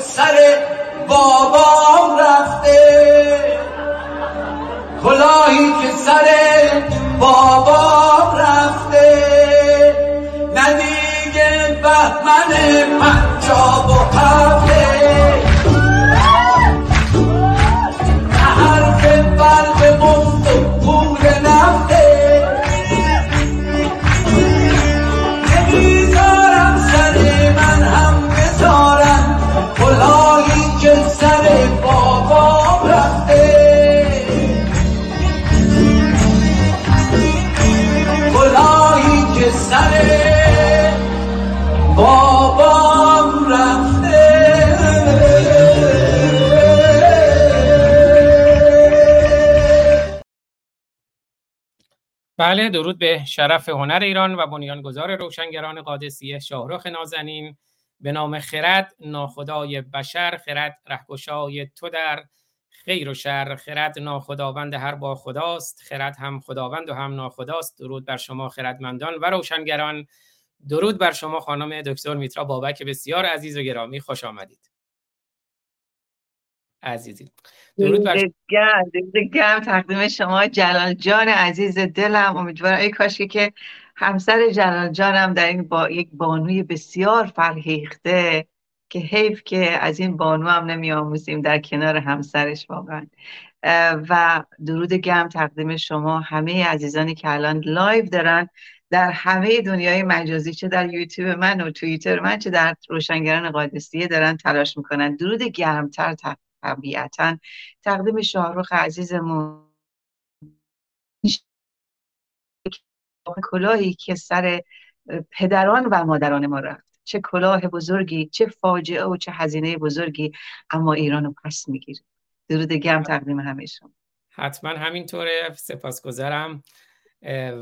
سر بابام رفته. کلاهی که سر بابام رفته. ندیگه بهمن پنجاب و هفته. بله درود به شرف هنر ایران و بنیانگذار روشنگران قادسیه شاهرخ نازنین. به نام خرد ناخدای بشر خرد رهگشای تو در. خیر و شر خرد ناخداوند هر با خداست. خرد هم خداوند و هم ناخداست. درود بر شما خردمندان و روشنگران. درود بر شما خانم دکتر میترا بابک بسیار عزیز و گرامی خوش آمدید. عزیزی. درود بر گرم تقدیم شما جلال جان عزیز دلم. امیدوارم ای کاشکی که همسر جلال جانم در این با یک بانوی بسیار فرهیخته که حیف که از این بانو هم نمی آموزیم در کنار همسرش واقعا. و درود گرم تقدیم شما همه عزیزانی که الان live دارن در همه دنیای مجازی چه در یوتیوب من و توییتر من چه در روشنگران قادسیه دارن تلاش می‌کنن. درود گرمتر ط- طبیعتا. تقدیم شاهرخ عزیزمون. کلاهی که سر پدران و مادران ما رفت. چه کلاه بزرگی چه فاجعه و چه هزینه بزرگی. اما ایران رو پس می‌گیره درود گرم تقدیم همه شما. حتما همینطوره. سپاسگزارم.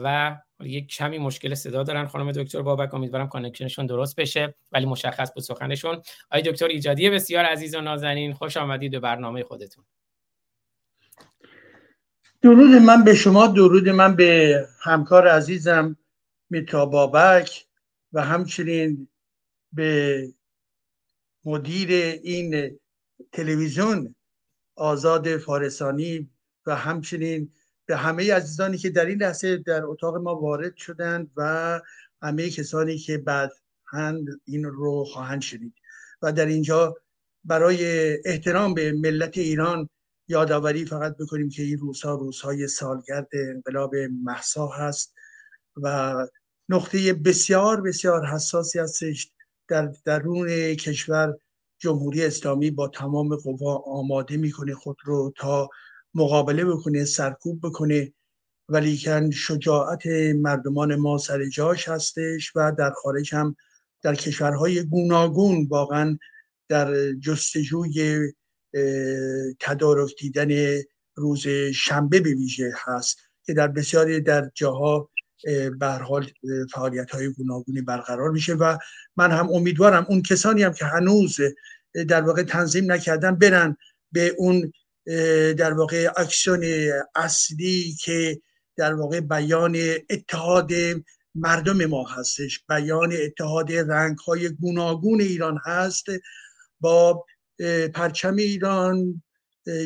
و یک کمی مشکل صدا دارن خانم دکتر بابک امیدوارم کانکشنشون درست بشه ولی مشخص بود سخنشون. آقای دکتر ایجادی بسیار عزیز و نازنین خوش آمدید به برنامه خودتون. درود من به شما درود من به همکار عزیزم میتا بابک و همچنین به مدیر این تلویزیون آزاد فارسانی و همچنین همه عزیزانی که در این لحظه در اتاق ما وارد شدند و همه کسانی که بعد این رو خواهند شنید. و در اینجا برای احترام به ملت ایران یادآوری فقط بکنیم که این روزها روزهای سالگرد انقلاب محسا هست و نقطه بسیار بسیار حساسی هستش در درون کشور جمهوری اسلامی با تمام قوا آماده می‌کنه خود رو تا مقابله بکنه سرکوب بکنه. ولیکن شجاعت مردمان ما سر جاش هستش و در خارج هم در کشورهای گوناگون واقعا در جستجوی تدارک دیدن روز شنبه به ویژه هست که در بسیاری در جاها به حال فعالیت های گوناگونی برقرار میشه و من هم امیدوارم اون کسانی هم که هنوز در واقع تنظیم نکردن برن به اون در واقع اکسیون اصلی که در واقع بیان اتحاد مردم ما هستش بیان اتحاد رنگ های گوناگون ایران هست با پرچم ایران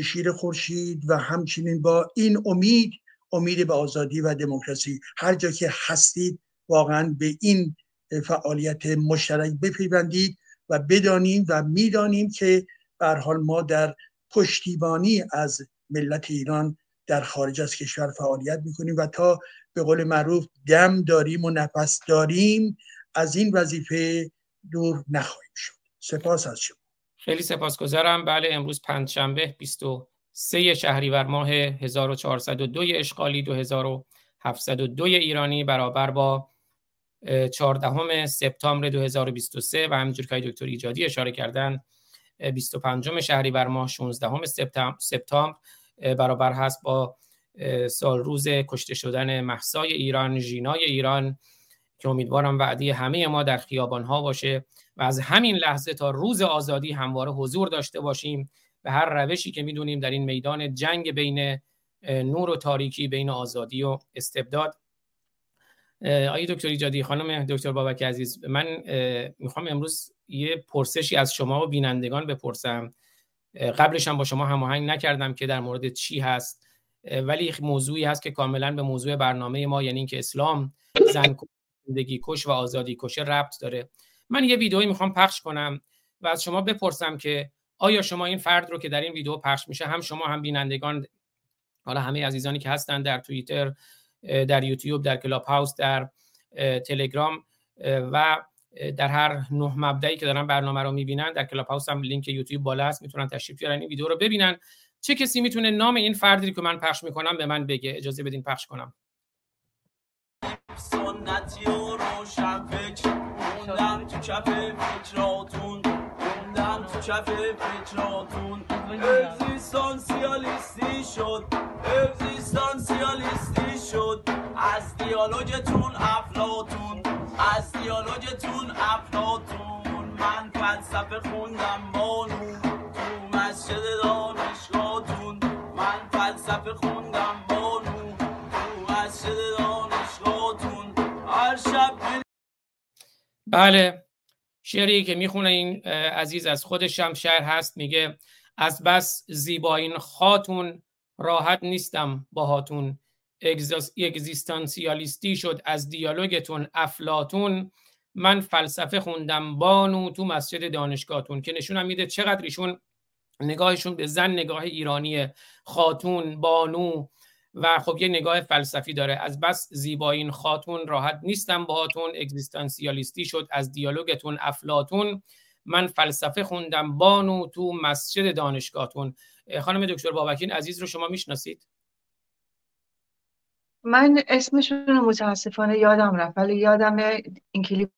شیر خورشید و همچنین با این امید امید به آزادی و دموکراسی. هر جا که هستید واقعا به این فعالیت مشترک بپیوندید و بدانیم و می‌دانیم که به حال ما در پشتیبانی از ملت ایران در خارج از کشور فعالیت می‌کنیم و تا به قول معروف دم داریم و نفس داریم از این وظیفه دور نخواهیم شد. سپاس از شما. خیلی سپاسگزارم. بله امروز پنجشنبه 23 شهریور ماه 1402 اشغالی 2702 ایرانی برابر با 14 سپتامبر 2023 و همینجور که دکتر ایجادی اشاره کردن 25 شهریور ماه 16 سپتامبر برابر هست با سال روز کشته شدن محسای ایران ژینای ایران که امیدوارم وعده همه ما در خیابان ها باشه و از همین لحظه تا روز آزادی همواره حضور داشته باشیم به هر روشی که می‌دونیم در این میدان جنگ بین نور و تاریکی بین آزادی و استبداد. آقای دکتر ایجادی خانم دکتر بابک عزیز من می‌خوام امروز یه پرسشی از شما و بینندگان بپرسم. قبلش هم با شما هماهنگ نکردم که در مورد چی هست ولی موضوعی هست که کاملا به موضوع برنامه ما یعنی اینکه اسلام زن زندگی کش و آزادی کشه ربط داره. من یه ویدئویی می‌خوام پخش کنم و از شما بپرسم که آیا شما این فرد رو که در این ویدیو پخش میشه هم شما هم بینندگان حالا همه عزیزانی که هستن در توییتر در یوتیوب در کلاب هاوس در تلگرام و در هر منبعی که دارن برنامه رو می‌بینن در کلاب هاوس هم لینک یوتیوب بالا هست می‌تونن تشریف بیارن این ویدیو رو ببینن. چه کسی می‌تونه نام این فردی که من پخش می‌کنم به من بگه؟ اجازه بدین پخش کنم. سنتی و روشن فکر موندم تو فکراتون موندم تو فکراتون. شد شد. از دیالوگتون افلاتون. از دیالوگتون افلاتون من فلسفه خوندم بانو تو مسجد دانشگاهتون. من فلسفه خوندم بانو تو مسجد دانشگاهتون. هر شب بله شعری که می‌خونه این عزیز از خودش هم شعر هست میگه از بس زیبایین خاتون راحت نیستم باهاتون. اگزیستانسیالیستی شد از دیالوگتون افلاتون. من فلسفه خوندم بانو تو مسجد دانشگاهتون که نشونم میده چقدر ایشون نگاهشون به زن نگاه ایرانی خاتون بانو. و خب یه نگاه فلسفی داره. از بس زیبایین خاتون راحت نیستم باهاتون. اگزیستانسیالیستی شد از دیالوگتون افلاتون. من فلسفه خوندم بانو تو مسجد دانشگاهتون. خانم دکتر بابکین عزیز رو شما می‌شناسید؟ من اسمشون رو متاسفانه یادم رفت ولی یادم این کلیپ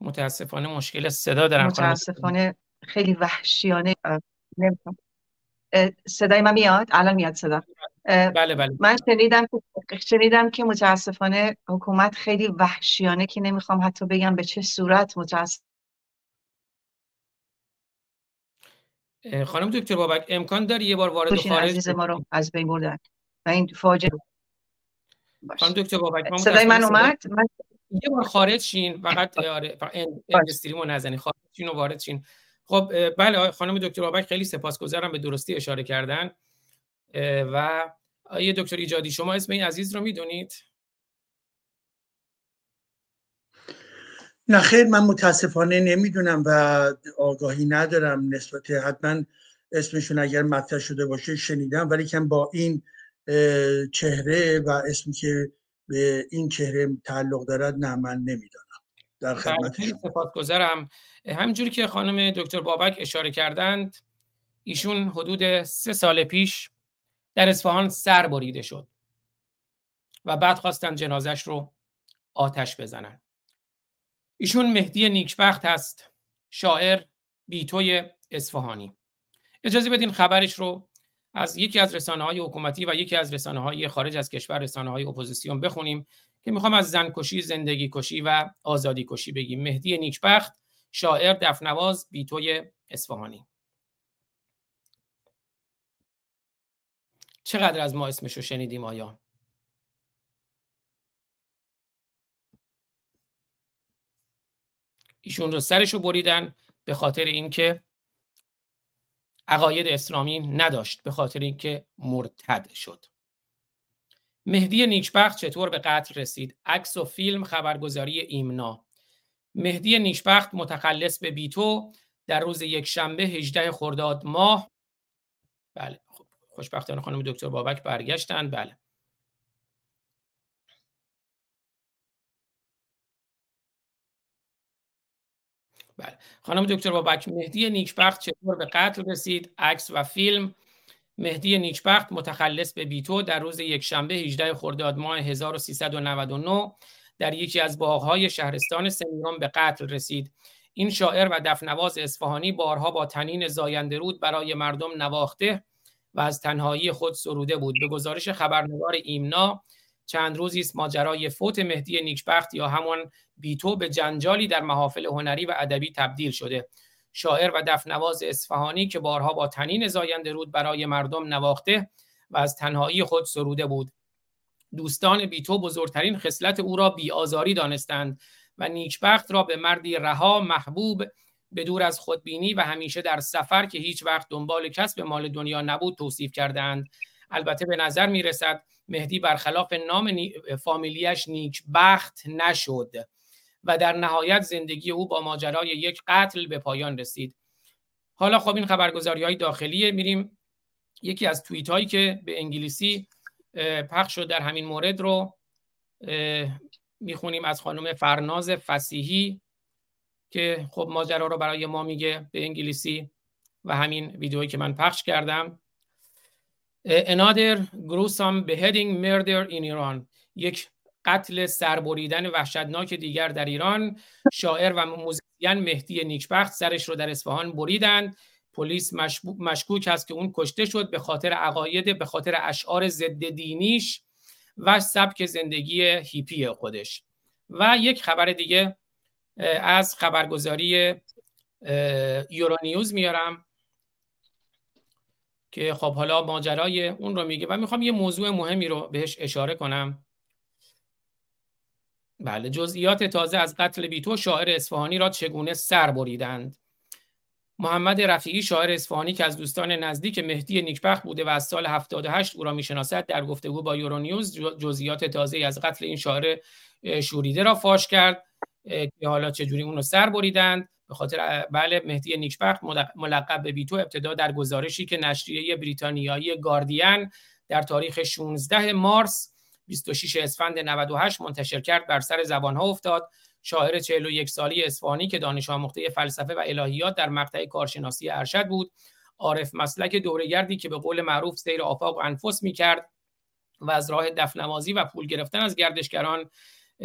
متاسفانه مشکل صدا دارم متاسفانه خیلی وحشیانه صدای من میاد؟ الان میاد صدا. بله بله. من شنیدم که شنیدم که متاسفانه حکومت خیلی وحشیانه که نمی‌خوام حتی بگم به چه صورت متاسف خانم دکتر بابک امکان داری یه بار وارد خارج عزیز ما رو از بین بردن. و این فاجعه. خانم دکتر بابک صدای من اومد؟ من... یه بار خارج شین فقط آره استریمو نزنی خارج شین و وارد شین. خب بله خانم دکتر بابک خیلی سپاسگزارم به درستی اشاره کردن. و یه دکتر ایجادی شما اسم این عزیز رو می‌دونید؟ نه خیر من متاسفانه نمی‌دونم و آگاهی ندارم نسبت حتما اسمشون اگر مطرح شده باشه شنیدم ولی کم با این چهره و اسمی که به این چهره تعلق دارد نه من نمی‌دانم. در خدمت شما. سپاسگزارم. همینجوری که خانم دکتر بابک اشاره کردند ایشون حدود سه سال پیش در اصفهان سر بریده شد و بعد خواستن جنازش رو آتش بزنن. ایشون مهدی نیکبخت هست شاعر بیتوی اصفهانی. اجازه بدین خبرش رو از یکی از رسانه های حکومتی و یکی از رسانه های خارج از کشور رسانه های اپوزیسیون بخونیم که می‌خوام از زنکشی زندگی کشی و آزادی کشی بگیم. مهدی نیکبخت شاعر دفنواز بیتوی اصفهانی. چقدر از ما اسمشو شنیدیم آیا؟ ایشون رو سرشو بریدن به خاطر اینکه عقاید اسلامی نداشت به خاطر اینکه مرتد شد. مهدی نیکبخت چطور به قتل رسید؟ عکس و فیلم خبرگزاری ایمنا. مهدی نیکبخت متخلص به بیتو در روز یک شنبه 18 خرداد ماه. بله خب خوشبختانه خانم دکتر بابک برگشتن. بله. بله. خانم دکتر بابک مهدی نیکبخت چطور به قتل رسید؟ عکس و فیلم. مهدی نیکبخت متخلص به بیتو در روز یکشنبه 18 خرداد ماه 1399 در یکی از باغهای شهرستان سمیران به قتل رسید. این شاعر و دفنواز اصفهانی بارها با تنین زاینده رود برای مردم نواخته و از تنهایی خود سروده بود. به گزارش خبرنگار ایمنا چند روزی است ماجرای فوت مهدی نیکبخت یا همان بیتو به جنجالی در محافل هنری و ادبی تبدیل شده. شاعر و دفنواز اصفهانی که بارها با تنین زاینده رود برای مردم نواخته و از تنهایی خود سروده بود. دوستان بیتو بزرگترین خصلت او را بیآزاری دانستند و نیکبخت را به مردی رها محبوب به دور از خودبینی و همیشه در سفر که هیچ وقت دنبال کسب مال دنیا نبود توصیف کردند البته به نظر می رسد مهدی برخلاف نام فامیلیش نیکبخت نشد و در نهایت زندگی او با ماجرای یک قتل به پایان رسید. حالا خب این خبرگزاری های داخلیه. میریم یکی از توییت هایی که به انگلیسی پخش شد در همین مورد رو می‌خونیم از خانم فرناز فسیحی که خب ماجرا رو برای ما میگه به انگلیسی و همین ویدیویی که من پخش کردم. Another gruesome beheading murder in Iran. یک قتل سربریدن وحشتناک دیگر در ایران. شاعر و موزیسین مهدی نیکبخت سرش رو در اصفهان بریدند. پلیس مشکوک است که اون کشته شد به خاطر عقاید به خاطر اشعار ضد دینیش و سبک زندگی هیپی خودش. و یک خبر دیگه از خبرگزاری یورونیوز میارم. که خب حالا ماجرای اون رو میگه. و می‌خوام یه موضوع مهمی رو بهش اشاره کنم. بله جزئیات تازه از قتل بیتو شاعر اصفهانی را چگونه سر بریدند؟ محمد رفیعی شاعر اصفهانی که از دوستان نزدیک مهدی نیکبخت بوده و از سال 78 او را می‌شناسد در گفتگو با یورونیوز جزئیات تازه از قتل این شاعر شوریده را فاش کرد که حالا چجوری اون رو سر بریدند. به خاطر بله مهدی نیکبخت ملقب به بیتو ابتدا در گزارشی که نشریه بریتانیایی گاردین در تاریخ 16 مارس 26 اسفند 98 منتشر کرد بر سر زبانها افتاد. شاعر 41 سالی اصفهانی که دانش آموخته فلسفه و الهیات در مقطع کارشناسی ارشد بود. عارف مسلک دورگردی که به قول معروف سیر آفاق و انفس می کرد و از راه دفنمازی و پول گرفتن از گردشگران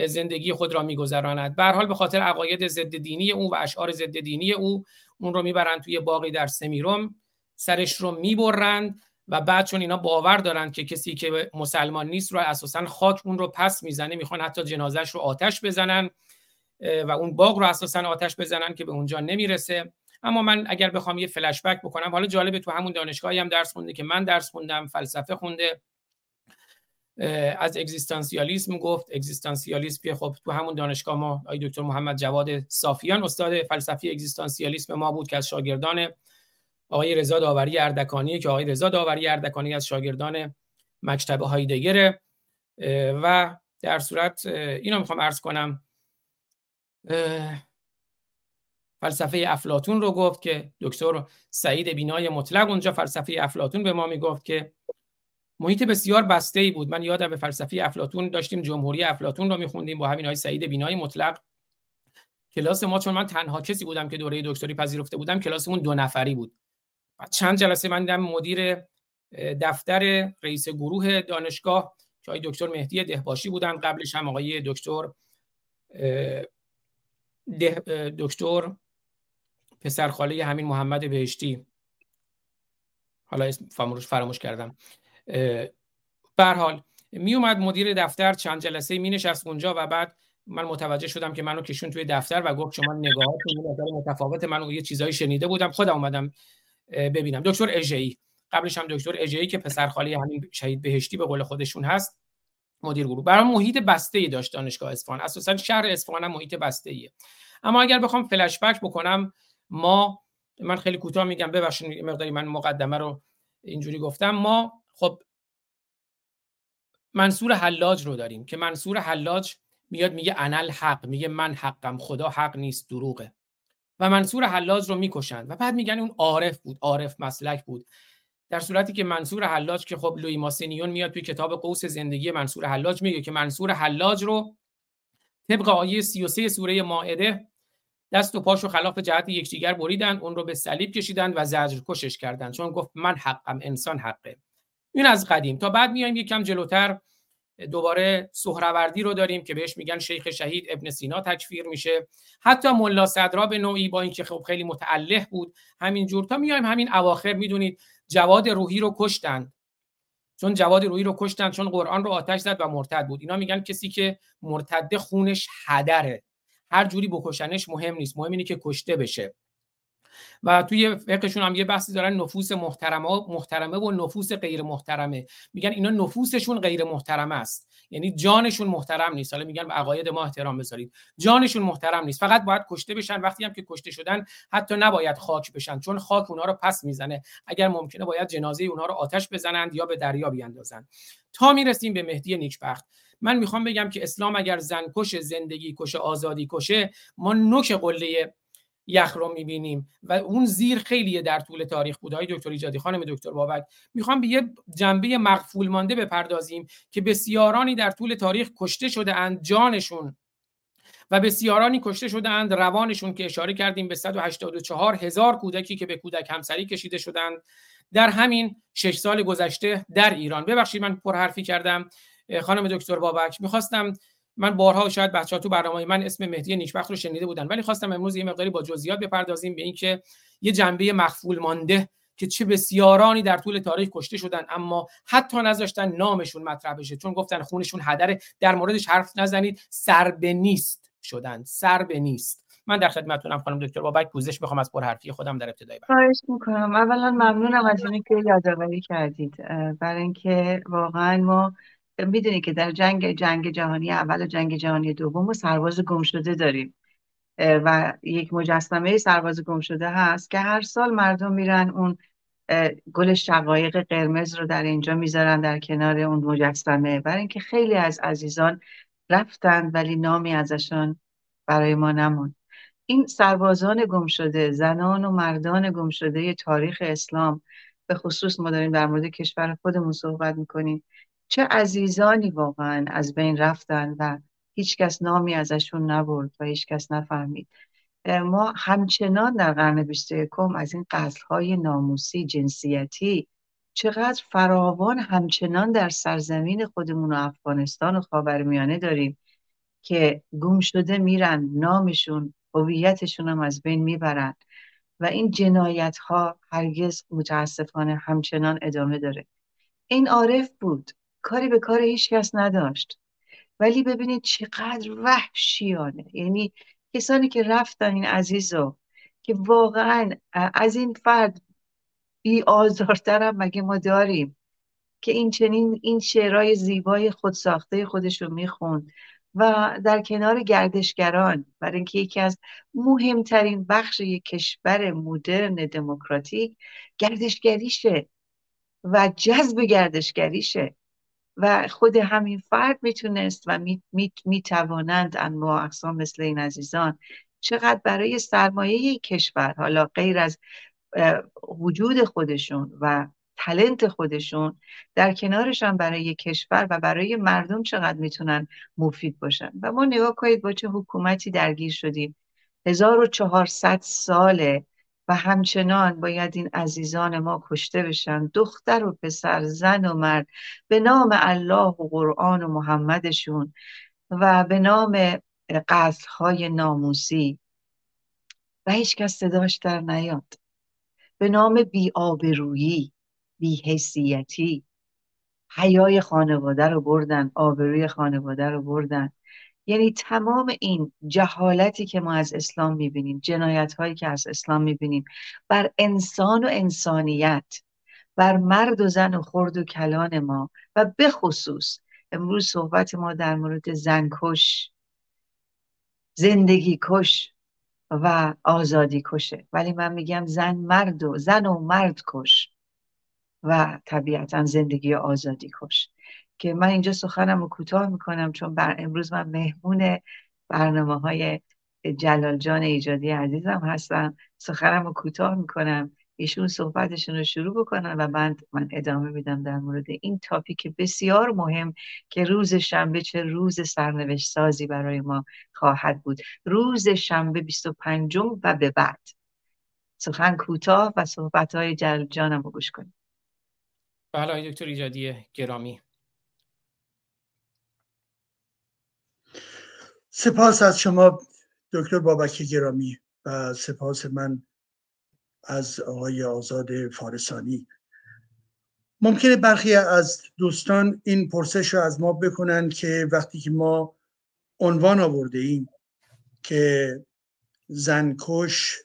زندگی خود را میگذراند. به حال به خاطر عقاید ضد دینی او و اشعار ضد دینی او اون رو می‌برند توی باقی در سمیروم سرش رو می‌برند و بعد چون اینا باور دارند که کسی که مسلمان نیست رو اساسا خاک اون رو پس می‌زنه می‌خوان حتی جنازش رو آتش بزنن و اون باغ رو اساسا آتش بزنن که به اونجا نمی‌رسه. اما من اگر بخوام یه فلش بک بکنم حالا جالبه تو همون دانشگاهی هم درس خونده که من درس خوندم فلسفه خونده. از اگزیستانسیالیسم گفت. اگزیستانسیالیسم که خب تو همون دانشگاه ما آقای دکتر محمد جواد صافیان استاد فلسفی اگزیستانسیالیسم ما بود که از شاگردان آقای رضا داوری اردکانی که آقای رضا داوری اردکانی از شاگردان مکتب هایدگر. و در صورت اینو می‌خوام عرض کنم. فلسفه افلاتون رو گفت که دکتر سعید بینای مطلق اونجا فلسفه افلاتون به ما می‌گفت که محیط بسیار بسته ای بود. من یادم به فلسفه افلاتون داشتیم جمهوری افلاتون رو میخوندیم با همین های سعید بینای مطلق. کلاس ما چون من تنها کسی بودم که دوره دکتری پذیرفته بودم کلاسمون دو نفری بود. بعد چند جلسه من دیدم مدیر دفتر رئیس گروه دانشگاه که آقای دکتر مهدی دهباشی بودن. قبلش هم آقای دکتر دکتر پسرخاله همین محمد بهشتی. حالا اسم فراموش کردم. حال می اومد مدیر دفتر چند جلسه می نشست اونجا و بعد من متوجه شدم که منو کشون توی دفتر و گفت شما نگاهاتون نظر متفاوت منو یه چیزایی شنیده بودم. خودم اومدم ببینم. دکتر اژه‌ای. قبلش هم دکتر اژه‌ای که پسر خاله همین شهید بهشتی به قول خودشون هست مدیر گروه. برای محیط بسته ای داشت دانشگاه اصفهان. اساسا شهر اصفهان هم محیط بسته ایه اما اگر بخوام فلش بک بکنم ما من خیلی کوتاه میگم ببخشید مقداری من مقدمه رو اینجوری گفتم. ما خب منصور حلاج رو داریم که منصور حلاج میاد میگه انل حق میگه من حقم خدا حق نیست دروغه. و منصور حلاج رو می‌کشند و بعد میگن اون عارف بود عارف مسلک بود. در صورتی که منصور حلاج که خب لوی ماسینیون میاد توی کتاب قوس زندگی منصور حلاج میگه که منصور حلاج رو طبق آیه 33 سوره مائده دست و پاشو خلاف جهت یکدیگر بریدن اون رو به صلیب کشیدن و زجر کشش کردن. چون گفت من حقم انسان حقه. این از قدیم. تا بعد میایم یکم جلوتر دوباره سهروردی رو داریم که بهش میگن شیخ شهید ابن سینا تکفیر میشه. حتی ملا صدرا به نوعی با اینکه خب خیلی متعلق بود همین جور. تا میایم همین اواخر می‌دونید جواد روحی رو کشتن. چون جواد روحی رو کشتن چون قرآن رو آتش زد و مرتد بود. اینا میگن کسی که مرتد خونش هدره. هر جوری بکشنش مهم نیست. مهم اینه که کشته بشه. و توی فقهشون هم یه بحثی دارن نفوس محترمه محترمه و نفوس غیر محترمه. میگن اینا نفوسشون غیر محترمه است. یعنی جانشون محترم نیست. حالا میگن به عقاید ما احترام بذارید. جانشون محترم نیست. فقط باید کشته بشن. وقتی هم که کشته شدن حتی نباید خاک بشن چون خاک اونها رو پس می‌زنه. اگر ممکنه باید جنازه اونها رو آتش بزنند یا به دریا بیاندازن تا می‌رسیم به مهدی نیکبخت. من می‌خوام بگم که اسلام اگر زن کش زندگی کشه آزادی کشه ما نوک قله یخ رو می‌بینیم. و اون زیر خیلیه در طول تاریخ بود. های دکتر ایجادی خانم دکتر بابک می‌خوام به یه جنبه مغفول مانده بپردازیم که بسیارانی در طول تاریخ کشته شده اند جانشون و بسیارانی کشته شده اند روانشون که اشاره کردیم به 184 هزار کودکی که به کودک همسری کشیده شدند در همین شش سال گذشته در ایران. ببخشید من پرحرفی کردم. خانم دکتر بابک می‌خواستم من بارها شاید بچه ها تو برنامه من اسم مهدی نیکبخت رو شنیده بودن ولی خواستم امروز یه مقداری با جزئیات بپردازیم به اینکه یه جنبه مخفول مانده که چه بسیارانی در طول تاریخ کشته شدن اما حتی نذاشتن نامشون مطرح بشه. چون گفتن خونشون هدره در موردش حرف نزنید. سر به نیست شدن. سر به نیست. من در خدمتتونم خانم دکتر بابک پوزش بخوام از پرحرفی خودم در ابتدای برنامه. خواهش می‌کنم. اولا ممنونم از اینکه یادآوری کردید. برای اینکه واقعا ما می‌دونی که در جنگ جنگ جهانی اول و جنگ جهانی دوم و سرباز گم شده داریم و یک مجسمه سرباز گم شده هست که هر سال مردم میرن اون گل شقایق قرمز رو در اینجا می‌ذارن در کنار اون مجسمه. برای اینکه خیلی از عزیزان رفتن ولی نامی ازشان برای ما نموند. این سربازان گم شده زنان و مردان گم شده تاریخ اسلام به خصوص ما داریم در مورد کشور خودمون صحبت می‌کنیم. چه عزیزانی واقعا از بین رفتن و هیچکس نامی ازشون نبرد و هیچکس نفهمید. ما همچنان در قرن 21 از این های ناموسی جنسیتی چقدر فراوان همچنان در سرزمین خودمون و افغانستان و خاورمیانه داریم که گم شده میرن نامشون هویتشون هم از بین می‌برن و این جنایت ها هرگز متاسفانه همچنان ادامه داره. این عارف بود. کاری به کار هیچ کس نداشت. ولی ببینید چقدر وحشیانه. یعنی کسانی که رفتن این عزیزو که واقعا از این فرد بی آزارتر مگه ما داریم که این چنین این شعرهای زیبای خودساخته خودشو می‌خوند و در کنار گردشگران برای اینکه یکی از مهمترین بخش یک کشور مدرن دموکراتیک گردشگریشه و جذب گردشگریشه. و خود همین فرد می‌تونست و می‌توانند می، انواع اقسام مثل این عزیزان چقدر برای سرمایه کشور حالا غیر از وجود خودشون و تلنت خودشون در کنارشان برای کشور و برای مردم چقدر می‌تونن مفید باشن. و ما نگاه کنید با چه حکومتی درگیر شدیم. 1400 ساله و همچنان باید این عزیزان ما کشته بشن. دختر و پسر زن و مرد به نام الله و قرآن و محمدشون و به نام های ناموسی. و هیچ کس صداش در نیاد. به نام بی آبرویی بی حیثیتی. حیای خانواده رو بردن آبروی خانواده رو بردن. یعنی تمام این جهالتی که ما از اسلام می‌بینیم جنایت هایی که از اسلام می‌بینیم بر انسان و انسانیت بر مرد و زن و خرد و کلان ما و به خصوص امروز صحبت ما در مورد زنکش زندگی کش و آزادی کشه. ولی من میگم زن مرد و زن و مرد کش و طبیعتا زندگی آزادی کش. که من اینجا سخنم رو کوتاه می‌کنم چون بر امروز من مهمون برنامه های جلال جان ایجادی عزیزم هستم. سخنم رو کوتاه می‌کنم. ایشون صحبتشون رو شروع بکنن و من من ادامه میدم در مورد این تاپیک بسیار مهم که روز شنبه چه روز سرنوشت سازی برای ما خواهد بود. روز شنبه 25 و به بعد. سخن کوتاه و صحبت های جل جانم رو گوش کنیم. بله دکتر ایجادی گرامی. سپاس از شما دکتر بابک گرامی و سپاس من از آقای آزاد فارسانی. ممکنه برخی از دوستان این پرسش رو از ما بکنن که وقتی که ما عنوان آورده ایم که زنکش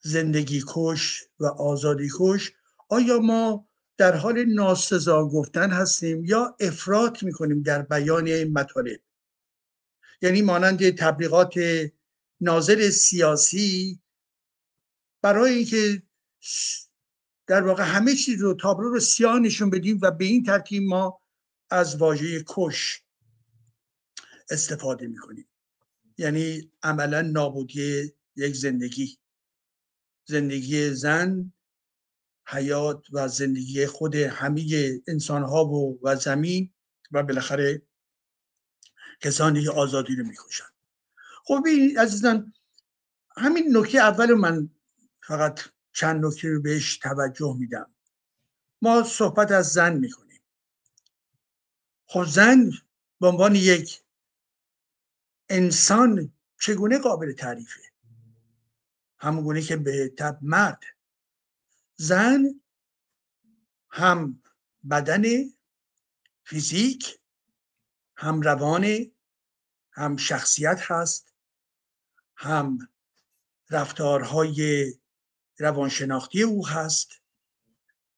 زندگی کش و آزادی کش آیا ما در حال ناسزا گفتن هستیم یا افراط می‌کنیم در بیان این مطالب. یعنی مانند تبلیغات ناظر سیاسی برای اینکه در واقع همه چیز رو تابلو رو سیاه نشون بدیم و به این ترتیب ما از واژه کش استفاده می‌کنیم. یعنی عملا نابودی یک زندگی. زندگی زن حیات و زندگی خود همه انسان ها و, زمین و بالاخره کسانی که آزادی رو می‌کشن خب این عزیزان همین نکته اول من فقط چند نکته رو بهش توجه میدم. ما صحبت از زن می‌کنیم. خب زن به عنوان یک انسان چگونه قابل تعریفه؟ همون که به تب مرد. زن هم بدن فیزیک هم روان هم شخصیت هست هم رفتارهای روانشناختی او هست.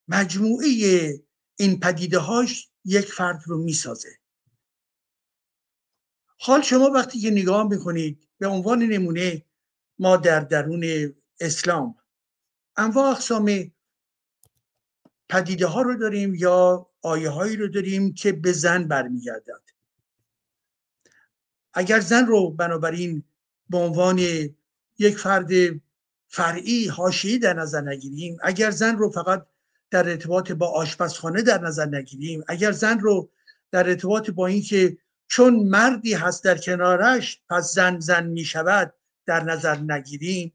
مجموعه این پدیده هاش یک فرد رو می‌سازه. حال شما وقتی که نگاه می‌کنید به عنوان نمونه ما در درون اسلام انواع اقسام پدیده ها رو داریم یا آیه هایی رو داریم که به زن برمیگردد. اگر زن رو بنابراین به عنوان یک فرد فرعی حاشیه‌ای در نظر نگیریم اگر زن رو فقط در ارتباط با آشپزخانه در نظر نگیریم اگر زن رو در ارتباط با اینکه چون مردی هست در کنارش پس زن زن می شود در نظر نگیریم.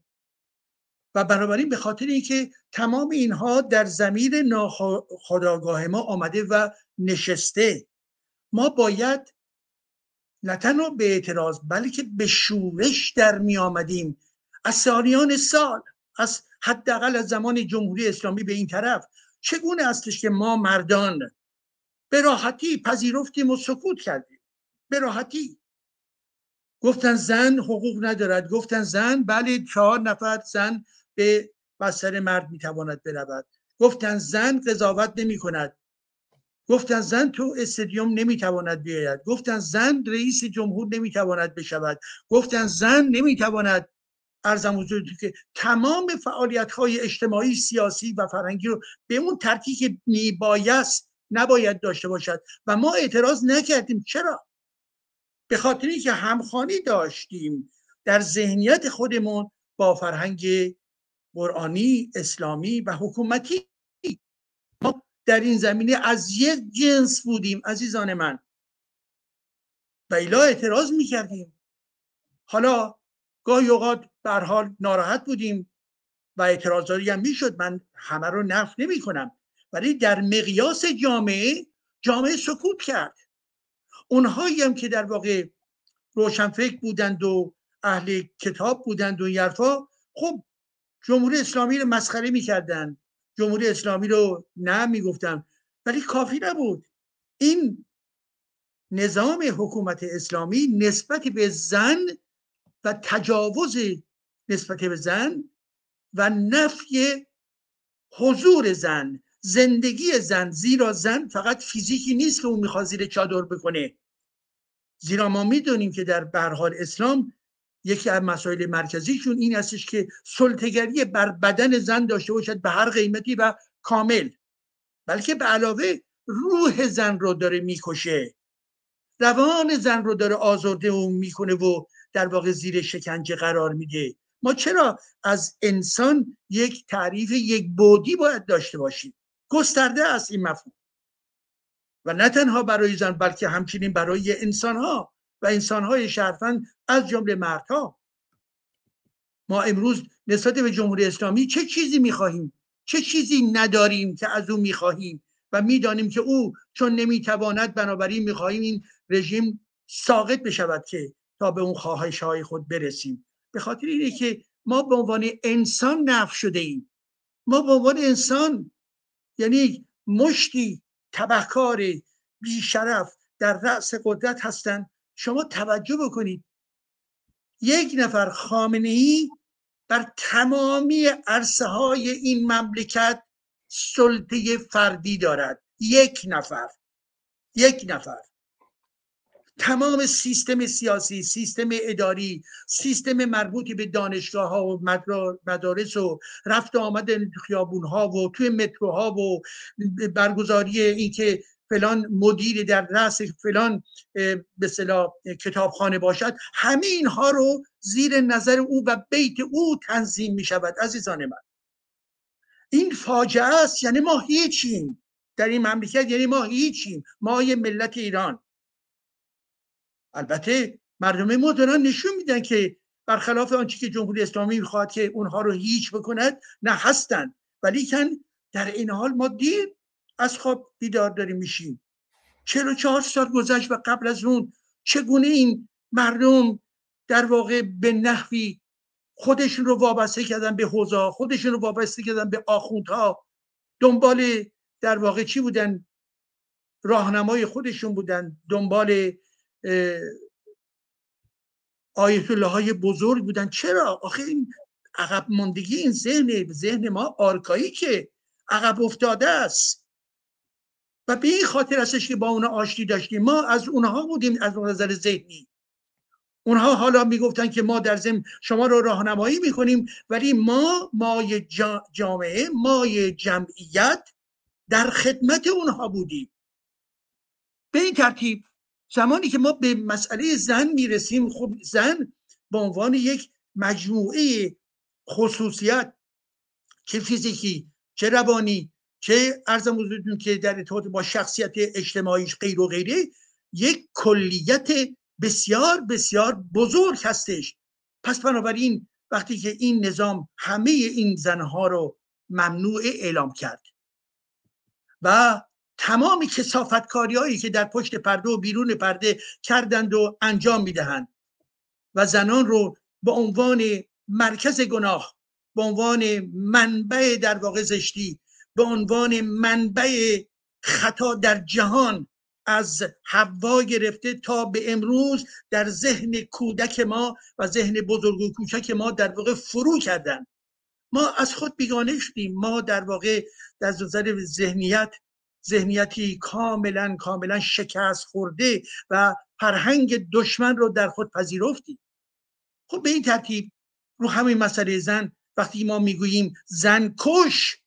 و بنابراین به خاطر اینکه تمام اینها در زمیر ناخداگاه ما آمده و نشسته ما باید نه تنها به اعتراض بلکه به شورش در می آمدیم. از سالیان سال از حداقل از زمان جمهوری اسلامی به این طرف. چگونه استش که ما مردان به راحتی پذیرفتیم و سکوت کردیم؟ به راحتی. گفتن زن حقوق ندارد. گفتن زن بله چهار نفر زن به بستر مرد می‌تواند برود. گفتن زن قضاوت نمی کند گفتن زن تو استادیوم نمی‌تواند بیاید. گفتن زن رئیس جمهور نمی‌تواند بشود. گفتن زن نمی‌تواند ارزم حضور که تمام فعالیت های اجتماعی سیاسی و فرهنگی رو به اون ترتیب که میبایست نباید داشته باشد. و ما اعتراض نکردیم. چرا؟ به خاطری که همخانی داشتیم در ذهنیت خودمون با فرهنگ قرآنی اسلامی و حکومتی. ما در این زمینه از یک جنس بودیم عزیزان من. و الا اعتراض می‌کردیم. حالا گاهی اوقات به حال ناراحت بودیم و اعتراضاتی هم می‌شد. من همه رو نفت نمی کنم ولی در مقیاس جامعه جامعه سکوت کرد. اونهایی هم که در واقع روشنفکر بودند و اهل کتاب بودند و یرفا خب جمهوری اسلامی رو مسخره می‌کردن. جمهوری اسلامی رو نه می‌گفتن. ولی کافی نبود. این نظام حکومت اسلامی نسبت به زن و تجاوز نسبت به زن و نفی حضور زن زندگی زن زیرا زن فقط فیزیکی نیست که اون می‌خواد زیر چادر بکنه. زیرا ما می‌دونیم که در برحال اسلام یکی از مسائل مرکزیشون این هستش که سلطگری بر بدن زن داشته باشد به هر قیمتی و کامل. بلکه به علاوه روح زن رو داره می‌کشه. روان زن رو داره آزرده و می‌کنه و در واقع زیر شکنجه قرار میده. ما چرا از انسان یک تعریف یک بودی باید داشته باشیم؟ گسترده است این مفهوم. و نه تنها برای زن بلکه همچنین برای انسان ها و انسان های شرفن از جمله مردها. ما امروز نسبت به جمهوری اسلامی چه چیزی می‌خواهیم؟ چه چیزی نداریم که از او می‌خواهیم؟ و می‌دانیم که او چون نمی‌تواند بنابراین می‌خواهیم این رژیم ساقط بشود که تا به اون خواهش های خود برسیم. به خاطر اینه که ما به عنوان انسان نف شده ایم. ما به عنوان انسان یعنی مشتی تبهکار بیشرف در رأس قدرت هستند شما توجه بکنید. یک نفر خامنه ای بر تمامی عرصه های این مملکت سلطه فردی دارد. یک نفر. یک نفر. تمام سیستم سیاسی سیستم اداری سیستم مربوطی به دانشگاه ها و مدارس و رفت آمد خیابون ها و توی متروها و برگزاری اینکه فلان مدیر در رأس فلان به صلاح کتابخانه باشد همه اینها رو زیر نظر او و بیت او تنظیم می شود عزیزان من. این فاجعه است یعنی ما هیچیم در این مملکت یعنی ما هیچیم ما یه ملت ایران. البته مردم ما دارن نشون میدن که برخلاف آنچه که جمهوری اسلامی می‌خواد که اونها رو هیچ بکند نه هستن ولی کن در این حال ما دیر از خواب بیدار داریم میشیم. چرا چهار سال گذشت و قبل از اون چگونه این مردم در واقع به نحوی خودشون رو وابسته کردن به حوزا خودشون رو وابسته کردن به آخوندها دنبال در واقع چی بودن؟ راهنمای خودشون بودن. دنبال آیت الله های بزرگ بودن. چرا؟ آخه این عقب ماندگی این ذهن ذهن ما آرکایی که عقب افتاده است. و به این خاطر هستش که با اونا آشتی داشتیم. ما از اونها بودیم از نظر ذهنی. اونها حالا می‌گفتن که ما در زم شما رو راهنمایی می‌کنیم ولی ما مای جامعه مای جمعیت در خدمت اونها بودیم. به این ترتیب زمانی که ما به مسئله زن می‌رسیم خب زن به عنوان یک مجموعه خصوصیت چه فیزیکی چه روانی چه ارزم حضورتون که در ارتباط با شخصیت اجتماعیش غیر و غیره یک کلیت بسیار بسیار بزرگ هستش. پس بنابراین وقتی که این نظام همه این زنها رو ممنوع اعلام کرد و تمام کسافتکاری هایی که در پشت پرده و بیرون پرده کردند و انجام می‌دهند و زنان رو به عنوان مرکز گناه به عنوان منبع در واقع زشتی به عنوان منبع خطا در جهان از حوا گرفته تا به امروز در ذهن کودک ما و ذهن بزرگ و کوچک ما در واقع فرو کردن. ما از خود بیگانه شدیم. ما در واقع در نظر ذهنیت ذهنیتی کاملا کاملا شکست خورده و فرهنگ دشمن رو در خود پذیرفتیم. خب به این ترتیب رو همین مسئله زن وقتی ما می‌گوییم زن کش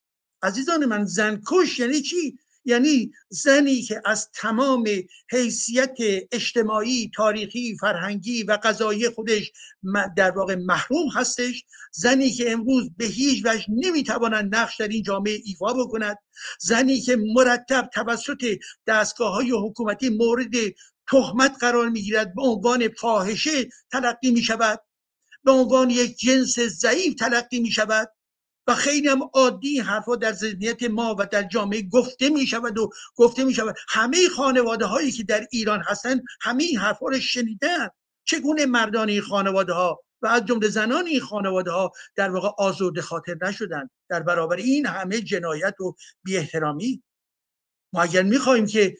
عزیزان من زن کش یعنی چی؟ یعنی زنی که از تمام حیثیت اجتماعی تاریخی فرهنگی و قضایی خودش در واقع محروم هستش زنی که امروز به هیچ وجه نمی‌تواند نقش در این جامعه ایفا بکند زنی که مرتب توسط دستگاه های حکومتی مورد تهمت قرار می‌گیرد به عنوان فاحشه تلقی می شود به عنوان یک جنس ضعیف تلقی می شود و خیلی هم عادی حرفا در ذهنیت ما و در جامعه گفته می شود و گفته می شود همه خانواده هایی که در ایران هستند همه این حرفا رو شنیدن. چگونه مردان این خانواده ها و از جمله زنان این خانواده ها در واقع آزرده خاطر نشدن؟ در برابر این همه جنایت و بی احترامی ما اگر می‌خواهیم که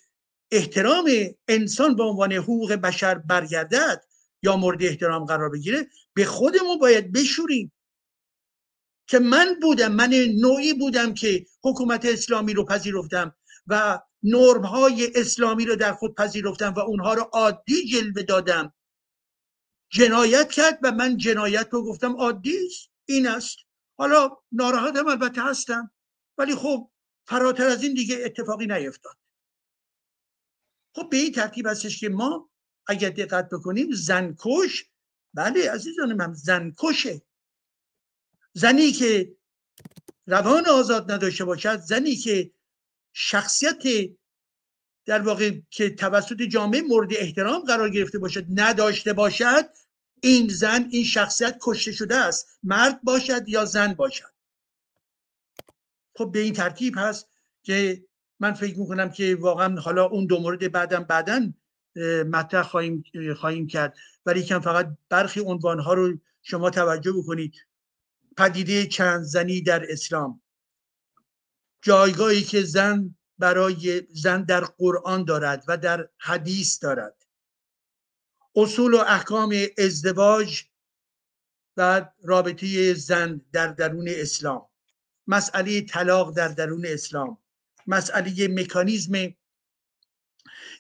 احترام انسان به عنوان حقوق بشر برگردد یا مورد احترام قرار بگیره به خودمون باید بشوریم. که من بودم من نوعی بودم که حکومت اسلامی رو پذیرفتم و نرم های اسلامی رو در خود پذیرفتم و اونها رو عادی جلوه دادم. جنایت کرد و من جنایت رو گفتم عادی این است. حالا ناراحتم البته هستم ولی خب فراتر از این دیگه اتفاقی نیفتاد. خب به این ترتیب هستش که ما اگر دقت بکنیم زنکش بله عزیزان من زنکشه. زنی که روان آزاد نداشته باشد زنی که شخصیت در واقع که توسط جامعه مورد احترام قرار گرفته باشد نداشته باشد این زن این شخصیت کشته شده است. مرد باشد یا زن باشد؟ خب به این ترتیب هست که من فکر می‌کنم که واقعا حالا اون دو مورد بعدم بعدا مطرح خواهیم, خواهیم کرد. ولی کم فقط برخی عنوان ها رو شما توجه بکنید. پدیده چند زنی در اسلام. جایگاهی که زن برای زن در قرآن دارد و در حدیث دارد. اصول و احکام ازدواج و رابطه زن در درون اسلام. مسئله طلاق در درون اسلام. مسئله مکانیزم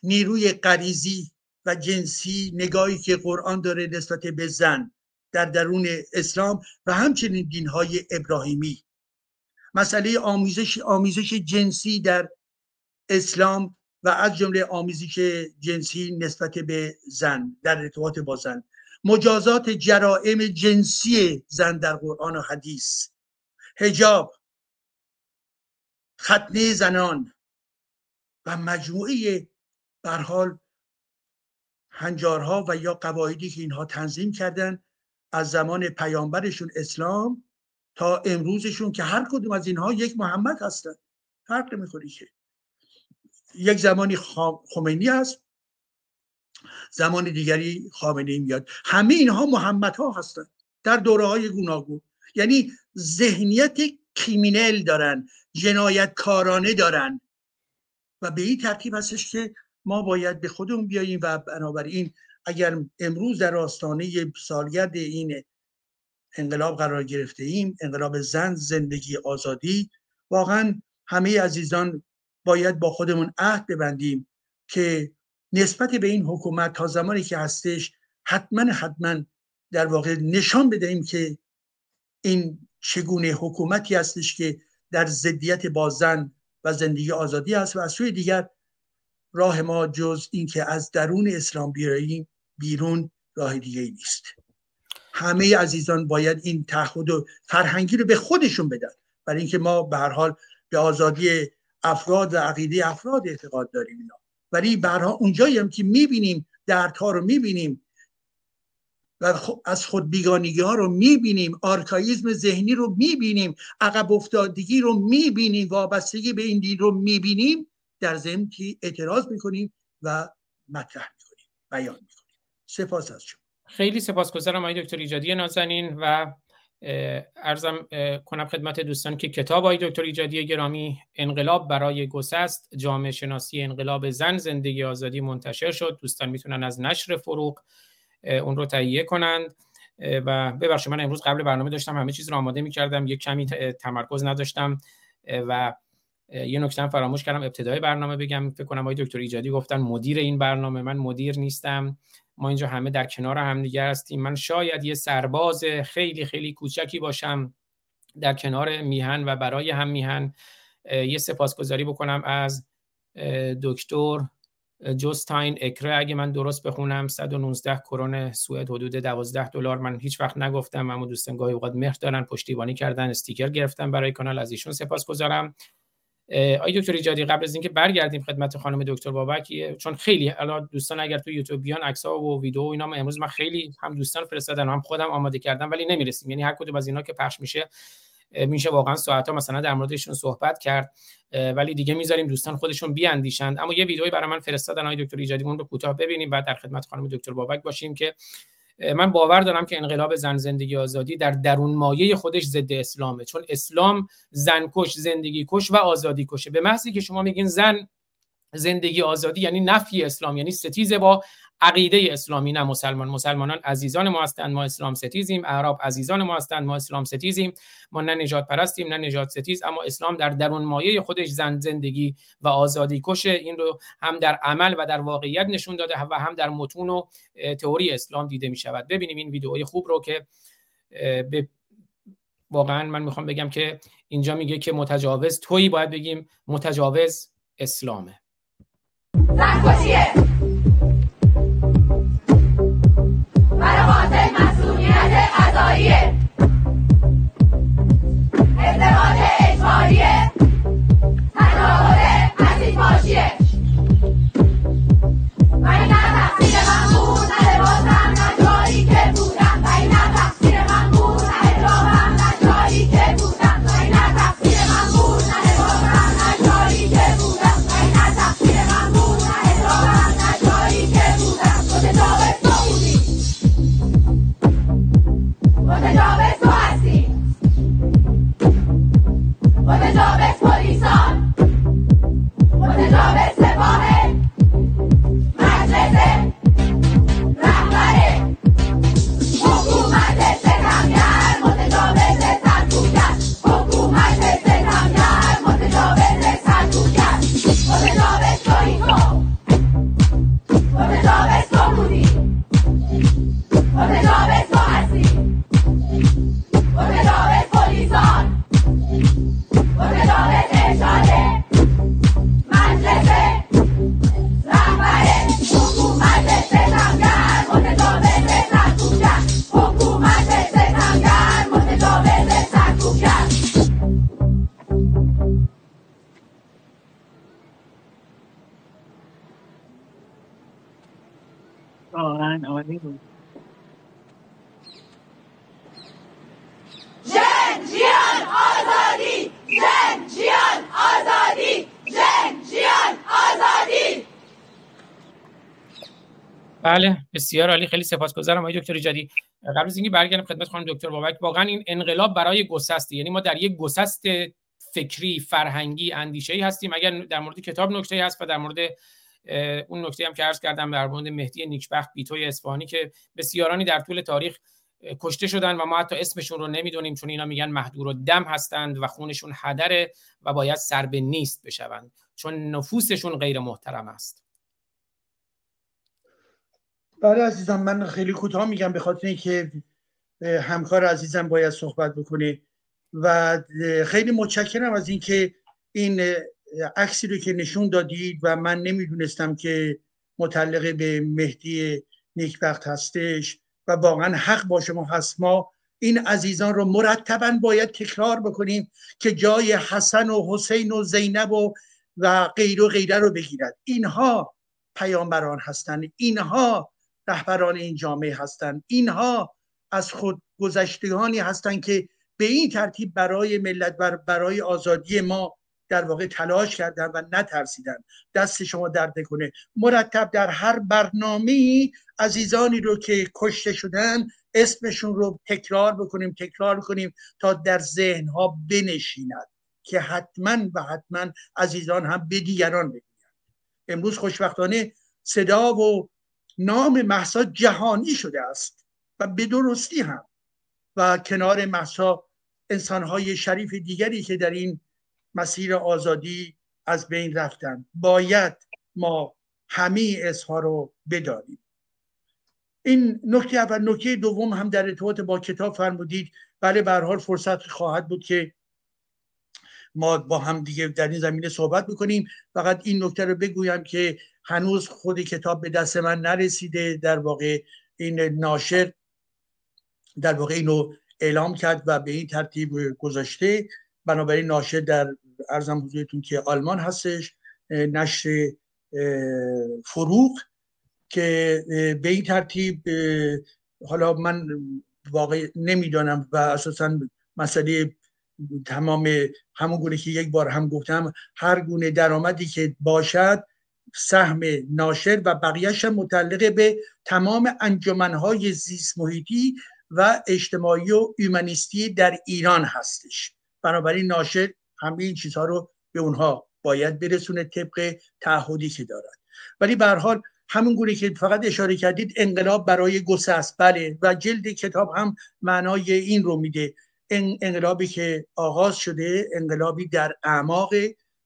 نیروی غریزی و جنسی نگاهی که قرآن داره نسبت به زن. در درون اسلام و همچنین دینهای ابراهیمی. مسئله آموزش آموزش جنسی در اسلام و از جمله آمیزش جنسی نسبت به زن در ارتباط با زن. مجازات جرائم جنسی زن در قرآن و حدیث. هجاب ختنه زنان و مجموعه برحال هنجارها و یا قواعدی که اینها تنظیم کردن از زمان پیامبرشون اسلام تا امروزشون که هر کدوم از اینها یک محمد هستن. فرق می‌خوری که. یک زمانی خمینی هست زمان دیگری خامنه ای میاد. همه اینها محمد ها هستند در دوره های گوناگون. یعنی ذهنیت کریمینل دارن جنایت کارانه دارن. و به این ترتیب هستش که ما باید به خودمون بیاییم و بنابراین اگر امروز در آستانه سالگرد این انقلاب قرار گرفته ایم انقلاب زن زندگی آزادی واقعا همه عزیزان باید با خودمون عهد ببندیم که نسبت به این حکومت تا زمانی که هستش حتما حتما در واقع نشان بدهیم که این چگونه حکومتی هستش که در ضدیت با زن و زندگی آزادی است و از سوی دیگر راه ما جز اینکه از درون اسلام بیاییم. بیرون راه دیگه ای نیست. همه عزیزان باید این تعهد و فرهنگی رو به خودشون بدن. برای اینکه ما به هر حال به آزادی افراد و عقیده افراد اعتقاد داریم اینا. ولی برها اونجایی هم که می‌بینیم دردها رو می‌بینیم و از خود بیگانگی ها رو می‌بینیم آرکایزم ذهنی رو می‌بینیم عقب افتادگی رو می‌بینیم وابستگی به این دین رو می‌بینیم در ضمن که اعتراض می‌کنیم و مطرح می‌کنیم. بیان. سپاس از شما. خیلی سپاسگزارم آقای دکتر ایجادی نازنین و ارزم کنم خدمت دوستان که کتاب آقای دکتر ایجادی گرامی انقلاب برای گسست جامعه شناسی انقلاب زن زندگی آزادی منتشر شد. دوستان می‌تونن از نشر فروغ اون رو تهیه کنند. و ببخشید من امروز قبل برنامه داشتم همه چیز رو آماده می‌کردم. یک کمی تمرکز نداشتم. و یه نکته فراموش کردم. ابتدای برنامه بگم. فکر کنم آقای دکتر ایجادی گفتن مدیر این برنامه. من مدیر نیستم. ما اینجا همه در کنار هم دیگه هستیم. من شاید یه سرباز خیلی خیلی کوچکی باشم در کنار میهن و برای هم میهن یه سپاسگزاری بکنم از دکتر جوستاین اکره. اگه من درست بخونم 119 کرون سوئد حدود 12 دلار. من هیچ وقت نگفتم اما دوستان گاهی اوقات مهر دارن پشتیبانی کردن استیکر گرفتن برای کانال. از ایشون سپاسگزارم. آی دکتر ایجادی قبل از اینکه برگردیم خدمت خانم دکتر بابک چون خیلی الان دوستان اگر تو یوتیوب بیان عکس و ویدیو و اینا ما امروز من خیلی هم دوستان فرستادن هم خودم آماده کردم ولی نمی‌رسیم. یعنی هر کدوم از اینا که پخش میشه میشه واقعا ساعت ها مثلا در موردشون صحبت کرد ولی دیگه می‌ذاریم دوستان خودشون بیاندیشند. اما یه ویدئویی برای من فرستادن آقای دکتر ایجادی اون رو کوتاه ببینیم بعد در خدمت خانم دکتر بابک باشیم که من باور دارم که انقلاب زن زندگی آزادی در درون مایه خودش ضد اسلامه. چون اسلام زن کش زندگی کش و آزادی کشه. به محضی که شما میگین زن زندگی آزادی یعنی نفی اسلام یعنی ستیزه با عقیده اسلامی نه مسلمان. مسلمانان عزیزان ما هستند ما اسلام ستیزیم. اعراب عزیزان ما هستند ما اسلام ستیزیم. ما نه نجات پرستیم نه نجات ستیز اما اسلام در درون مایه خودش زن زندگی و آزادی کشه. این رو هم در عمل و در واقعیت نشون داده و هم در متون و تئوری اسلام دیده می شود. ببینیم این ویدئوی خوب رو که به واقعا من می‌خوام بگم که اینجا میگه که متجاوز تویی باید بگیم متجاوز اسلامه. 越早。بود. جن جیان آزادی جن جیان آزادی جن جیان آزادی. بله بسیار عالی خیلی سپاسگزارم آقای دکتر ایجادی. قبل از اینکه برگردم خدمت خانم دکتر بابک واقعا این انقلاب برای گسسته یعنی ما در یک گسست فکری فرهنگی اندیشه ای هستیم. اگر در مورد کتاب نکته هست و در مورد اون نکته هم که عرض کردم در مورد مهدی نیکبخت بیتوی اصفهانی که بسیارانی در طول تاریخ کشته شدن و ما حتی اسمشون رو نمی‌دونیم چون اینا میگن محدور و دم هستند و خونشون هدره و باید سر به نیست بشوند چون نفوسشون غیر محترم است. بله عزیزم من خیلی کوتاه میگم به خاطر اینکه همکار عزیزم باید صحبت بکنه و خیلی متشکرم از اینکه این عکسی رو که نشون دادید و من نمی‌دونستم که متعلق به مهدی نیکبخت هستش و واقعا حق با شما هست ما این عزیزان رو مرتبا باید تکرار بکنیم که جای حسن و حسین و زینب و و غیر و غیره رو بگیرد. اینها پیامبران هستند اینها رهبران این جامعه هستند اینها از خود گذشتگانی هستند که به این ترتیب برای ملت و برای آزادی ما در واقع تلاش کردن و نترسیدن. دست شما درد کنه مرتب در هر برنامه عزیزانی رو که کشته شدن اسمشون رو تکرار بکنیم تکرار کنیم تا در ذهنها بنشیند که حتما و حتما عزیزان هم به دیگران بگویند. امروز خوشبختانه صدا و نام محسا جهانی شده است و به درستی هم. و کنار محسا انسانهای شریف دیگری که در این مسیر آزادی از بین رفتن. باید ما همه اسها رو بدانیم. این نکته اول نکته دوم هم در ارتباط با کتاب فرمودید. بله به حال فرصت خواهد بود که ما با هم دیگه در این زمینه صحبت بکنیم. فقط این نکته رو بگویم که هنوز خود کتاب به دست من نرسیده. در واقع این ناشر در واقع اینو اعلام کرد و به این ترتیب گذاشته. بنابراین ناشر در ارزم حضورتون که آلمان هستش نشر فروغ که به این ترتیب حالا من واقع نمی‌دانم و اساسا مسئله تمام همون گونه که یک بار هم گفتم هر گونه درآمدی که باشد سهم ناشر و بقیهش متعلق به تمام انجمنهای زیست محیطی و اجتماعی و ایمنیستی در ایران هستش. بنابراین ناشر همه این چیزها رو به اونها باید برسونه طبق تعهدی که دارد ولی به حال همون گونه که فقط اشاره کردید انقلاب برای گسست. بله. و جلد کتاب هم معنای این رو میده. انقلابی که آغاز شده انقلابی در اعماق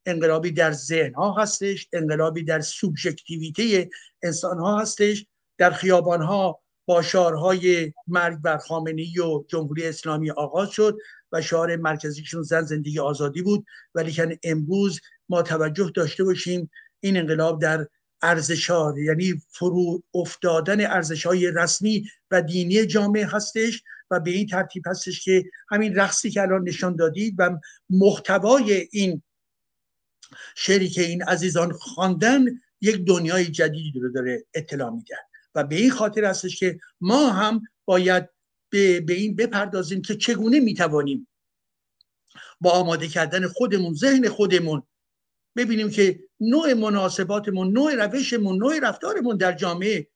انقلابی در ذهن ها هستش انقلابی در سوبژکتیویته انسان ها هستش. در خیابان ها با شعارهای مرگ بر خامنه‌ای و جمهوری اسلامی آغاز شد. و شعار مرکزیشون زن زندگی آزادی بود. ولی که امروز ما توجه داشته باشیم این انقلاب در ارزشار یعنی فرو افتادن ارزش های رسمی و دینی جامعه هستش و به این ترتیب هستش که همین رقصی که الان نشان دادید و محتوای این شعری که این عزیزان خواندن یک دنیای جدیدی رو داره اطلاع میدن و به این خاطر هستش که ما هم باید به, به این بپردازیم که چگونه می‌توانیم با آماده کردن خودمون ذهن خودمون ببینیم که نوع مناسباتمون نوع روشمون نوع رفتارمون در جامعه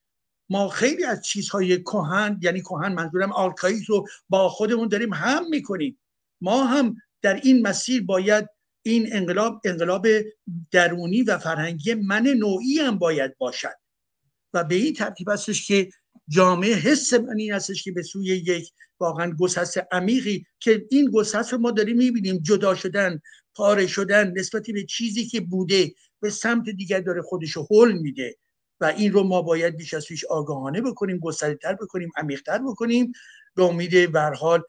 ما خیلی از چیزهای کهن یعنی کهن منظورم archaic رو با خودمون داریم حمل می‌کنیم. ما هم در این مسیر باید این انقلاب انقلاب درونی و فرهنگی من نوعی هم باید باشد. و به این ترتیب هستش که جامعه حس من این هستش که به سوی یک واقعا گسست عمیقی که این گسست رو ما داریم می‌بینیم جدا شدن پاره شدن نسبتی به چیزی که بوده به سمت دیگر داره خودش رو حل میده. و این رو ما باید بیش از پیش آگاهانه بکنیم گسترتر بکنیم عمیقتر بکنیم. به امید برحال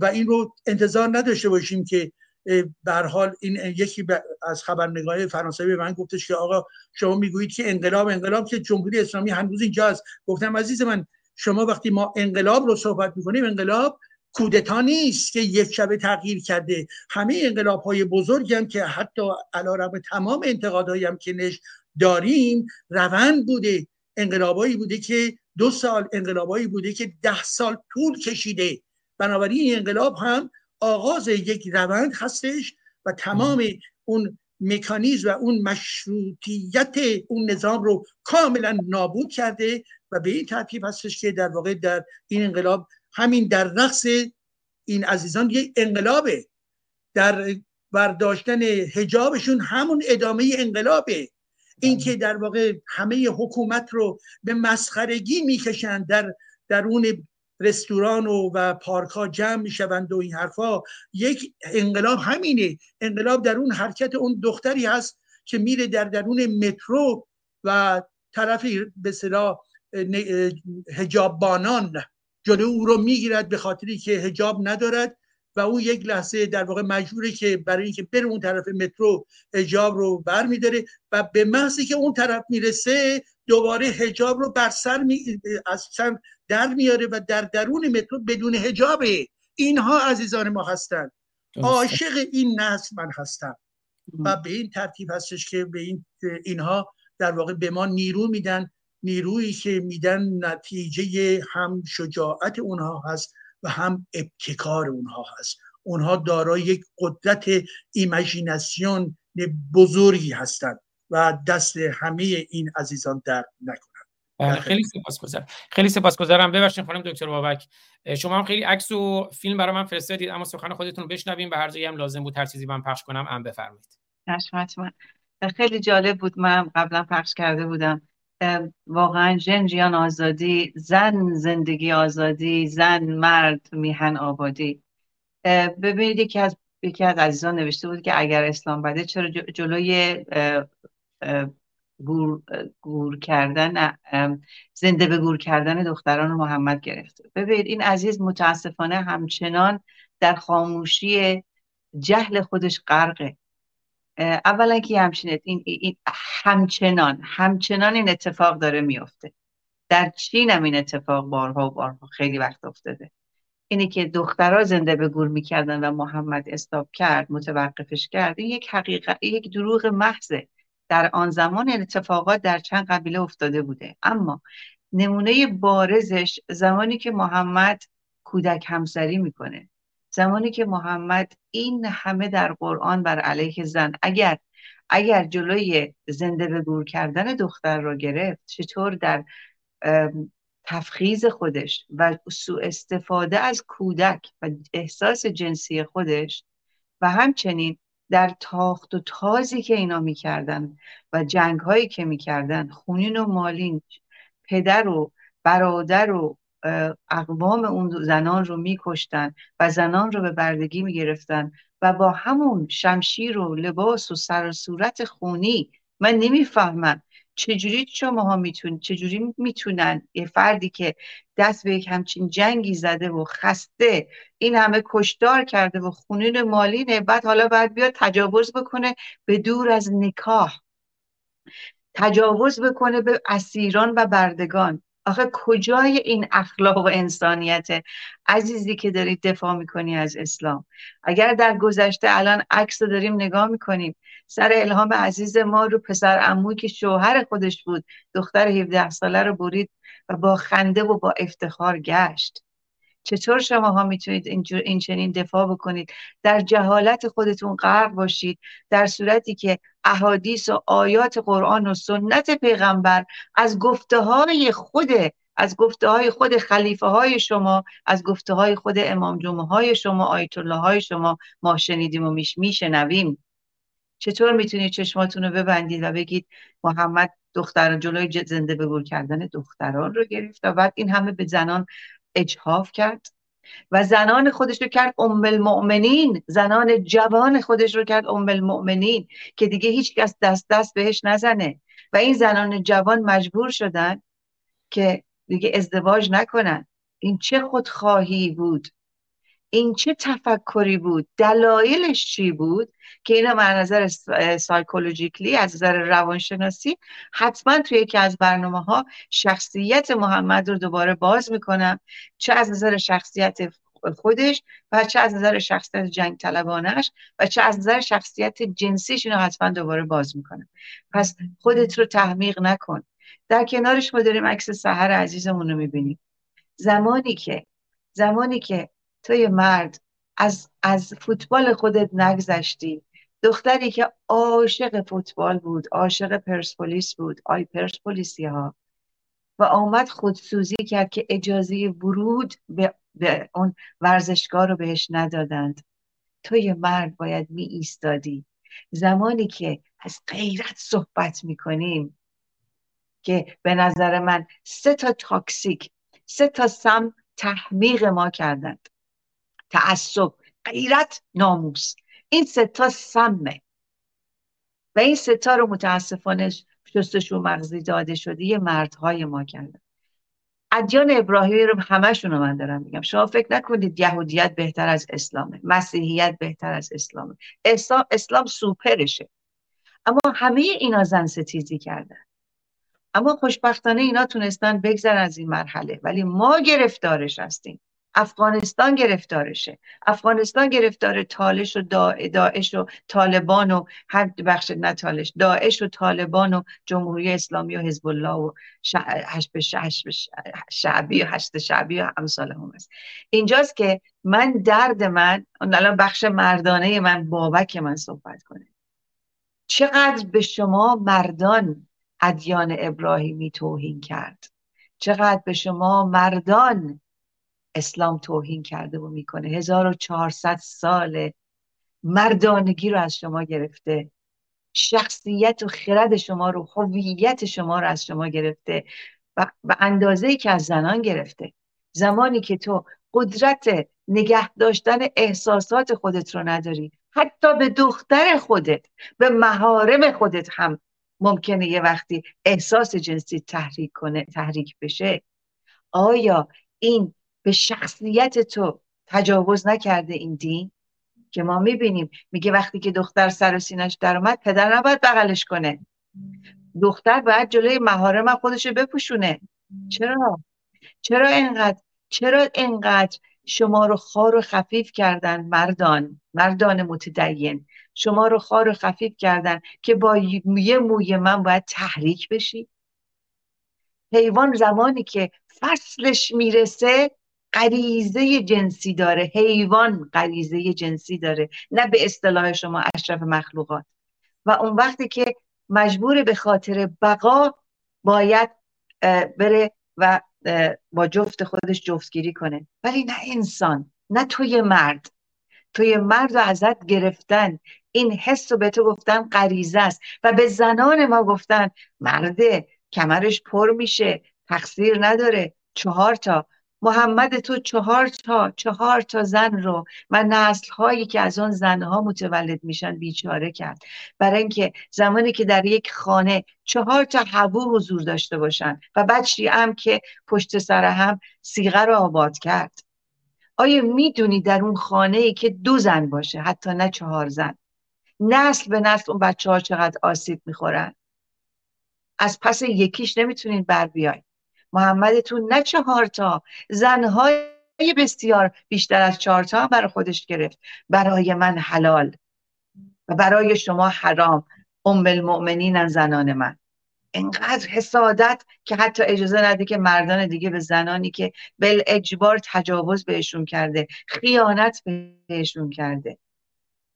و این رو انتظار نداشته باشیم که به حال این یکی از خبرنگاه فرانسوی به من گفتش که آقا شما می‌گویید که انقلاب انقلاب که جمهوری اسلامی هنوز اینجاست گفتم عزیز من شما وقتی ما انقلاب رو صحبت می‌کنیم انقلاب کودتا نیست که یک شبه تغییر کرده. همه انقلاب های بزرگی هم که حتی علا تمام انتقادهایی هم که نش داریم روند بوده. انقلابایی بوده که دو سال انقلابایی بوده که ده سال طول کشیده. بنابراین این انقلاب هم آغاز یک روند هستش و تمام اون مکانیزم و اون مشروطیت اون نظام رو کاملا نابود کرده و به این ترتیب هستش که در واقع در این انقلاب همین در رقص این عزیزان یک انقلابه. در برداشتن هجابشون همون ادامه انقلابه. اینکه در واقع همه حکومت رو به مسخرگی می‌کشند در درون رستوران و, و پارک ها جمع می‌شوند و این حرفا یک انقلاب همینه. انقلاب در اون حرکت اون دختری هست که میره در درون مترو و طرف به صلاح هجاب بانان جلو او رو می‌گیرد به خاطری که هجاب ندارد و او یک لحظه در واقع مجبوره که برای اینکه بره اون طرف مترو هجاب رو بر میداره و به محضی که اون طرف می‌رسه دوباره هجاب رو بر سر می... از سر در میاره و در درون مترو بدون هجابه اینها عزیزان ما هستند. عاشق این نسل من هستم. و به این ترتیب هستش که به این اینها در واقع به ما نیرو میدن. نیرویی که میدن نتیجه هم شجاعت اونها هست و هم ابتکار اونها هست. اونها دارای یک قدرت ایمجیناسیون بزرگی هستند. و دست همه این عزیزان در نکنند. بله خیلی سپاسگزارم. خیلی سپاسگزارم. ببخشید خانم دکتر بابک. شما هم خیلی عکس و فیلم برای من فرستادید اما سخن خودتون رو بشنویم به هر جایی هم لازم بود هر چیزی من پخش کنم ام بفرمایید. خیلی جالب بود. من قبلا پخش کرده بودم. واقعا جن آزادی زن زندگی آزادی زن مرد میهن آبادی. ببینید یکی از یکی از عزیزان نوشته بود که اگر اسلام بده چرا جلوی گور, گور کردن زنده به گور کردن دختران محمد گرفته ببینید این عزیز متاسفانه همچنان در خاموشی جهل خودش غرقه. اولا که همچنین این, این همچنان همچنان این اتفاق داره میفته در چین هم این اتفاق بارها و بارها خیلی وقت افتاده. اینی که دخترها زنده به گور می‌کردن و محمد استاب کرد متوقفش کرد این یک حقیقت یک دروغ محضه. در آن زمان اتفاقات در چند قبیله افتاده بوده. اما نمونه بارزش زمانی که محمد کودک همسری می‌کنه. زمانی که محمد این همه در قرآن بر علیه زن اگر اگر جلوی زنده به گور کردن دختر را گرفت چطور در تفخیز خودش و سوء استفاده از کودک و احساس جنسی خودش و همچنین در تاخت و تازی که اینا می‌کردن و جنگ هایی که می‌کردن خونین و مالین پدر و برادر و اقوام اون زنان رو میکشتن و زنان رو به بردگی می‌گرفتن و با همون شمشیر و لباس و سر و صورت خونی من نمی‌فهمم چجوری شما ها میتون چجوری می‌تونن یه فردی که دست به یک همچین جنگی زده و خسته این همه کشدار کرده و خونین مالینه بعد حالا باید بیاد تجاوز بکنه به دور از نکاح. تجاوز بکنه به اسیران و بردگان. آخه کجای این اخلاق و انسانیت عزیزی که دارید دفاع می‌کنی از اسلام. اگر در گذشته الان عکس رو داریم نگاه می‌کنیم سر الهام عزیز ما رو پسر اموی که شوهر خودش بود دختر 17 ساله رو برید و با خنده و با افتخار گشت. چطور شما ها می‌تونید اینجور این چنین دفاع بکنید؟ در جهالت خودتون غرق باشید. در صورتی که احادیث و آیات قرآن و سنت پیغمبر از گفته های خود از گفته های خود خلیفه های شما از گفته های خود امام جمعه های شما آیت الله های شما ما شنیدیم و میش میشنویم. چطور می‌تونید چشماتون رو ببندید و بگید محمد دختر جلوی زنده به گور کردن دختران رو گرفت و بعد این همه به زنان اجحاف کرد و زنان خودش رو کرد ام المؤمنین زنان جوان خودش رو کرد ام المؤمنین که دیگه هیچ کس دست دست بهش نزنه. و این زنان جوان مجبور شدن که دیگه ازدواج نکنن. این چه خودخواهی بود؟ این چه تفکری بود؟ دلایلش چی بود؟ که اینا من نظر سایکولوژیکلی از نظر روانشناسی حتما توی یکی از برنامه ها شخصیت محمد رو دوباره باز می‌کنم. چه از نظر شخصیت خودش و چه از نظر شخصیت جنگ طلبانش و چه از نظر شخصیت جنسیش اینو حتما دوباره باز می‌کنم. پس خودت رو تحمیق نکن. در کنارش ما داریم عکس سحر عزیزمون رو می‌بینیم. زمانی که زمانی که توی مرد. از, از فوتبال خودت نگذشتی. دختری که عاشق فوتبال بود عاشق پرسپولیس بود. آی پرسپولیسی ها و آمد خودسوزی کرد که اجازه ورود به, به اون ورزشگاه رو بهش ندادند. توی مرد باید می ایستادی. زمانی که از غیرت صحبت می کنیم که به نظر من سه تا تاکسیک سه تا سم تحمیق ما کردند. تعصب غیرت ناموس. این ستا سمه. و این ستا رو متاسفانه شستشو مغزی داده شده یه مردهای ما کردن. ادیان ابراهیمی رو همشون رو من دارم میگم. شما فکر نکنید یهودیت بهتر از اسلامه مسیحیت بهتر از اسلامه. اسلام, اسلام سوپرشه. اما همه اینا زن ستیزی کردن. اما خوشبختانه اینا تونستن بگذرن از این مرحله. ولی ما گرفتارش هستیم. افغانستان گرفتارشه. افغانستان گرفتار تالش و داعش و طالبان و هر بخش نه تالش داعش و طالبان و جمهوری اسلامی و حزب الله و حشب شعبی و هشت شعبی و امثال هم هست. اینجاست که من درد من الان بخش مردانه من بابک من صحبت کنه. چقدر به شما مردان ادیان ابراهیمی توهین کرد؟ چقدر به شما مردان اسلام توهین کرده و می‌کنه. 1400 سال مردانگی رو از شما گرفته. شخصیت و خرد شما رو هویت شما رو از شما گرفته و به اندازه که از زنان گرفته. زمانی که تو قدرت نگه داشتن احساسات خودت رو نداری حتی به دختر خودت به مهارم خودت هم ممکنه یه وقتی احساس جنسی تحریک کنه تحریک بشه. آیا این به شخصیت تو تجاوز نکرده این دین؟ که ما می‌بینیم. میگه وقتی که دختر سر و سینش در اومد پدر نباید بغلش کنه. دختر باید جلوی مهارم خودش رو بپوشونه. چرا؟ چرا اینقدر چرا اینقدر شما رو خار و خفیف کردن مردان؟ مردان متدین. شما رو خار و خفیف کردن که با یه موی من باید تحریک بشی؟ حیوان زمانی که فصلش می‌رسه غریزه جنسی داره حیوان غریزه جنسی داره نه به اصطلاح شما اشرف مخلوقات. و اون وقتی که مجبور به خاطر بقا باید بره و با جفت خودش جفتگیری کنه. ولی نه انسان نه توی مرد. توی مرد رو ازت گرفتن. این حس رو به تو گفتن غریزه است. و به زنان ما گفتن مرده کمرش پر میشه تقصیر نداره. چهار تا محمد تو چهار تا چهار تا زن رو و نسل هایی که از آن زنها متولد میشن بیچاره کرد. برای اینکه زمانی که در یک خانه چهار تا حبو حضور داشته باشن و بعد شیعه که پشت سر هم سیغه رو آباد کرد. آیا می‌دونی در اون خانه ای که دو زن باشه حتی نه چهار زن نسل به نسل اون بچه ها چقدر آسیب می‌خورن؟ از پس یکیش نمی‌تونین بر بیاین محمدتون نه چهار تا زنهای بسیار بیشتر از چهار تا برای خودش گرفت. برای من حلال و برای شما حرام. ام المؤمنین زنان من. انقدر حسادت که حتی اجازه نده که مردان دیگه به زنانی که بل اجبار تجاوز بهشون کرده خیانت بهشون کرده.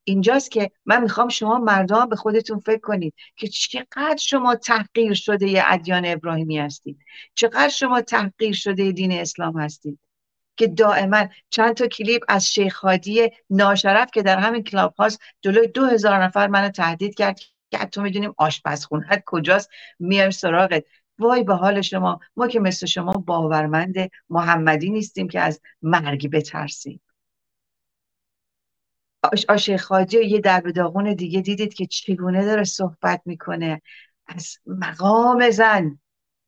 اینجاست که من می‌خوام شما مردم به خودتون فکر کنید که چقدر شما تحقیر شده ادیان ابراهیمی هستید. چقدر شما تحقیر شده دین اسلام هستید. که دائما چند تا کلیپ از شیخ هادی ناشرف که در همین کلاب هاست جلوی دو هزار نفر منو تهدید کرد که تو می‌دونیم آشپزخونت کجاست. میایم سراغت وای به حال شما. ما که مثل شما باورمند محمدی نیستیم که از مرگ بترسیم. آشه خاجه یه در داغون دیگه دیدید که چگونه داره صحبت می‌کنه. از مقام زن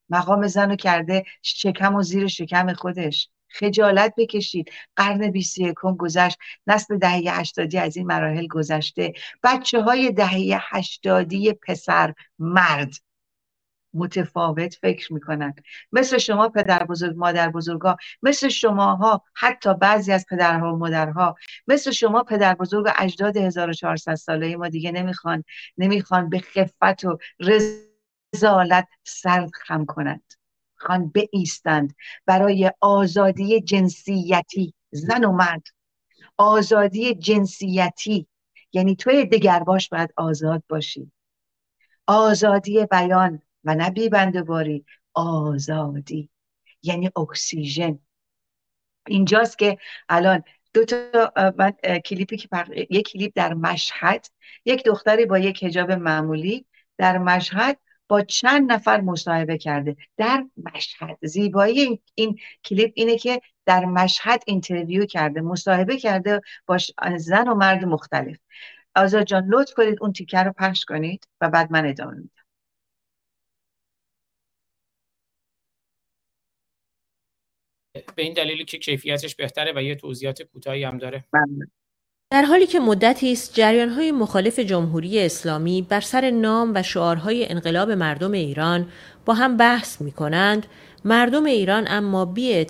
مقام زن رو کرده شکم و زیر شکم خودش. خجالت بکشید. قرن بیست یکم گذشت. نسل دهه هشتادی از این مراحل گذشته. بچه های دهه هشتادی پسر مرد. متفاوت فکر می‌کنن مثل شما پدر بزرگ مادر بزرگا مثل شماها حتی بعضی از پدرها و مادرها. مثل شما پدر بزرگ اجداد 1400 ساله ما دیگه نمی‌خوان نمی‌خوان به خفت و رزالت سر خم کنند. خان ایستند برای آزادی جنسیتی زن و مرد. آزادی جنسیتی. یعنی توی دگرباش باید آزاد باشی. آزادی بیان. و نه بیبنده باری آزادی یعنی اکسیژن. اینجاست که الان دو تا من کلیپی که یک کلیپ در مشهد یک دختری با یک حجاب معمولی در مشهد با چند نفر مصاحبه کرده. در مشهد. زیبایی این کلیپ اینه که در مشهد interview کرده مصاحبه کرده با زن و مرد مختلف. آزاد جان لطف کنید اون تیکه رو پخش کنید و بعد من ادامه میدم. به این دلیلی که کیفیتش بهتره و یه توضیحات کوتاهی هم داره بله. در حالی که مدتی است جریانهای مخالف جمهوری اسلامی بر سر نام و شعارهای انقلاب مردم ایران با هم بحث می کنند، مردم ایران اما بی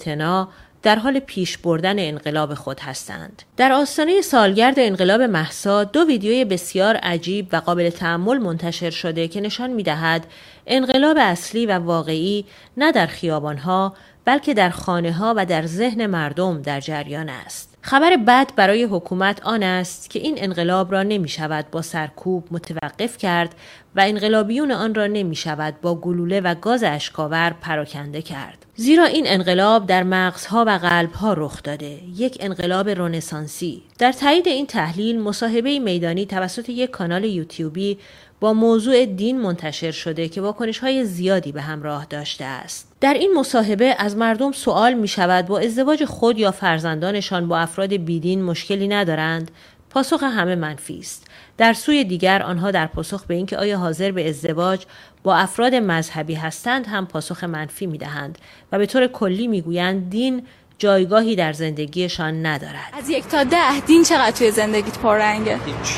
در حال پیش بردن انقلاب خود هستند. در آستانه سالگرد انقلاب محسا دو ویدیوی بسیار عجیب و قابل تحمل منتشر شده که نشان می دهد انقلاب اصلی و واقعی نه در خیابانها بلکه در خانه ها و در ذهن مردم در جریان است. خبر بد برای حکومت آن است که این انقلاب را نمی شود با سرکوب متوقف کرد و انقلابیون آن را نمی شود با گلوله و گاز اشکاور پراکنده کرد. زیرا این انقلاب در مغزها و قلبها رخ داده یک انقلاب رونسانسی در تایید این تحلیل مصاحبه میدانی توسط یک کانال یوتیوبی با موضوع دین منتشر شده که واکنش های زیادی به همراه داشته است. در این مصاحبه از مردم سوال می شود با ازدواج خود یا فرزندانشان با افراد بیدین مشکلی ندارند؟ پاسخ همه منفی است. در سوی دیگر آنها در پاسخ به اینکه آیا حاضر به ازدواج با افراد مذهبی هستند هم پاسخ منفی می دهند و به طور کلی می گویند دین جایگاهی در زندگیشان ندارد. از یک تا ده دین چقدر توی زندگیت پررنگه؟ هیچ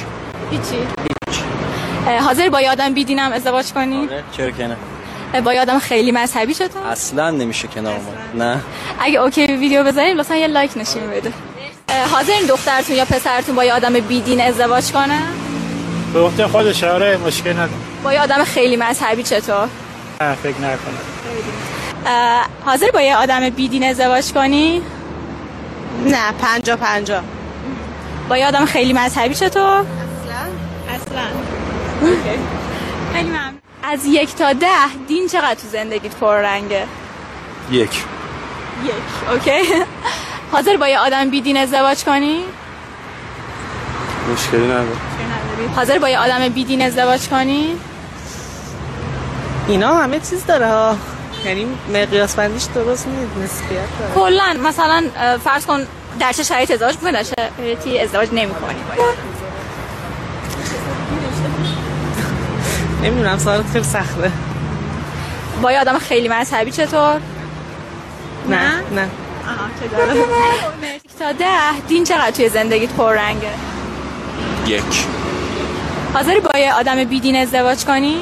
هیچی؟ حاضر با یادم بیدینم ازدواج کنی؟ آره چرا که نه با یادم خیلی مذهبی چطور؟ اصلا نمیشه کنار اومد نه اگه اوکی ویدیو بذاریم لطفا یه لایک نشون بده حاضر این دخترتون یا پسرتون با یه آدم بیدین ازدواج کنه؟ به وقت خودش آره مشکل نداره با یه آدم خیلی مذهبی چطور؟ نه فکر نکنم حاضر با یه آدم بیدین ازدواج کنی؟ نه پنجا پنجا با یه آدم خیلی مذهبی چطور؟ اصلا اصلا خیلی ممنون. از یک تا ده دین چقدر تو زندگیت پررنگه؟ یک. یک اوکی. حاضر با یه آدم بی دین ازدواج کنی؟ مشکلی نداره. حاضر با یه آدم بی دین ازدواج کنی؟ اینا همه چیز داره ها. یعنی مقیاس بندیش درست نیست نسبیت داره. کلا مثلا فرض کن در چه شرایط ازدواج می‌کنی در چه شرایطی ازدواج نمی‌کنی. نمی‌دونم سوالت خیلی سخته. با یه آدم خیلی مذهبی چطور؟ نه نه؟ آها تا ده دین چقدر توی زندگیت پررنگه؟ یک. حاضر با یه آدم بی دین ازدواج کنی؟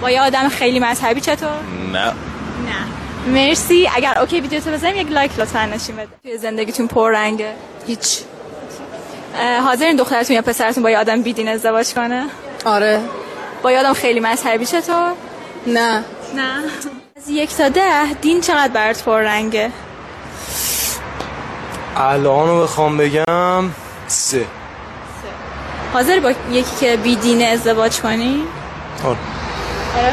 با یه آدم خیلی مذهبی چطور؟ نه. نه. مرسی. اگر اوکی ویدیو تو بزنیم یک لایک لطفا نشون بده. توی زندگیتون پررنگه؟ هیچ. اه، حاضر این دخترتون یا پسرتون با یه آدم بی دین ازدواج کنه؟ آره. با یه آدم خیلی مذهبی. چطور؟ نه. نه. از یک تا ده دین چقدر برات پررنگه؟ الان رو بخوام بگم سه. حاضر با یکی که بی دین ازدواج کنی؟ آره. آره.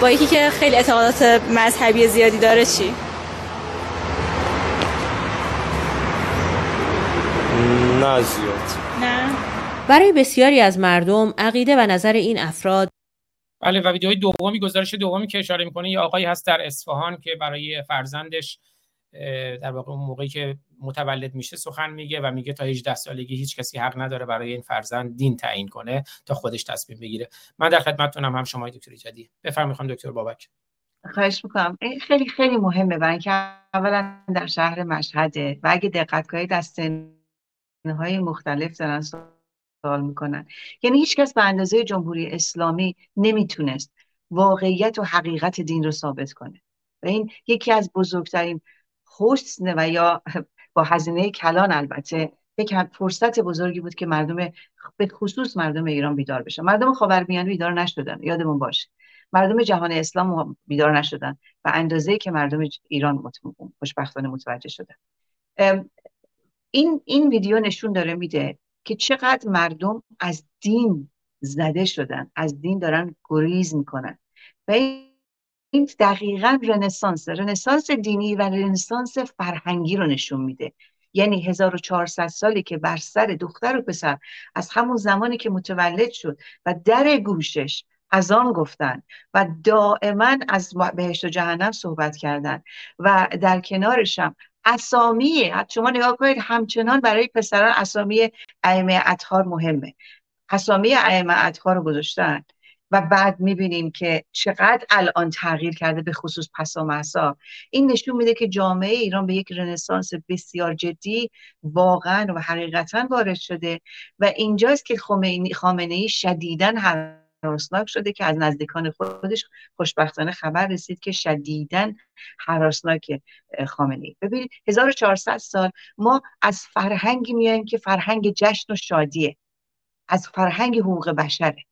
با یکی که خیلی اعتقادات مذهبی زیادی داره چی؟ نه زیاد. نه؟ برای بسیاری از مردم عقیده و نظر این افراد بله و ویدیوهای دومی گزارش دومی که اشاره می‌کنه یه آقایی هست در اصفهان که برای فرزندش در واقع اون موقعی که متولد میشه سخن میگه و میگه تا 18 سالگی هیچ کسی حق نداره برای این فرزند دین تعیین کنه تا خودش تصمیم بگیره. من در خدمتتونم هم شما دکتر ایجادی. بفرمایید خانم دکتر بابک. خواهش می‌کنم. این خیلی خیلی مهمه برای اینکه اولا در شهر مشهده و اگه دقت کنید از سنهای مختلف دارن سوال می‌کنن. یعنی هیچکس به اندازه جمهوری اسلامی نمی‌تونست واقعیت و حقیقت دین رو ثابت کنه. و این یکی از بزرگترین حسن و یا با هزینه کلان البته یک فرصت بزرگی بود که مردم به خصوص مردم ایران بیدار بشن. مردم خاورمیانه بیدار نشدن یادمون باشه. مردم جهان اسلام بیدار نشدن و اندازه که مردم ایران. خوشبختانه متوجه شدن. این این ویدیو نشون داره میده که چقدر مردم از دین زده شدن از دین دارن گریز می‌کنن. و این دقیقا رنسانس رنسانس دینی و رنسانس فرهنگی رو نشون میده. یعنی 1400 سالی که بر سر دختر و پسر از همون زمانی که متولد شد و در گوشش از آن گفتن و دائما از بهشت و جهنم صحبت کردن و در کنارش اسامی. شما نگاه کنید همچنان برای پسران اسامی ائمه اطهار مهمه. اسامی ائمه اطهار رو گذاشتن و بعد می‌بینیم که چقدر الان تغییر کرده به خصوص پسا مسا این نشون میده که جامعه ایران به یک رنسانس بسیار جدی واقعا و حقیقتا وارد شده و اینجاست که خمینی خامنه ای شدیداً هراسناک شده که از نزدیکان خودش خوشبختانه خبر رسید که شدیداً هراسناک خامنه ای ببینید 1400 سال ما از فرهنگی میایم که فرهنگ جشن و شادیه. از فرهنگ حقوق بشره.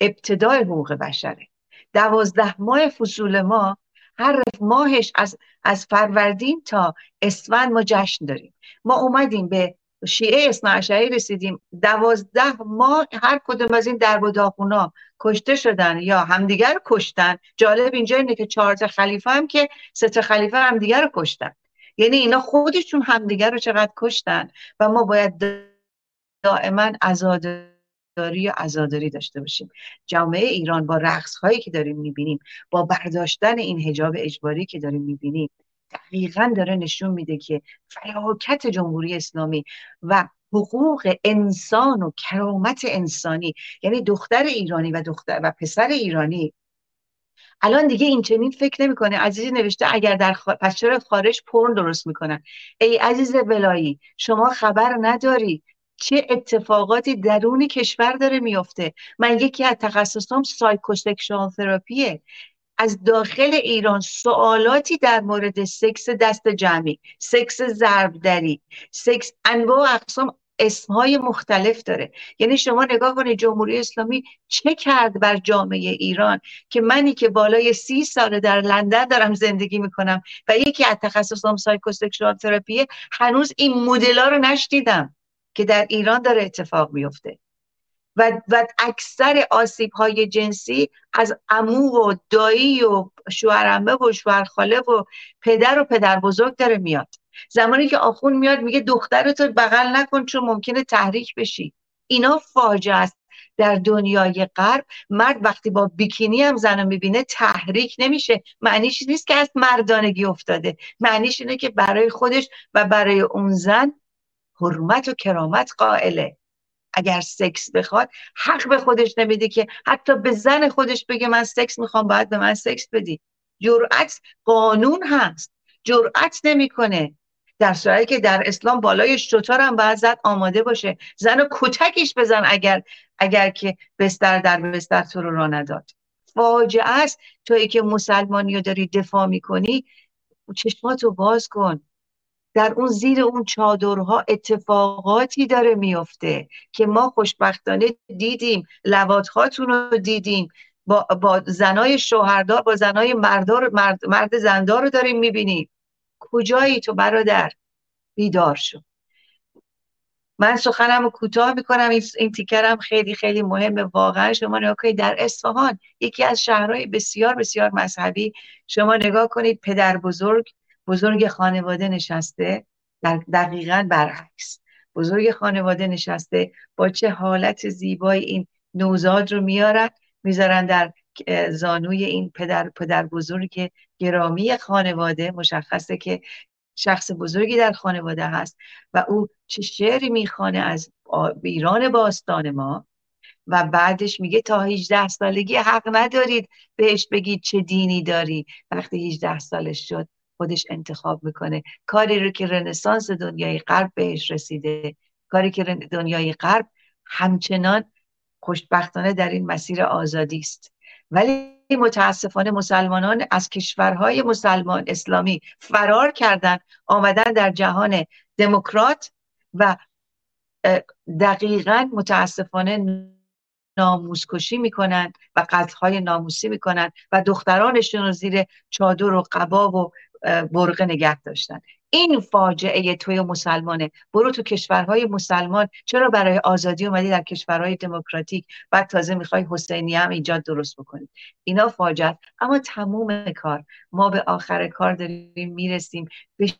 ابتدای حقوق بشره. دوازده ماه فصول ما هر ماهش از از فروردین تا اسفند ما جشن داریم. ما اومدیم به شیعه اثناعشری رسیدیم. دوازده ماه هر کدوم از این درب و داغونا کشته شدن یا همدیگر کشتن. جالب اینجا اینه که چهار تا خلیفه هم که سه تا خلیفه همدیگر رو کشتن. یعنی اینا خودشون همدیگر رو چقدر کشتن و ما باید دائما عزاداری و عزاداری داشته باشیم. جامعه ایران با رقص هایی که داریم می‌بینیم با برداشتن این حجاب اجباری که داریم می‌بینیم دقیقا داره نشون میده که فلاکت جمهوری اسلامی و حقوق انسان و کرامت انسانی یعنی دختر ایرانی و دختر و پسر ایرانی. الان دیگه این چنین فکر نمی‌کنه. عزیزی نوشته اگر در خ... پس چرا خارج پرن درست می‌کنن؟ ای عزیز ولایی شما خبر نداری چه اتفاقاتی درون کشور داره میفته من یکی از تخصصام psychosexual therapy ه. از داخل ایران سوالاتی در مورد سکس دست جمعی سکس ضربدری سکس انواع و اقسام اسمهای مختلف داره. یعنی شما نگاه کنید جمهوری اسلامی چه کرد بر جامعه ایران که منی که بالای سی ساله در لندن دارم زندگی می‌کنم و یکی از تخصصام psychosexual therapy ه هنوز این مدل رو نشنیدم که در ایران داره اتفاق میفته و, و اکثر آسیب های جنسی از امو و دایی و شوهرمه و شوهرخاله و پدر و پدر بزرگ داره میاد. زمانی که آخون میاد میگه دخترتو بغل نکن چون ممکنه تحریک بشی. اینا فاجعه است. در دنیای غرب مرد وقتی با بیکینی هم زن می‌بینه تحریک نمیشه. معنیش نیست که از مردانگی افتاده. معنیش اینه که برای خودش و برای اون زن حرمت و کرامت قائله. اگر سکس بخواد حق به خودش نمیده که حتی به زن خودش بگه من سکس می‌خوام باید به من سکس بدی. جرأت قانون هست. جرأت نمی‌کنه. در صورتی که در اسلام بالای شطار هم باید زد آماده باشه. زن کتکش بزن اگر اگر که بستر در بستر تو رو را نداد. فاجعه است. تویی که مسلمانی رو داری دفاع می‌کنی چشماتو باز کن. در اون زیر اون چادرها اتفاقاتی داره میفته که ما خوشبختانه دیدیم لواتهاتون رو دیدیم. با, با زنای شوهردار با زنای مردار مرد, مرد زندار رو داریم می‌بینیم. کجایی تو برادر؟ بیدار شو. من سخنم رو کوتاه می‌کنم. این, این تیکرم خیلی خیلی مهمه. واقعا شما نگاه کنید در اصفهان یکی از شهرهای بسیار بسیار مذهبی. شما نگاه کنید پدر بزرگ بزرگ خانواده نشسته در دقیقا برعکس. بزرگ خانواده نشسته با چه حالت زیبایی این نوزاد رو میارن می‌ذارن در زانوی این پدر پدر بزرگی که گرامی خانواده مشخصه که شخص بزرگی در خانواده هست و او چه شعری می‌خوانه از ایران باستان ما و بعدش میگه تا 18 سالگی حق ندارید بهش بگید چه دینی داری. وقتی 18 سالش شد خودش انتخاب می‌کنه. کاری رو که رنسانس دنیای غرب بهش رسیده کاری که دنیای غرب همچنان خوشبختانه در این مسیر آزادی است. ولی متاسفانه مسلمانان از کشورهای مسلمان اسلامی فرار کردن آمدن در جهان دموکرات و دقیقا متاسفانه ناموس کشی می‌کنن و قتلهای ناموسی می‌کنن و دخترانشون رو زیر چادر و قباب و برقه نگه داشتن. این فاجعه توی مسلمانه. برو تو کشورهای مسلمان. چرا برای آزادی اومدی در کشورهای دموکراتیک؟ بعد تازه می‌خوای حسینی هم ایجاد درست بکنی. اینا فاجعه. اما تموم کار. ما به آخر کار داریم می‌رسیم به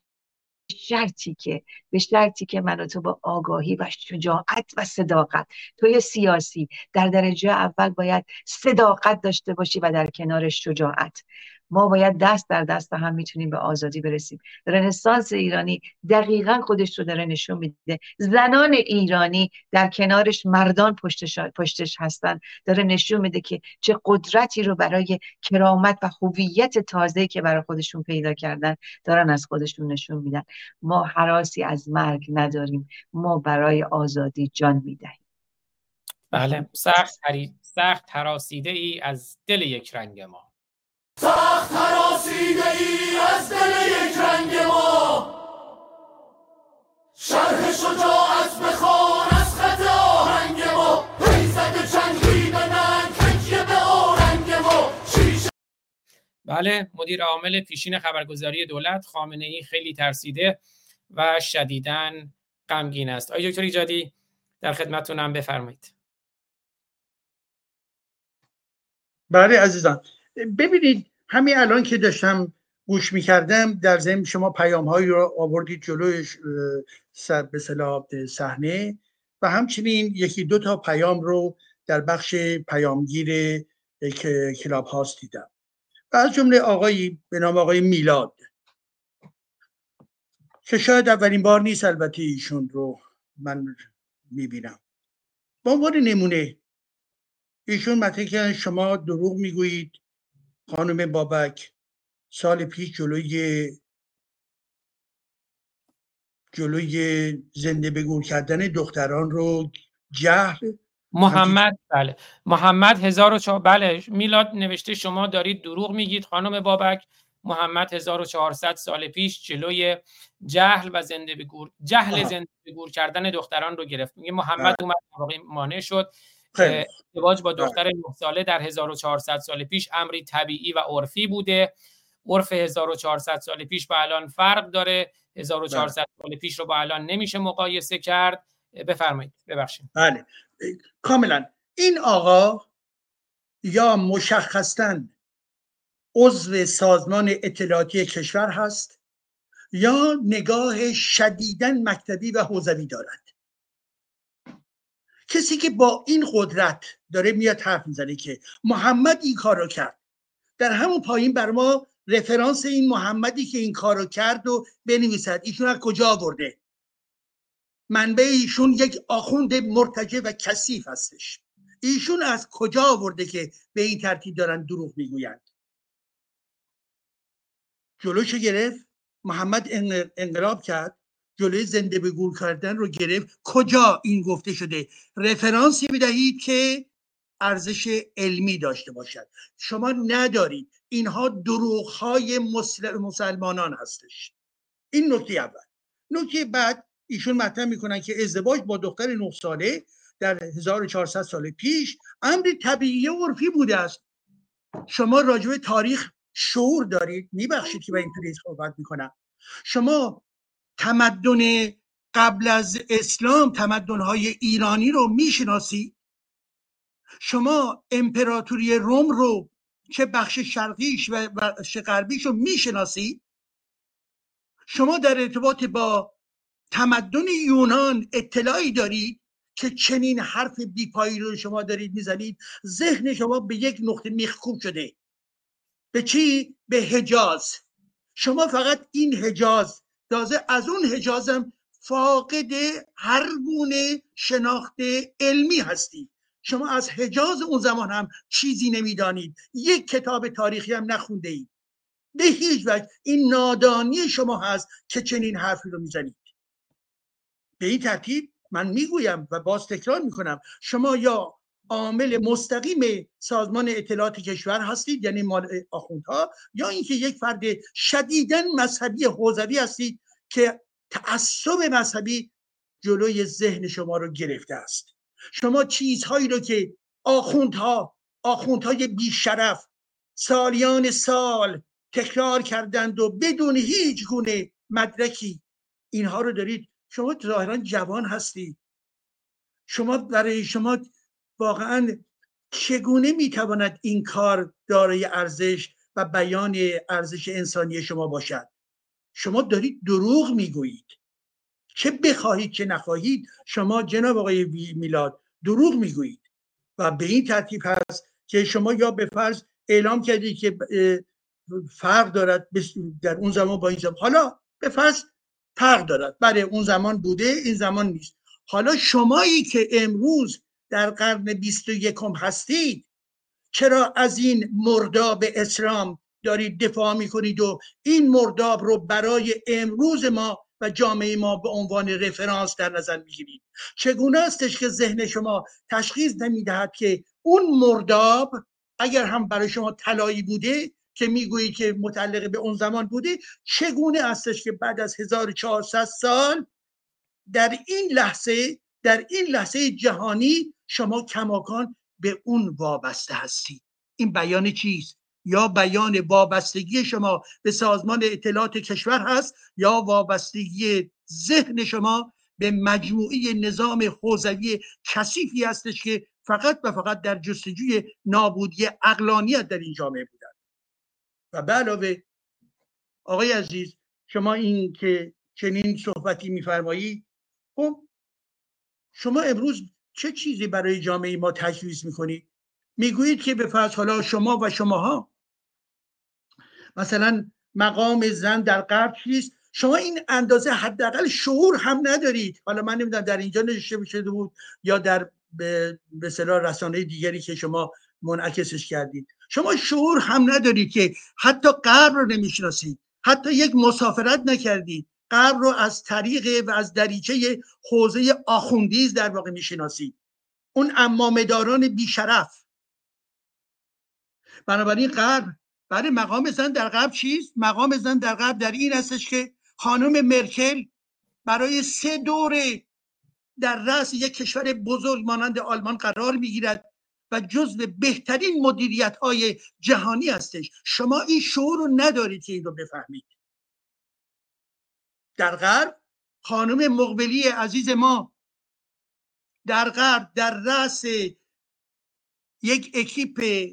شرطی که به شرطی که من تو با آگاهی و شجاعت و صداقت. توی سیاسی در درجه اول باید صداقت داشته باشی و در کنار شجاعت. ما باید دست در دست هم می‌تونیم به آزادی برسیم. رنسانس ایرانی دقیقا خودش رو داره نشون میده. زنان ایرانی در کنارش مردان پشتش, پشتش هستن. داره نشون میده که چه قدرتی رو برای کرامت و هویت تازه که برای خودشون پیدا کردن دارن از خودشون نشون میدن. ما حراسی از مرگ نداریم. ما برای آزادی جان می‌دهیم. بله. سخت سخت حراسیده ای از دل یک رنگ ما. سخت حراسیده ای از دل یک رنگ ما. شرح شجاعت بخوان از خط آهنگ ما. حیزد چنگی به ننگ تکیه به آرنگ ما. شیشه بله مدیر عامل پیشین خبرگزاری دولت خامنه ای خیلی ترسیده و شدیدن غمگین است. آقای دکتر ایجادی در خدمتتونم بفرمایید. بله عزیزان ببینید همین الان که داشتم گوش می‌کردم در ضمن شما پیام هایی رو آوردید جلوی سر به صحنه و همچنین یکی دو تا پیام رو در بخش پیامگیر کلاب هاست دیدم. و از جمله آقایی به نام آقای میلاد. که شاید اولین بار نیست البته ایشون رو من می‌بینم. با عنوان نمونه ایشون مطمئن که شما دروغ می‌گویید خانم بابک سال پیش جلوی جلوی زنده بگور کردن دختران رو جهل محمد بله. محمد هزار و بله میلاد نوشته شما دارید دروغ میگید خانم بابک. محمد 1400 سال پیش جلوی جهل و زنده بگور جهل زنده بگور کردن دختران رو گرفت. میگه محمد بله. اومد مانع شد. ازدواج با دختر 9 ساله در 1400 سال پیش امری طبیعی و عرفی بوده. عرف 1400 سال پیش با الان فرق داره. 1400 سال پیش رو با الان نمیشه مقایسه کرد. بفرمایید ببخشید. بله. کاملا. این آقا یا مشخصا عضو سازمان اطلاعاتی کشور هست یا نگاه شدیدن مکتبی و حوزوی دارد. کسی که با این قدرت داره میاد حرف می‌زنه که محمد این کار رو کرد. در همون پایین بر ما رفرانس این محمدی که این کار رو کرد و بنویسد. ایشون از کجا آورده؟ منبع ایشون یک آخوند مرتجع و کثیف هستش. ایشون از کجا آورده که به این ترتیب دارن دروغ می‌گویند؟ جلوشو گرفت. محمد انقلاب کرد. جلوی زنده به گور کردن رو گرفت. کجا این گفته شده؟ رفرانسی بدهید که ارزش علمی داشته باشد. شما ندارید. اینها دروغ های مسلمانان هستش. این نکته اول. نکته بعد ایشون مطرح می‌کنن که ازدواج با دختر 9 ساله در 1400 سال پیش امر طبیعی و عرفی بوده است. شما راجع تاریخ شعور دارید. میبخشید که به اینطوری صحبت می‌کنم. شما تمدن قبل از اسلام تمدنهای ایرانی رو می‌شناسی؟ شما امپراتوری روم رو چه بخش شرقیش و بخش غربیش رو می‌شناسی؟ شما در ارتباط با تمدن یونان اطلاعی دارید که چنین حرف بیپایی رو شما دارید می‌زنید؟ ذهن شما به یک نقطه میخکوب شده. به چی؟ به حجاز. شما فقط این حجاز تازه از اون حجازم فاقد هر گونه شناخت علمی هستید شما از حجاز اون زمان هم چیزی نمی‌دانید. یک کتاب تاریخی هم نخونده اید. به هیچ وجه این نادانی شما هست که چنین حرفی رو می‌زنید. به این ترتیب من می‌گویم و باز تکرار می‌کنم شما یا عامل مستقیم سازمان اطلاعات کشور هستید یعنی مال آخوندها یا اینکه یک فرد شدیدن مذهبی حوزوی هستید که تعصب مذهبی جلوی ذهن شما رو گرفته است. شما چیزهایی رو که آخوندها آخوندهای بیشرف سالیان سال تکرار کردند و بدون هیچ گونه مدرکی اینها رو دارید شما ظاهرا جوان هستید. شما برای شما واقعا چگونه می‌تواند این کار دارای ارزش و بیان ارزش انسانی شما باشد؟ شما دارید دروغ می‌گویید. چه بخواهید چه نخواهید شما جناب آقای میلاد دروغ می‌گویید. و به این ترتیب هست که شما یا به فرض اعلام کردید که فرق دارد در اون زمان با این زمان. حالا به فرض فرق دارد. برای بله، اون زمان بوده این زمان نیست. حالا شمایی که امروز در قرن بیست و یکم هستید. چرا از این مرداب اسلام دارید دفاع می‌کنید و این مرداب رو برای امروز ما و جامعه ما به عنوان رفرانس در نظر می‌گیرید؟ چگونه استش که ذهن شما تشخیص نمی‌دهد که اون مرداب اگر هم برای شما طلایی بوده که می‌گویی که متعلق به اون زمان بوده چگونه استش که بعد از 1400 سال در این لحظه در این لحظه جهانی شما کماکان به اون وابسته هستید این بیان چیست؟ یا بیان وابستگی شما به سازمان اطلاعات کشور هست یا وابستگی ذهن شما به مجموعه نظام حوزوی کثیفی هستش که فقط و فقط در جستجوی نابودی اقلانیت در این جامعه بودن. و به علاوه آقای عزیز شما این که چنین صحبتی میفرمایید خب شما امروز چه چیزی برای جامعه ما تجویز می‌کنید می‌گویید که به فرض حالا شما و شماها. مثلا مقام زن در غرب چیست؟ شما این اندازه حداقل شعور هم ندارید. حالا من نمی‌دونم در اینجا نشسته شده بود یا در به اصطلاح رسانه دیگری که شما منعکسش کردید. شما شعور هم ندارید که حتی غرب رو نمی‌شناسید. حتی یک مسافرت نکردید. غرب رو از طریق و از دریچه حوزه آخوندیز در واقع می‌شناسید اون امامداران بیشرف. بنابراین غرب برای مقام زن در غرب چیست؟ مقام زن در غرب در این هستش که خانم مرکل برای سه دوره در رأس یک کشور بزرگ مانند آلمان قرار می‌گیرد و جزو بهترین مدیریت های جهانی هستش. شما این شعور رو ندارید که این رو بفهمید. در غرب خانم مقبلی عزیز ما در غرب در رأس یک اکیپ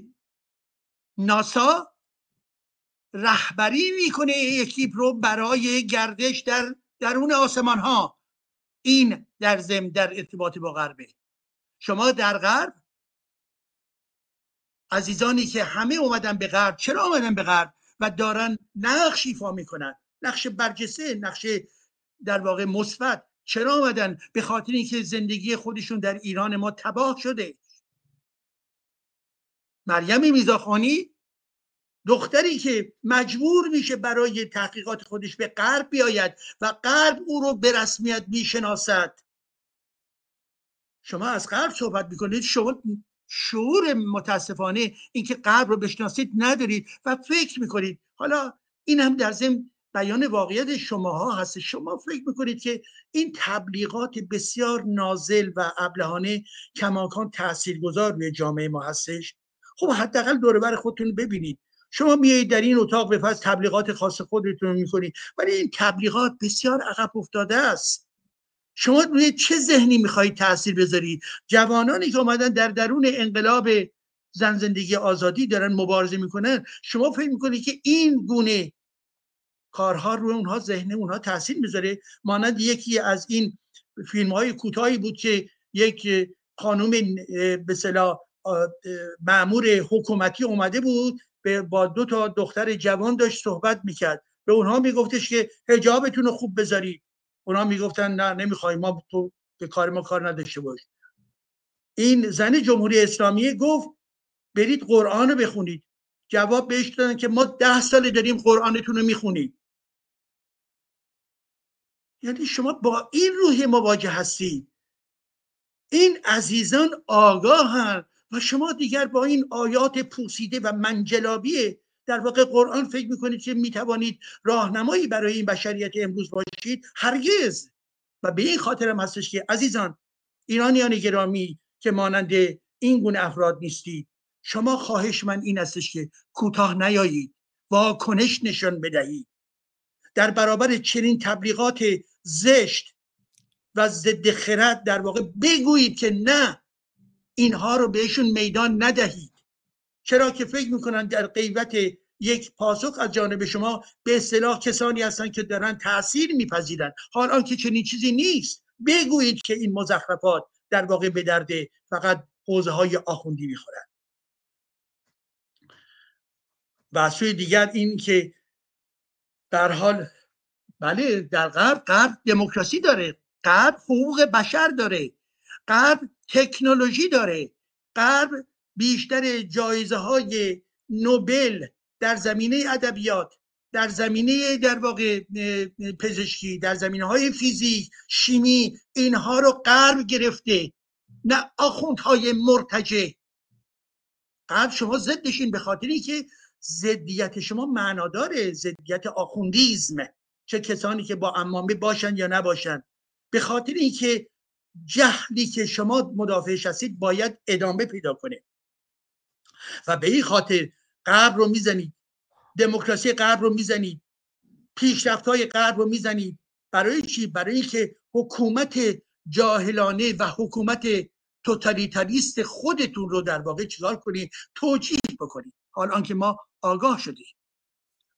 ناسا رهبری می‌کنه اکیپ رو برای گردش در درون آسمان ها این در زم در ارتباط با غربه. شما در غرب عزیزانی که همه اومدن به غرب چرا اومدن به غرب و دارن نقش ایفا می‌کنن؟ نقش برجسته نقش در واقع مثبت. چرا اومدن به خاطر اینکه زندگی خودشون در ایران ما تباه شده. مریم میزاخانی دختری که مجبور میشه برای تحقیقات خودش به غرب بیاید و غرب او رو به رسمیت می‌شناسد. شما از غرب صحبت می‌کنید شما شعور متاسفانه اینکه قبر رو بشناسید ندارید و فکر می‌کنید. حالا این هم در ضمن بیان واقعیت شماها هست شما فکر می‌کنید که این تبلیغات بسیار نازل و ابلهانه کماکان تاثیرگذار روی جامعه ما هستش؟ خب حداقل دور خودتون ببینید. شما میایید در این اتاق به تبلیغات خاص خودتون می‌کنید ولی این تبلیغات بسیار عقب افتاده است. شما روی چه ذهنی می‌خواهید تاثیر بذارید؟ جوانانی که اومدن در درون انقلاب زن زندگی آزادی دارن مبارزه می‌کنن شما فکر می‌کنید که این گونه کارها روی اونها ذهن اونها تاثیر می‌ذاره. مانند یکی از این فیلم های کوتاهی بود که یک خانوم به صلاح معمور حکومتی اومده بود با دو تا دختر جوان داشت صحبت می‌کرد. به اونها میگفتش که هجابتون رو خوب بذارید اونها می‌گفتن نه نمی‌خوایم ما تو به کار ما کار نداشته باش. این زن جمهوری اسلامی گفت برید قرآن رو بخونید. جواب بهش دادن که ما ده سال داریم قرآنتون رو می‌خونید یعنی شما با این روح مواجه هستید. این عزیزان آگاهن و شما دیگر با این آیات پوسیده و منجلابی در واقع قرآن فکر می‌کنید که می‌توانید راهنمایی برای این بشریت امروز باشید هرگز. و به این خاطر هم هستش که عزیزان ایرانیان گرامی که مانند این گونه افراد نیستید شما خواهش من این استش که کوتاه نیایید. واکنش نشان بدهید. در برابر چنین تبلیغات زشت و ضد خرد در واقع بگویید که نه اینها رو بهشون میدان ندهید. چرا که فکر می‌کنن در قیمت یک پاسخ از جانب شما به اصطلاح کسانی هستند که دارن تاثیر میپذیرن. حال آنکه چنین چیزی نیست. بگویید که این مزخرفات در واقع به درد فقط حوزه های آخوندی می‌خورن. و سوی دیگر این که در حال بله در غرب غرب دموکراسی داره غرب حقوق بشر داره غرب تکنولوژی داره غرب بیشتر جایزه های نوبل در زمینه ادبیات در زمینه در واقع پزشکی در زمینه های فیزیک شیمی اینها رو غرب گرفته نه آخوندهای مرتجه غرب شما ضدشین به خاطری که ضدیت شما معناداره ضدیت آخوندیزم چه کسانی که با امامه باشن یا نباشن. به خاطر اینکه جهلی که شما مدافعش هستید باید ادامه پیدا کنه. و به این خاطر غرب رو می‌زنید دموکراسی غرب رو می‌زنید پیشرفت های غرب رو می‌زنید. برای چی؟ برای اینکه حکومت جاهلانه و حکومت توتالیتاریست خودتون رو در واقع چیکار کنید؟ توجیه بکنید. حال آنکه ما آگاه شدیم.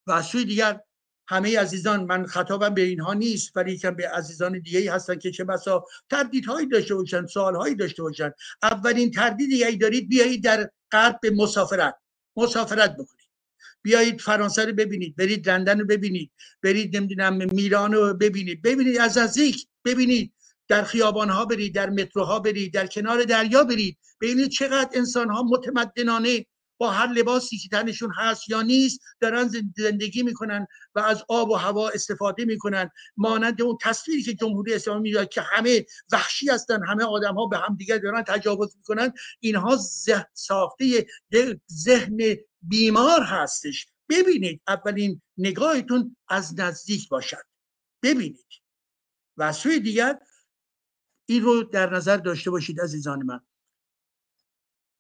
و از سوی دیگر همه عزیزان من خطابم به اینها نیست ولی که به عزیزان دیگه هستن که چه بسا تردیدهایی داشته باشن سوالهایی داشته باشن. اولین تردیدی ای دارید بیایید در غرب به مسافرت مسافرت بکنید. بیایید فرانسه رو ببینید برید لندن رو ببینید برید نمی‌دونم میلان رو ببینید. ببینید از نزدیک ببینید. در خیابان ها برید در متروها برید در کنار دریا برید. ببینید چقدر انسان ها متمدنانه با هر لباسی که تنشون هست یا نیست دارن زندگی می‌کنن و از آب و هوا استفاده می‌کنن. مانند اون تصویری که جمهوری اسلامی می‌داد که همه وحشی هستن همه آدم ها به هم دیگر دارن تجاوز می‌کنن. اینها ساخته ذهن بیمار هستش. ببینید اولین نگاهتون از نزدیک باشد. ببینید. و سوی دیگر این رو در نظر داشته باشید عزیزان من.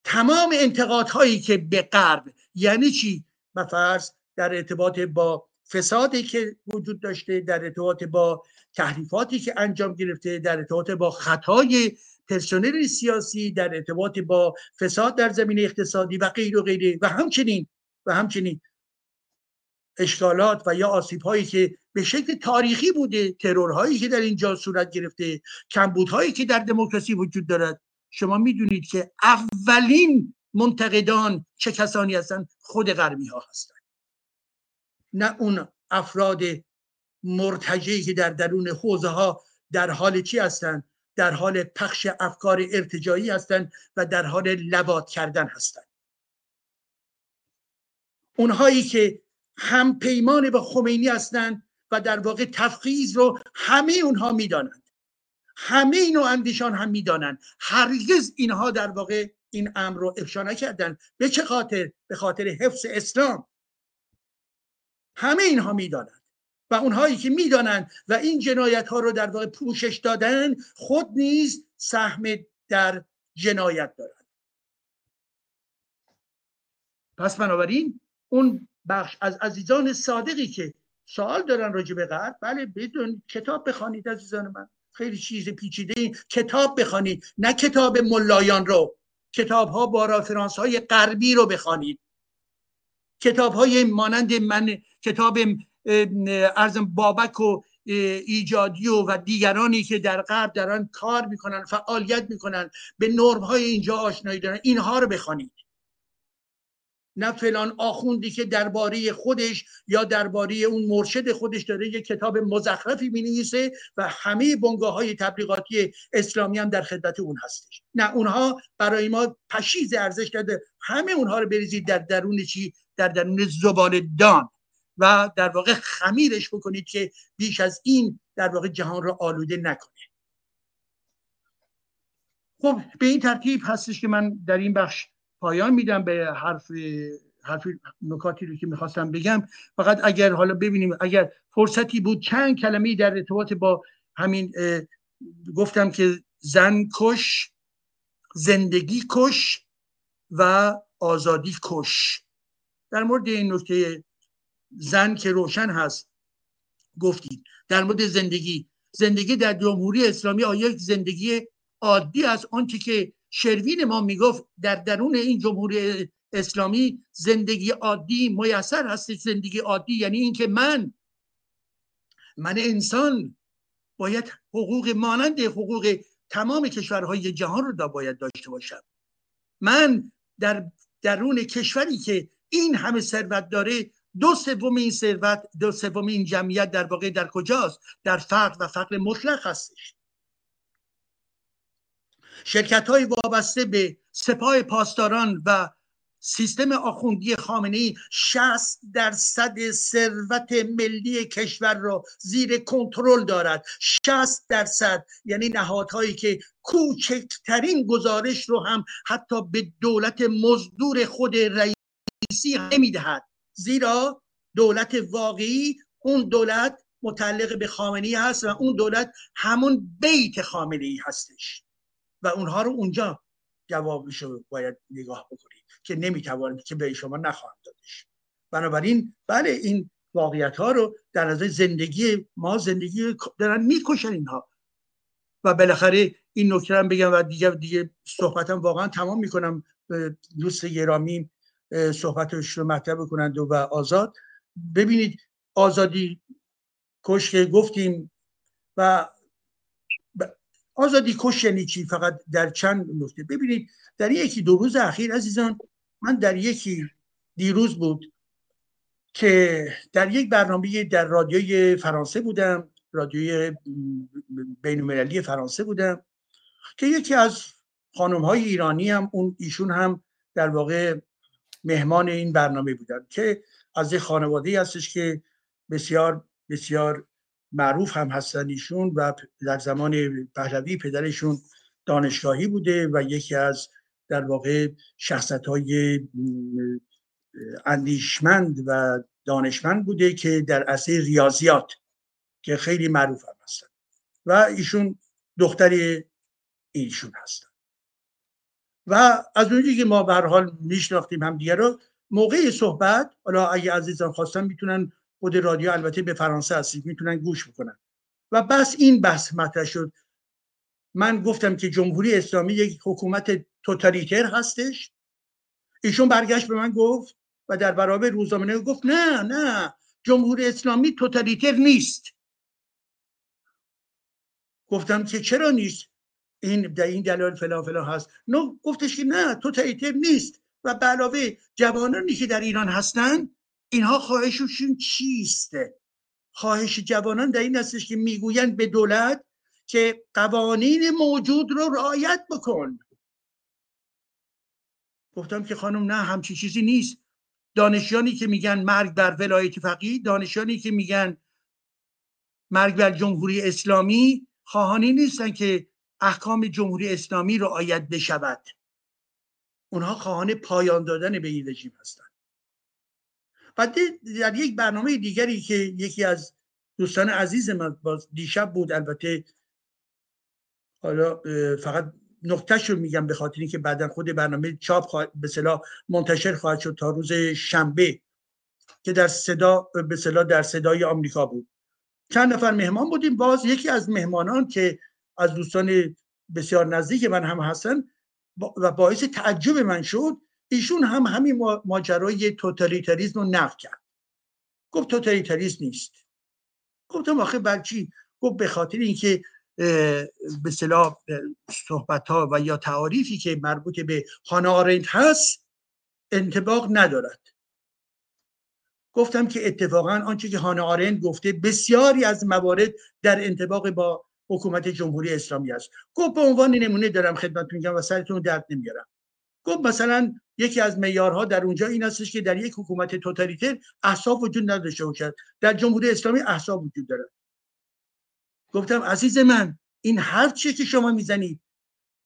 تمام انتقادهایی که به غرب یعنی چی؟ فرض در ارتباط با فسادی که وجود داشته در ارتباط با تحریفاتی که انجام گرفته در ارتباط با خطای پرسنل سیاسی در ارتباط با فساد در زمینه اقتصادی و غیر و غیره. و همچنین و همچنین اشکالات و یا آسیب هایی که به شکل تاریخی بوده ترورهایی که در اینجا صورت گرفته کمبودهایی که در دموکراسی وجود دارد. شما می‌دونید که اولین منتقدان چه کسانی هستند خود غربی ها هستند نه اون افراد مرتجعی که در درون حوزه ها در حال چی هستند در حال پخش افکار ارتجایی هستند و در حال لبات کردن هستند اونهایی که هم پیمان با خمینی هستند و در واقع تفخیز رو همه اونها می‌دانند. همه اینو اندیشان هم می‌دانند. هرگز اینها در واقع این امر رو افشا نکردن به چه خاطر؟ به خاطر حفظ اسلام. همه اینها می‌دانند. و اونهایی که می‌دانند و این جنایت ها رو در واقع پوشش دادن خود نیز سهم در جنایت دارند. پس بنابراین اون بخش از عزیزان صادقی که سوال دارن راجع به غرب بله بدون کتاب بخوانید عزیزان من. خیلی چیز پیچیده این کتاب بخوانید نه کتاب ملایان رو. کتاب ها با رافرانس های غربی رو بخوانید. کتاب های مانند من کتاب ارزم بابک و ایجادی و, و دیگرانی که در غرب دارن کار می‌کنن فعالیت می‌کنن به نرم های اینجا آشنایی دارن اینها رو بخوانید. نه فلان آخوندی که درباره خودش یا درباره اون مرشد خودش داره یک کتاب مزخرفی می و همه بنگاه های تبلیغاتی اسلامی هم در خدمت اون هستش. نه اونها برای ما پشیز ارزش داده همه اونها رو بریزید در درون چی؟ در درون زبال دان. و در واقع خمیرش بکنید که بیش از این در واقع جهان رو آلوده نکنه. خب به این ترتیب هستش که من در این بخش پایان میدم به حرف حرف نکاتی رو که می‌خواستم بگم. فقط اگر حالا ببینیم اگر فرصتی بود چند کلمه در ارتباط با همین گفتم که زن کش زندگی کش و آزادی کش. در مورد این نکته زن که روشن هست گفتید. در مورد زندگی. زندگی در جمهوری اسلامی آیا یک زندگی عادی از آنچه که شروین ما می‌گفت در درون این جمهوری اسلامی زندگی عادی میسر هست زندگی عادی یعنی اینکه من من انسان باید حقوق مانند حقوق تمام کشورهای جهان رو دا باید داشته باشم. من در درون کشوری که این همه ثروت داره دو سوم این ثروت دو سوم این جمعیت در واقع در کجاست؟ در فقر و فقر مطلق هستش. شرکت های وابسته به سپاه پاسداران و سیستم آخوندی خامنه ای 60 درصد ثروت ملی کشور را زیر کنترل دارد. 60 درصد یعنی نهادهایی که کوچکترین گزارش رو هم حتی به دولت مزدور خود رئیسی نمی‌دهد. زیرا دولت واقعی اون دولت متعلق به خامنه ای هست و اون دولت همون بیت خامنه ای هستش. و اونها رو اونجا جوابش رو باید نگاه بکنید که نمی‌توانید که به شما نخواهم دادش بنابراین بله این واقعیت ها رو در نظر زندگی ما زندگی دارن می‌کشن اینها. و بالاخره این نکته هم بگم و دیگه دیگه صحبتم واقعا تمام می‌کنم. دوست گرامی صحبتش رو مطرح بکنند و آزاد. ببینید آزادی کش که گفتیم و آزادی کش یعنی چی؟ فقط در چند نکته. ببینید در یکی دو روز اخیر عزیزان من در یکی دیروز بود که در یک برنامه در رادیوی فرانسه بودم رادیوی بین فرانسه بودم که یکی از خانم های ایرانی هم اون ایشون هم در واقع مهمان این برنامه بودن که از یک خانواده هستش که بسیار بسیار معروف هم هستن ایشون و در زمان پهلوی پدرشون دانشگاهی بوده و یکی از در واقع شخصت های اندیشمند و دانشمند بوده که در عرصه ریاضیات که خیلی معروف هم هستن. و ایشون دختر ایشون هستن. و از اونجایی که ما به حال میشناختیم هم دیگه رو موقع صحبت حالا اگه عزیزان خواستن می‌تونن خود رادیو البته به فرانسه هستید می‌تونن گوش بکنن. و بس این بحث مطرح شد. من گفتم که جمهوری اسلامی یک حکومت توتالیتر هستش. ایشون برگشت به من گفت و در برابر روزنامه گفت نه نه جمهوری اسلامی توتالیتر نیست. گفتم که چرا نیست؟ این در این دلایل فلان فلان هست. نه گفتش که نه توتالیتر نیست. و به علاوه جوانانی که در ایران هستن اینها خواهششون چیست خواهش جوانان در این هستش که می‌گویند به دولت که قوانین موجود رو رعایت بکن. گفتم که خانم نه همچی چیزی نیست. دانشیانی که میگن مرگ بر ولایت فقیه دانشیانی که میگن مرگ بر جمهوری اسلامی خواهانی نیستن که احکام جمهوری اسلامی رعایت بشود. اونها خواهان پایان دادن به این رژیم هستند و در یک برنامه دیگری که یکی از دوستان عزیز من باز دیشب بود البته حالا فقط نقطهش رو میگم به خاطر اینکه بعدا خود برنامه چاپ خواهد به صلاح منتشر خواهد شد تا روز شنبه که در صدا به صلاح در صدای آمریکا بود. چند نفر مهمان بودیم. باز یکی از مهمانان که از دوستان بسیار نزدیک من هم هستن و باعث تعجب من شد ایشون هم همین ماجرای توتالیتاریزم رو نف کرد. گفت توتالیتاریسم نیست. گفتم آخه بلچی گفت به خاطر اینکه به صلاح صحبت ها و یا تعاریفی که مربوط به هانا آرنت هست انتباق ندارد. گفتم که اتفاقا آنچه که هانا آرنت گفته بسیاری از موارد در انتباق با حکومت جمهوری اسلامی است. گفت به عنوان نمونه دارم خدمت میگم و سرتون درد نمیارم گفت مثلا یکی از معیارها در اونجا این هستش که در یک حکومت توتالیتر احساب وجود نداشته باشد. در جمهوری اسلامی احساب وجود دارد. گفتم عزیز من این هر چیه که شما می‌زنید؟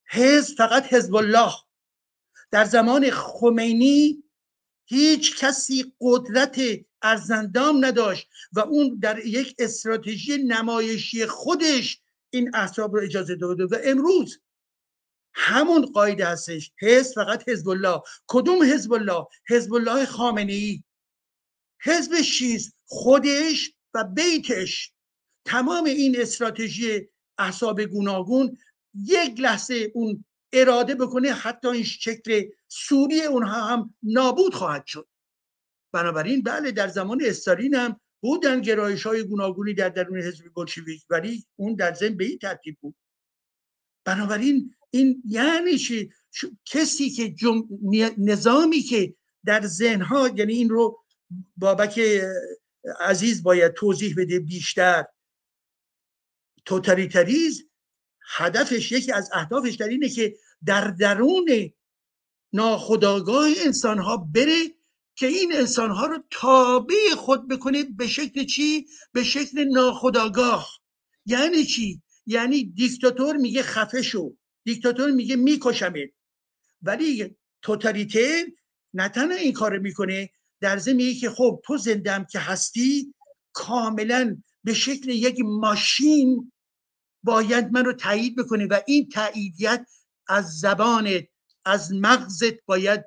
حزب فقط حزب الله در زمان خمینی هیچ کسی قدرت ارزندام نداشت و اون در یک استراتژی نمایشی خودش این احساب رو اجازه داده و امروز همون قاعده هستش. حزب فقط حزب الله کدوم حزب الله حزب الله خامنه ای حزب شیز خودش و بیتش تمام این استراتژی احساب گوناگون یک لحظه اون اراده بکنه حتی این شکل سوری اونها هم نابود خواهد شد. بنابراین بله در زمان استالین هم بودن گرایش های گوناگونی در درون حزب بلشویک ولی اون در ضمن به این ترتیب بود. بنابراین این یعنی چی کسی که جم... نظامی که در ذهنها یعنی این رو بابک عزیز باید توضیح بده بیشتر توتالیتریز هدفش یکی از اهدافش در اینه که در درون ناخداگاه انسان ها بره که این انسان ها رو تابع خود بکنه به شکل چی؟ به شکل ناخداگاه یعنی چی؟ یعنی دیکتاتور میگه خفه شو دیکتاتور میگه میکشمت. ولی توتالیتر نه تنها این کار می‌کنه. در ضمن که خب تو زندم که هستی کاملا به شکل یک ماشین باید من رو تایید بکنه و این تاییدیت از زبانت از مغزت باید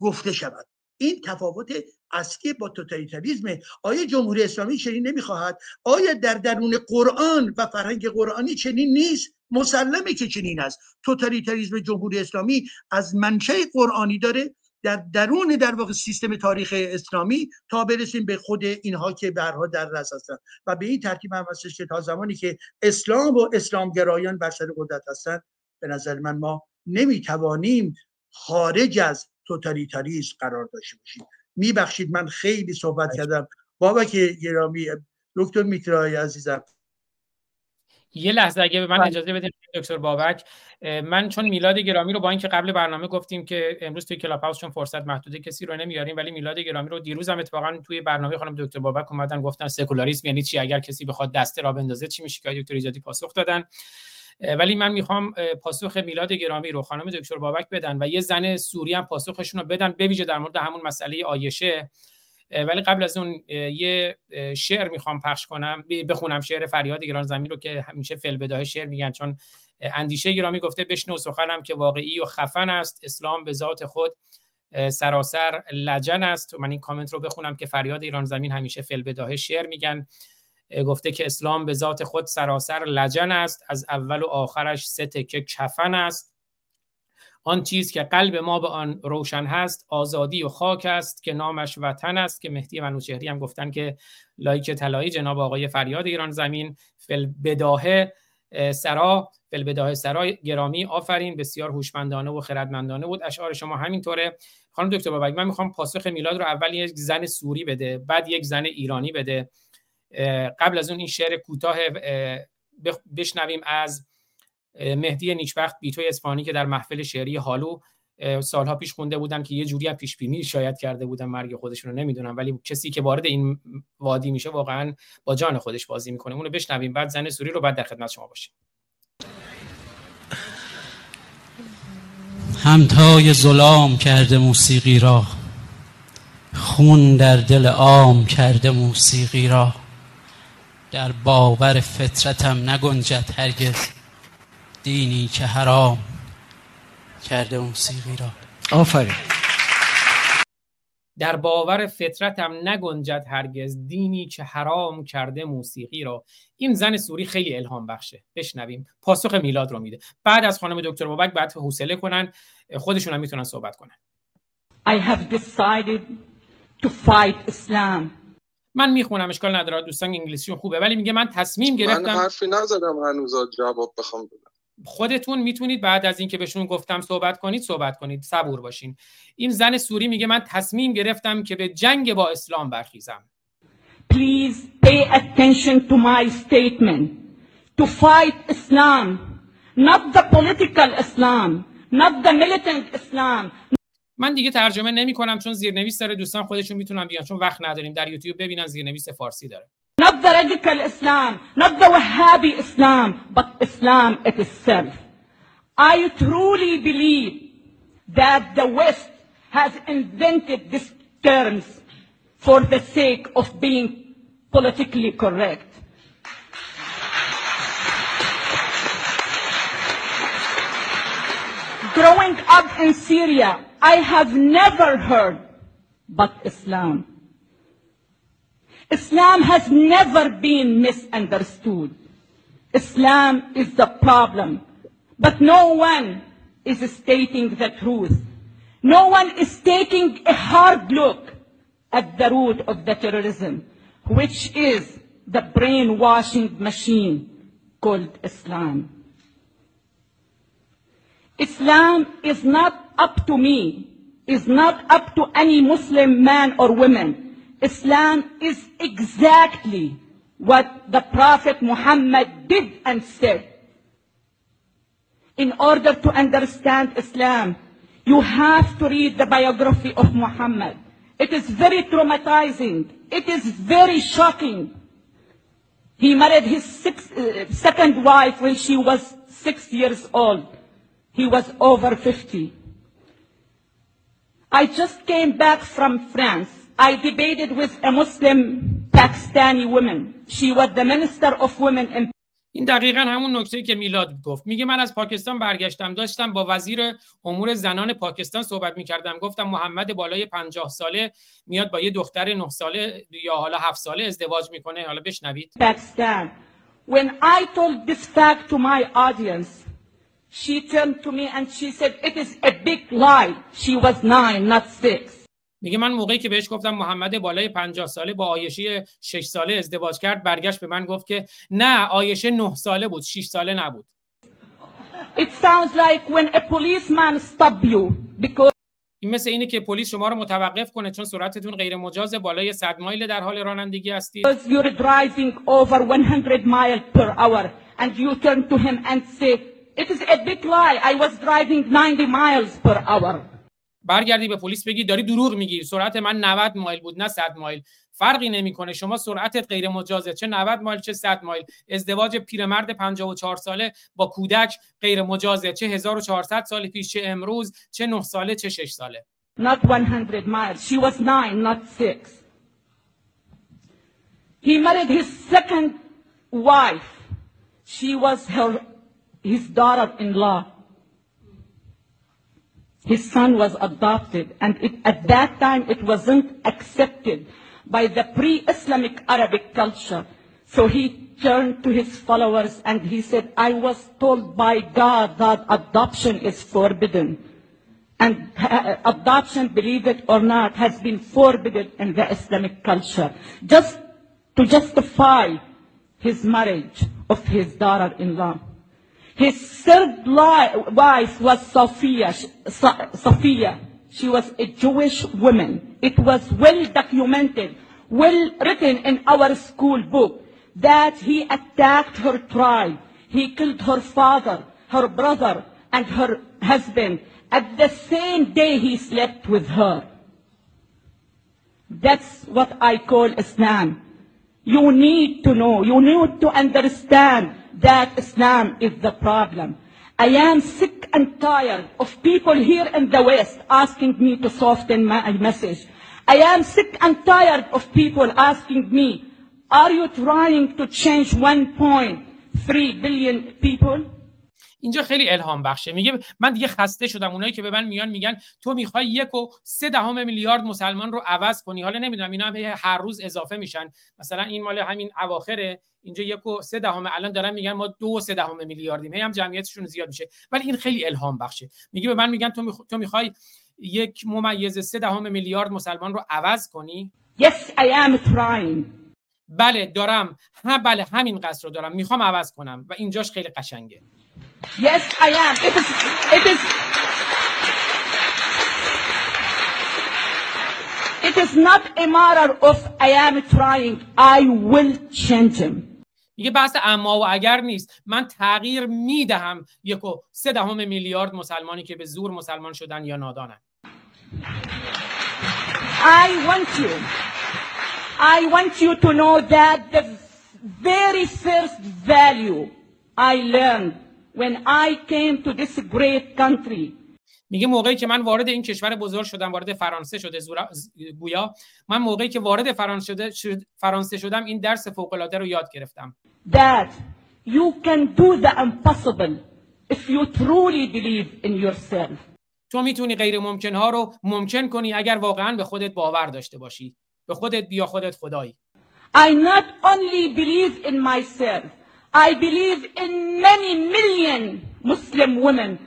گفته شود. این تفاوت اصلی با توتالیتاریزم آیا جمهوری اسلامی چنین نمی‌خواهد؟ آیا در درون قرآن و فرهنگ قرآنی چنین نیست؟ مسلمه که چنین است. توتالیتاریزم جمهوری اسلامی از منشه قرآنی داره در درون در واقع سیستم تاریخ اسلامی تا برسیم به خود اینها که برها در رس هستند و به این ترتیب هم هستش که تا زمانی که اسلام و اسلامگرایان بر سر قدرت هستند به نظر من ما نمی‌توانیم خارج از توتالیتاریسم قرار داشته باشیم. میبخشید من خیلی صحبت کردم. بابا که گرامی دکتر میترای عزیزم. یه لحظه اگه به من اجازه بدید دکتر بابک من چون میلاد گرامی رو با اینکه قبل برنامه گفتیم که امروز توی کلاب هاوس چون فرصت محدوده کسی رو نمیاریم ولی میلاد گرامی رو دیروز هم اتفاقا توی برنامه خانم دکتر بابک اومدن گفتن سکولاریسم یعنی چی؟ اگر کسی بخواد دسته را بندازه چی میشه که دکتر ایجادی پاسخ دادن؟ ولی من می‌خوام پاسخ میلاد گرامی رو خانم دکتر بابک بدن و یه زن سوری هم پاسخشون رو بدن بویژه در مورد همون مسئله آیشه. ولی قبل از اون یه شعر می‌خوام پخش کنم. بخونم شعر فریاد گران زمین رو که همیشه فل شعر میگن چون اندیشه گرامی گفته بشنو سخنم که واقعی و خفن است. اسلام به ذات خود سراسر لجن است. من این کامنت رو بخونم که فریاد ایران زمین همیشه فل شعر میگن. گفته که اسلام به ذات خود سراسر لجن است. از اول و آخرش سه تکه کفن است. آن چیز که قلب ما به آن روشن هست آزادی و خاک است که نامش وطن است که مهدی منوچهری هم گفتن که لایک طلایی جناب آقای فریاد ایران زمین فل بداهه سرا فل بداهه سرا گرامی آفرین بسیار هوشمندانه و خردمندانه بود. اشعار شما همینطوره. خانم دکتر بابک من می‌خوام پاسخ میلاد رو اول یک زن سوری بده بعد یک زن ایرانی بده. قبل از اون این شعر کوتاه بشنویم از مهدی نیکبخت بیتوی اسپانی که در محفل شعری حالو سالها پیش خونده بودن که یه جوری هم پیش بینی شاید کرده بودن مرگ خودشون رو نمی‌دونم. ولی کسی که وارد این وادی میشه واقعا با جان خودش بازی می‌کنه. اونو بشنویم. بعد زن سوری رو بعد در خدمت شما باشیم. همتای ظلام کرده موسیقی را. خون در دل عام کرده موسیقی را. در باور فطرتم نگنجد هرگز. دینی که حرام کرده موسیقی را. آفرین. در باور فطرتم نگنجد هرگز دینی که حرام کرده موسیقی را. این زن سوری خیلی الهام بخشه. بشنویم. پاسخ میلاد رو میده. بعد از خانم دکتر بابک بعد حوصله کنن. خودشون هم می‌تونن صحبت کنن. I have decided to fight Islam. من می‌خونم. اشکال نداره. دوستان انگلیسیشون خوبه. ولی میگه من تصمیم من گرفتم حرفی نزدم هنوز. جواب بخوام بدم. خودتون می‌تونید بعد از اینکه بهشون گفتم صحبت کنید صحبت کنید. صبور باشین. این زن سوری میگه من تصمیم گرفتم که به جنگ با اسلام برخیزم. Please pay attention to my statement. To fight Islam, not the political Islam, not the militant Islam, من دیگه ترجمه نمی کنم چون زیرنویس داره دوستان خودشون می‌تونن بیان چون وقت نداریم. در یوتیوب ببینن زیرنویس فارسی داره. Not the radical Islam, not the Wahhabi Islam, but Islam itself. I truly believe that the West has invented these terms for the sake of being politically correct. Growing up in Syria, I have never heard but Islam. Islam has never been misunderstood. Islam is the problem, but no one is stating the truth. No one is taking a hard look at the root of the terrorism, which is the brainwashing machine called Islam. Islam is not up to me, is not up to any Muslim man or woman. Islam is exactly what the Prophet Muhammad did and said. In order to understand Islam, you have to read the biography of Muhammad. It is very traumatizing. It is very shocking. He married his uh, second wife when she was six years old. He was over 50. I just came back from France. I debated with a Muslim Pakistani woman. She was the Minister of Women in این دقیقا همون نکته که میلاد گفت میگه من از پاکستان برگشتم داشتم با وزیر امور زنان پاکستان صحبت می‌کردم گفتم محمد بالای پنجاه ساله میاد با یه دختر نه ساله یا حالا هفت ساله ازدواج می‌کنه حالا بشنوید Pakistan. When I told this fact to my audience, she turned to me and she said, it is a big lie. She was nine, not six. میگه من موقعی که بهش گفتم محمد بالای 50 ساله با آیشه 6 ساله ازدواج کرد برگشت به من گفت که نه آیشه 9 ساله بود 6 ساله نبود It sounds like when a policeman stop you because این مثل اینه که پلیس شما رو متوقف کنه چون سرعتتون غیر مجاز بالای 100 مایل در حال رانندگی هستید you're driving over 100 miles per hour and you turn to him and say, it is a big lie. I was driving 90 miles per hour. برگردی به پلیس بگی داری دروغ میگی سرعت من 90 مایل بود نه 100 مایل فرقی نمی‌کنه شما سرعتت غیر مجازه چه 90 مایل چه 100 مایل ازدواج پیرمرد 54 ساله با کودک غیر مجازه چه 1400 سال پیش چه امروز چه 9 ساله چه 6 ساله Not 100 miles. She was nine, not six. He married his second wife. She was her, his daughter-in-law. His son was adopted, and it, at that time it wasn't accepted by the pre-Islamic Arabic culture. So he turned to his followers and he said, I was told by God that adoption is forbidden. And adoption, believe it or not, has been forbidden in the Islamic culture. Just to justify his marriage of his daughter-in-law. His third wife was Sophia. Sophia. She was a Jewish woman. It was well documented, well written in our school book that he attacked her tribe. He killed her father, her brother, and her husband. At the same day he slept with her. That's what I call Islam. You need to know, you need to understand that Islam is the problem. I am sick and tired of people here in the West asking me to soften my message. I am sick and tired of people asking me, are you trying to change 1.3 billion people? اینجا خیلی الهام بخشه. میگه من دیگه خسته شدم. اونایی که به من میان میگن تو می‌خوای یک و سه دهم میلیارد مسلمان رو عوض کنی. حالا نمی‌دونم اینا هم هر روز اضافه میشن. مثلا این مال همین اواخره. اینجا یک و سه دهم. الان دارن میگن ما دو و سه دهم میلیاردیم. هی هم جمعیتشون زیاد میشه. ولی این خیلی الهام بخشه. میگه به من میگن تو میخ... تو می‌خوای یک ممیز سه دهم میلیارد مسلمان رو عوض کنی؟ Yes, I am trying. بله دارم. ها بله همین قصر رو دارم. می‌خوام عوض کنم. و اینجاش خیلی قشنگه. Yes, I am. It is, it is, it is not a matter of I am trying. I will change him. میگه بحث اما و اگر نیست من تغییر می‌دهم یک و سه دهم میلیارد مسلمانی که به زور مسلمان شدن یا نادانن I want you. I want you to know that the very first value I learned when I came to this great country میگه موقعی که من وارد این کشور بزرگ شدم وارد فرانسه شده زورا... گویا. من موقعی که وارد فرانسه شده شد... فرانسه شدم این درس فوق العاده رو یاد گرفتم. that you can do the impossible if you truly believe in yourself. تو می‌تونی غیر ممکن ها رو ممکن کنی اگر واقعا به خودت باور داشته باشی. به خودت بیا خودت خدایی. I not only believe in myself, I believe in many million Muslim women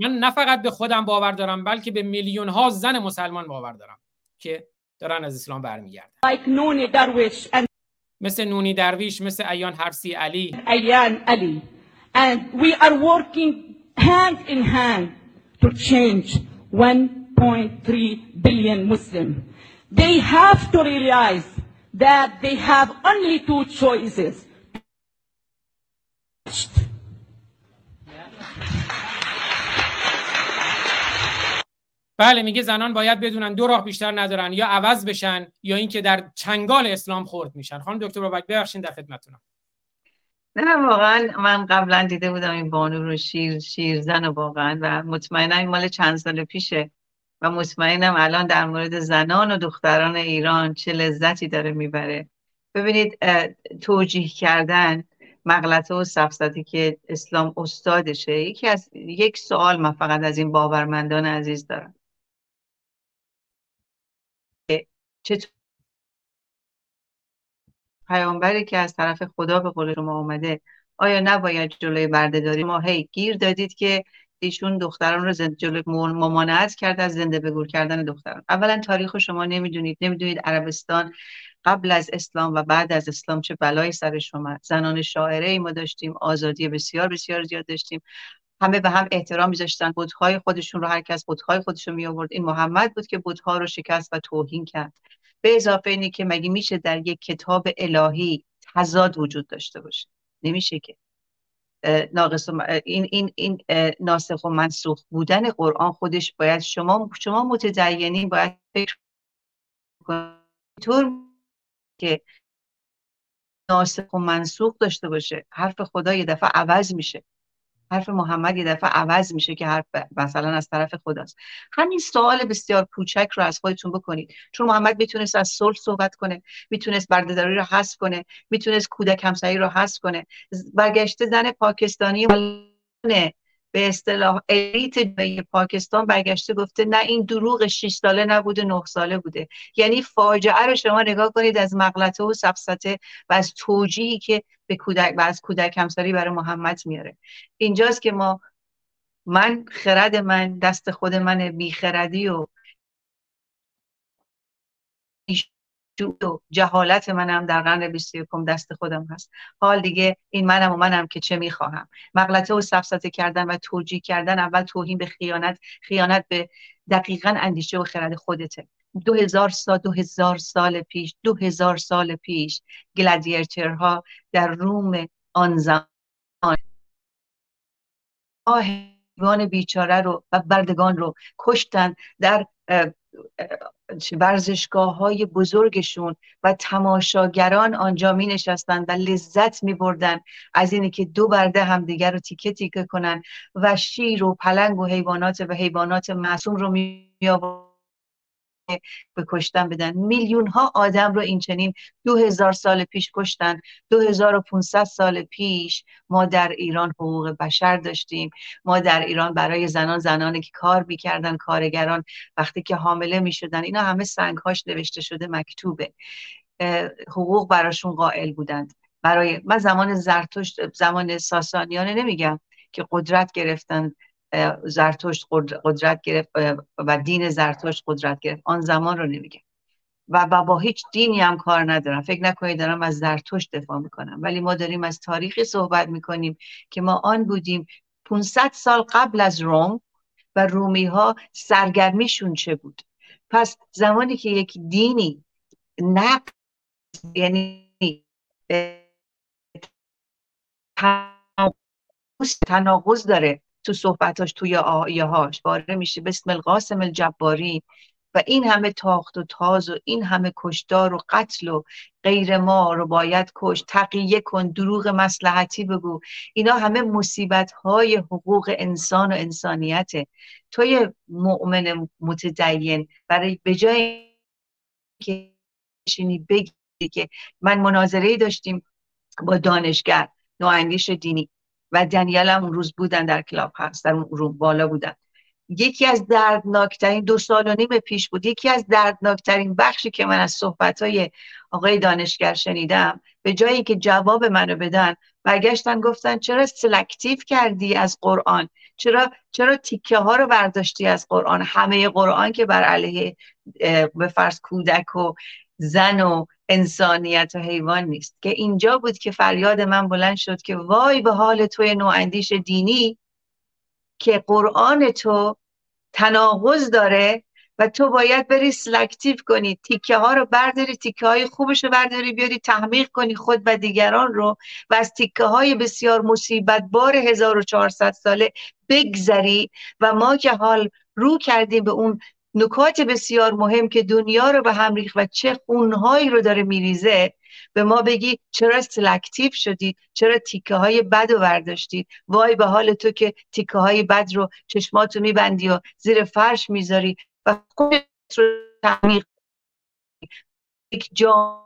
من نه فقط به خودم باور دارم بلکه به میلیون ها زن مسلمان باور دارم که دارن از اسلام برمیگردن like Nooni Darwish and مثل نونی درویش مثل ایان حرسی علی Ayan Ali. And we are working hand in hand to change 1.3 billion Muslims. They have to realize that they have only two choices. بله میگه زنان باید بدونن دو راه بیشتر ندارن یا عوض بشن یا اینکه در چنگال اسلام خورد میشن. خانم دکتر بابک ببخشید در خدمتتونم. نه واقعا من قبلا دیده بودم این بانو رو شیر شیرزن واقعا و مطمئنا این مال چند سال پیشه و مطمئنم الان در مورد زنان و دختران ایران چه لذتی داره می‌بره. ببینید توجیه کردن مغلطه و سفسطه که اسلام استادشه یکی از یک سوال من فقط از این باورمندان عزیز دارم. چطور پیامبری که از طرف خدا به قول شما آمده آیا نباید جلوی بردهداری؟ ما هی گیر دادید که ایشون دختران رو زند جلوی مم- ممانعت کرده از زنده به گور کردن دختران. اولا تاریخ شما نمی‌دونید. نمی‌دونید عربستان قبل از اسلام و بعد از اسلام چه بلایی سرش اومد؟ زنان شاعره ای ما داشتیم آزادی بسیار بسیار زیاد داشتیم. همه به هم احترام میذاشتن. بتهای خودشون رو هر کس بتهای خودش رو می آورد این محمد بود که بتها رو شکست و توهین کرد. به اضافه اینی که مگه میشه در یک کتاب الهی تضاد وجود داشته باشه؟ نمیشه که. ناقص این این این ناسخ و منسوخ بودن قرآن خودش باید شما شما متدینین باید فکر کنید. که ناسخ و منسوخ داشته باشه. حرف خدا یه دفعه عوض میشه. حرف محمد یه دفعه عوض میشه که حرف مثلا از طرف خداست. همین سوال بسیار کوچک رو از خودتون بکنید. چون محمد می‌تونست از صلح صحبت کنه می‌تونست بردهداری رو حذف کنه می‌تونست کودک همسری رو حذف کنه. برگشته زن پاکستانی به اصطلاح الیت جامعه پاکستان برگشته گفته نه این دروغ 6 ساله نبوده 9 ساله بوده. یعنی فاجعه رو شما نگاه کنید از مغلطه و سفسطه و از توجیهی که به کودک و از کودک همسری برای محمد میاره. اینجاست که ما من خرد من دست خود من بیخردی و بیشعور و جهالت منم در قرن 21 دست خودم هست. حال دیگه این منم و منم که چه می‌خواهم. مغلطه و سفسطه کردن و توجیه کردن اول توهین به خیانت خیانت به دقیقا اندیشه و خرد خودته. دو هزار سال دو هزار سال پیش دو هزار سال پیش گلادیرچرها در روم آن زمان حیوان بیچاره رو و بردگان رو کشتن در ورزشگاه های بزرگشون و تماشاگران آنجا می نشستن و لذت می بردن از اینه که دو برده همدیگر رو تیکه تیکه کنن و شیر و پلنگ و حیوانات و حیوانات معصوم رو می آوردن به کشتن بدن. میلیون ها آدم رو این چنین دو هزار سال پیش کشتن دو هزار و پونصد سال پیش ما در ایران حقوق بشر داشتیم. ما در ایران برای زنان زنانی که کار می‌کردن کارگران وقتی که حامله می‌شدن اینا همه سنگهاش نوشته شده مکتوبه. حقوق براشون قائل بودند. برای من زمان زرتشت زمان ساسانیانه نمیگم که قدرت گرفتن زرتشت قدر- قدرت گرفت و دین زرتشت قدرت گرفت. آن زمان رو نمیگم. و با هیچ دینی هم کار ندارم. فکر نکنید دارم از زرتشت دفاع می‌کنم. ولی ما داریم از تاریخی صحبت می‌کنیم که ما آن بودیم 500 سال قبل از روم و رومی ها سرگرمیشون چه بود. پس زمانی که یک دینی نقد یعنی تناقض داره تو صحبتاش توی آیه هاش باره میشه بسم القاسم الجباری. و این همه تاخت و تاز و این همه کشتار و قتل و غیر ما رو باید کش تقیه کن دروغ مسلحتی بگو. اینا همه مصیبت های حقوق انسان و انسانیته. توی مؤمن متدین برای به جای که بگی که من مناظره داشتیم با دانشگر نواندیش دینی. و دنیل هم اون روز بودن در کلاب هاوس در اون room بالا بودن. یکی از دردناکترین دو سال و نیم پیش بود یکی از دردناکترین بخشی که من از صحبت های آقای دانشگر شنیدم به جایی که جواب منو بدن برگشتن گفتن چرا selective کردی از قرآن؟ چرا چرا تیکه ها رو برداشتی از قرآن؟ همه قرآن که بر علیه به فرض کودک و زن و انسانیت و حیوان نیست. که اینجا بود که فریاد من بلند شد که وای به حال توی نواندیش دینی که قرآن تو تناقض داره و تو باید بری سلکتیو کنی تیکه ها رو برداری تیکه های خوبش رو برداری بیاری تحمیق کنی خود و دیگران رو و از تیکه های بسیار مصیبت بار 1400 ساله بگذری و ما که حال رو کردیم به اون نکات بسیار مهم که دنیا رو به هم ریخت و چه خونهایی رو داره میریزه به ما بگی چرا سلکتیو شدید چرا تیکه های بد رو برداشتید وای به حال تو که تیکه های بد رو چشماتو میبندی و زیر فرش می‌ذاری و خودت رو تحمیق یک جامعه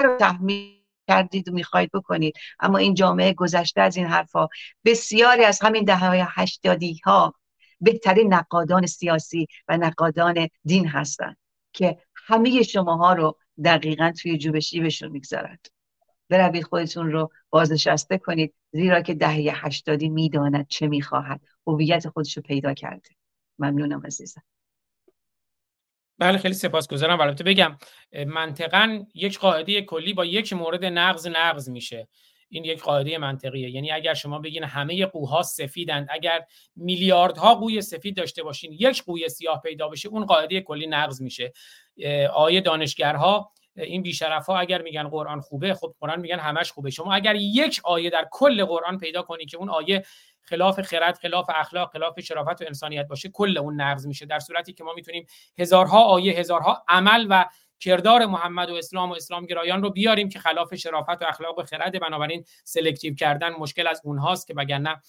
رو تحمیق کردید و می‌خواید بکنید. اما این جامعه گذشته از این حرفها بسیاری از همین دهه های هشتادی ها بهترین نقادان سیاسی و نقادان دین هستند که همه شماها رو دقیقا توی جوب شیبشون می‌گذارد بروید خودتون رو بازنشسته کنید زیرا که دهه هشتادی می‌داند چه می‌خواهد. هویت خودش رو پیدا کرده. ممنونم عزیزم. بله خیلی سپاسگزارم. البته بگم منطقا یک قاعده کلی با یک مورد نقض نقض میشه. این یک قاعده منطقیه. یعنی اگر شما بگین همه قوها سفیدند اگر میلیاردها قوی سفید داشته باشین یک قوی سیاه پیدا بشه اون قاعده کلی نقض میشه. آیه دانشگرها این بیشرف ها اگر میگن قرآن خوبه خب قرآن میگن همش خوبه. شما اگر یک آیه در کل قرآن پیدا کنی که اون آیه خلاف خرد خلاف اخلاق خلاف شرافت و انسانیت باشه کل اون نقض میشه. در صورتی که ما می‌تونیم هزارها آیه هزارها عمل و کردار محمد و اسلام و اسلام گرایان رو بیاریم که خلاف شرافت و اخلاق و خرد بنابراین selective کردن مشکل از اونهاست که وگرنه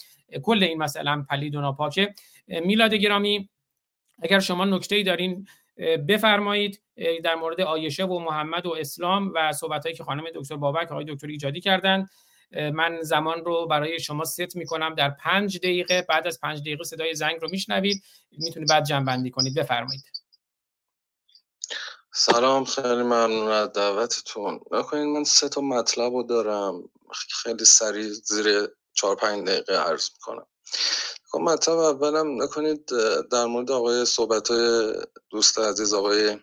کل این هم پلید و ناپاکه. میلاد گرامی اگر شما نکته ای دارین بفرمایید در مورد عایشه و محمد و اسلام و صحبتهایی که خانم دکتر بابک آقای دکتر ایجادی کردند. من زمان رو برای شما ست می‌کنم در پنج دقیقه. بعد از پنج دقیقه صدای زنگ رو میشنوید. می‌تونید بعد جنبندی کنید. بفرمایید. سلام خیلی ممنون از دعوتتون. نکنید من سه تا مطلب رو دارم. خیلی سریع زیر چهار پنج دقیقه عرض می‌کنم. خب مطلب اولم نکنید در مورد آقای صحبت های دوست عزیز آقای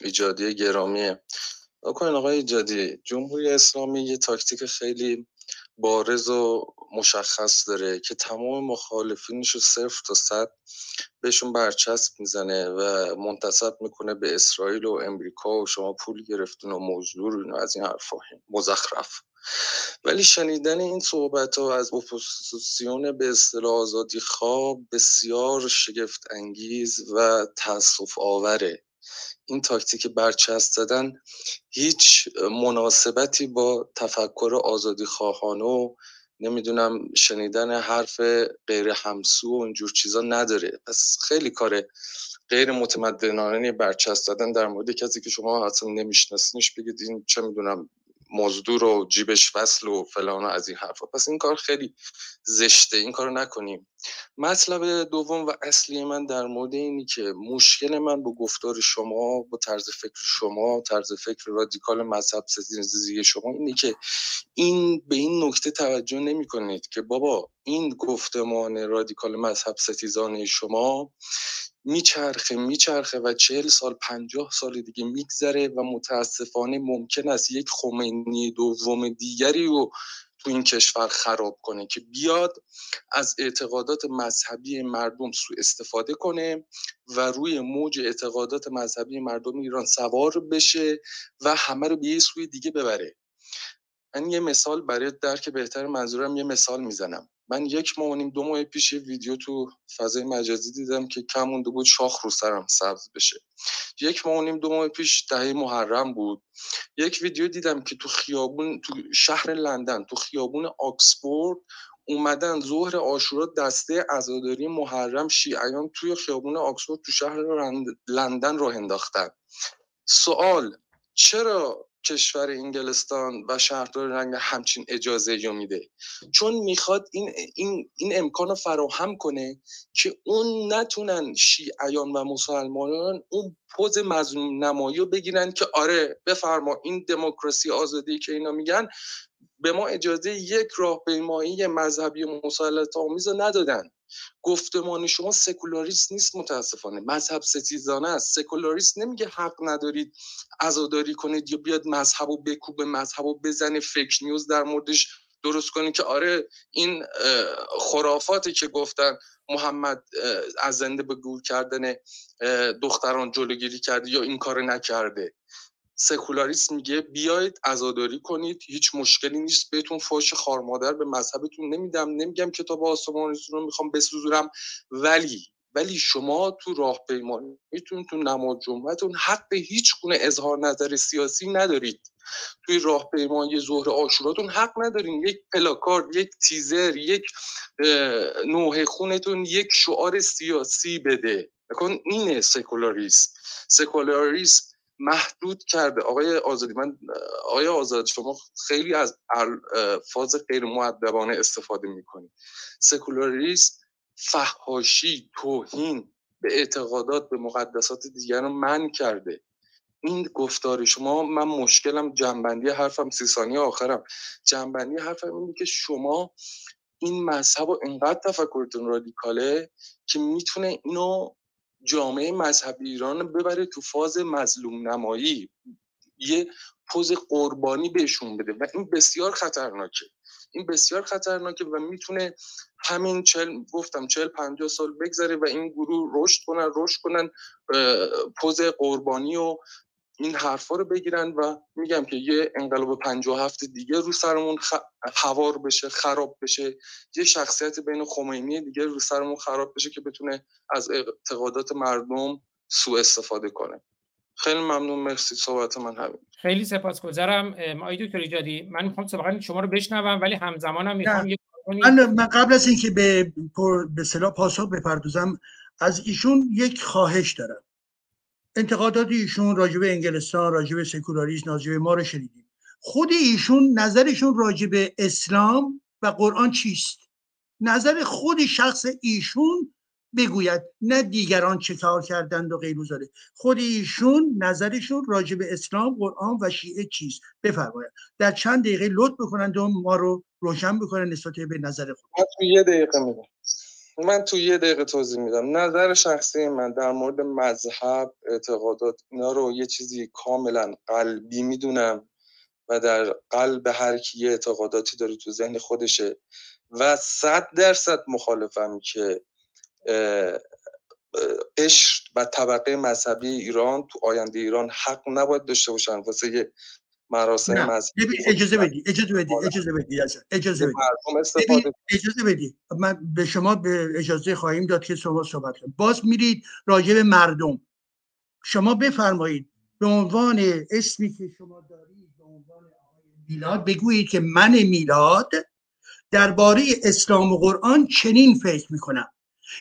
ایجادی گرامیه. نکنید آقای ایجادی جمهوری اسلامی یه تاکتیک خیلی بارز و مشخص داره که تمام مخالفینش رو صفر تا صد بهشون برچسب می‌زنه و منتسب می‌کنه به اسرائیل و امریکا و شما پول گرفتین و مزدور و از این حرفا. مزخرف. ولی شنیدن این صحبت ها از اپوزیسیون به اصطلاح آزادی خواه بسیار شگفت انگیز و تاسف آوره این تاکتیک برچسب زدن هیچ مناسبتی با تفکر آزادی خواهانه و نمی‌دونم شنیدن حرف غیر همسو و اینجور چیزا نداره. پس خیلی کار غیر متمدنانه برچسب زدن در مورد کسی که شما اصلا نمیشناسینش بگید این چه می‌دونم مزدور و جیبش وصل و فلان و از این حرفا. پس این کار خیلی زشته این کار نکنیم. مطلب دوم و اصلی من در مورد اینی که مشکل من با گفتار شما با طرز فکر شما طرز فکر رادیکال مذهب ستیزی شما اینی که این به این نکته توجه نمی کنید که بابا این گفتمان رادیکال مذهب ستیزانه شما میچرخه میچرخه و چهل سال پنجاه سال دیگه میگذره و متاسفانه ممکن است یک خمینی دوم دیگری رو تو این کشور خراب کنه که بیاد از اعتقادات مذهبی مردم سوء استفاده کنه و روی موج اعتقادات مذهبی مردم ایران سوار بشه و همه رو به یه سوی دیگه ببره. من یه مثال برای درک بهتر منظورم یه مثال می‌زنم. من یک ماه و نیم دو ماه پیش یه ویدیو تو فضای مجازی دیدم که کم مونده بود شاخ رو سرم سبز بشه. یک ماه و نیم دو ماه پیش دهه محرم بود. یک ویدیو دیدم که تو خیابون تو شهر لندن تو خیابون آکسفورد اومدن ظهر آشورا دسته عزاداری محرم شیعیان توی خیابون آکسفورد تو شهر لندن راه انداختن. سوال چرا کشور انگلستان و شهردار رنگ همچین اجازه رو میده. چون می‌خواد این, این, این امکان رو فراهم کنه که اون نتونن شیعیان و مسلمانان اون پوز مظلوم نمایی رو بگیرن که آره بفرما این دموکراسی آزادی که اینا میگن به ما اجازه یک راهپیمایی مذهبی مسلط آمیز رو ندادن. گفتمان شما سکولاریست نیست متاسفانه. مذهب ستیزانه است. سکولاریست نمیگه حق ندارید عزاداری کنید یا بیاد مذهب و بکوبه مذهب و بزنه fake news در موردش درست کنید که آره این خرافاتی که گفتن محمد از زنده به گور کردن دختران جلوگیری کرده یا این کار نکرده. سکولاریست میگه بیاید عزاداری کنید هیچ مشکلی نیست بهتون فاش خارمادر به مذهبتون نمیدم نمیگم کتاب آسمانیتون رو می‌خوام بسوزونم. ولی ولی شما تو راهپیماییتون تو نماز جمعتون حق هیچ گونه اظهار نظر سیاسی ندارید. توی راهپیمایی ظهر آشوراتون حق ندارین. یک پلاکارد یک تیزر یک اه، نوحه خونتون یک شعار سیاسی بده. اینه سکولاریسم. سکولاریسم محدود کرده. آقای آزادی من آقای آزاد شما خیلی از الفاظ غیر معدبانه استفاده می‌کنید سکولاریسم فحاشی توهین به اعتقادات به مقدسات دیگران من کرده. این گفتار شما من مشکلم جنبندی حرفم سی ثانیه آخرم. جنبندی حرفم اینه که شما این مذهب و انقدر تفکرتون رادیکاله که می‌تونه اینو جامعه مذهبی ایران ببره تو فاز مظلوم نمایی. یه پوز قربانی بهشون بده. و این بسیار خطرناکه. این بسیار خطرناکه و می‌تونه همین چل گفتم چل پنجاه سال بگذره و این گروه رشد کنن رشد کنن پوز قربانی و این حرفا رو بگیرن و میگم که یه انقلاب پنجاه هفته دیگه رو سرمون خ... هوار بشه خراب بشه. یه شخصیت بین خمینی دیگه رو سرمون خراب بشه که بتونه از اعتقادات مردم سوء استفاده کنه. خیلی ممنون. مرسی. صحبت من همین. خیلی سپاسگزارم. آقای دکتر ایجادی من می‌خوام سابقا شما رو بشنوم ولی همزمانم می‌خوام کنی- من, من قبل از اینکه به به صلاح پاسخ بپردازم از ایشون یک خواهش دارم. انتقادات ایشون راجع به انگلستان راجع به سکولاریسم راجع به ما رو شنیدیم. خود ایشون نظرشون راجع به اسلام و قرآن چیست؟ نظر خود شخص ایشون بگوید نه دیگران چه کار کردند و غیر داره خود ایشون نظرشون راجع به اسلام قرآن و شیعه چیست؟ بفرمایید. در چند دقیقه لطف بکنند و ما رو روشن بکنن نسبت به نظر خود. یه دقیقه میدم من تو یه دقیقه توضیح میدم. نظر شخصی من در مورد مذهب اعتقادات اینا رو یه چیزی کاملا قلبی می‌دونم و در قلب هر کی یه اعتقاداتی داره تو ذهن خودشه و صد درصد مخالفم که قشر و طبقه مذهبی ایران تو آینده ایران حق نباید داشته باشن. واسه مراسم مذهبی ببین اجازه بدی اجازه بدی اجازه بدی اجازه بدی. استفاده اجازه بدی. من به شما به اجازه خواهیم داد که شما صحبت کنید باز میرید راجع به مردم. شما بفرمایید به عنوان اسمی که شما دارید به عنوان میلاد بگویید که من میلاد درباره اسلام و قرآن چنین فکر می‌کنم.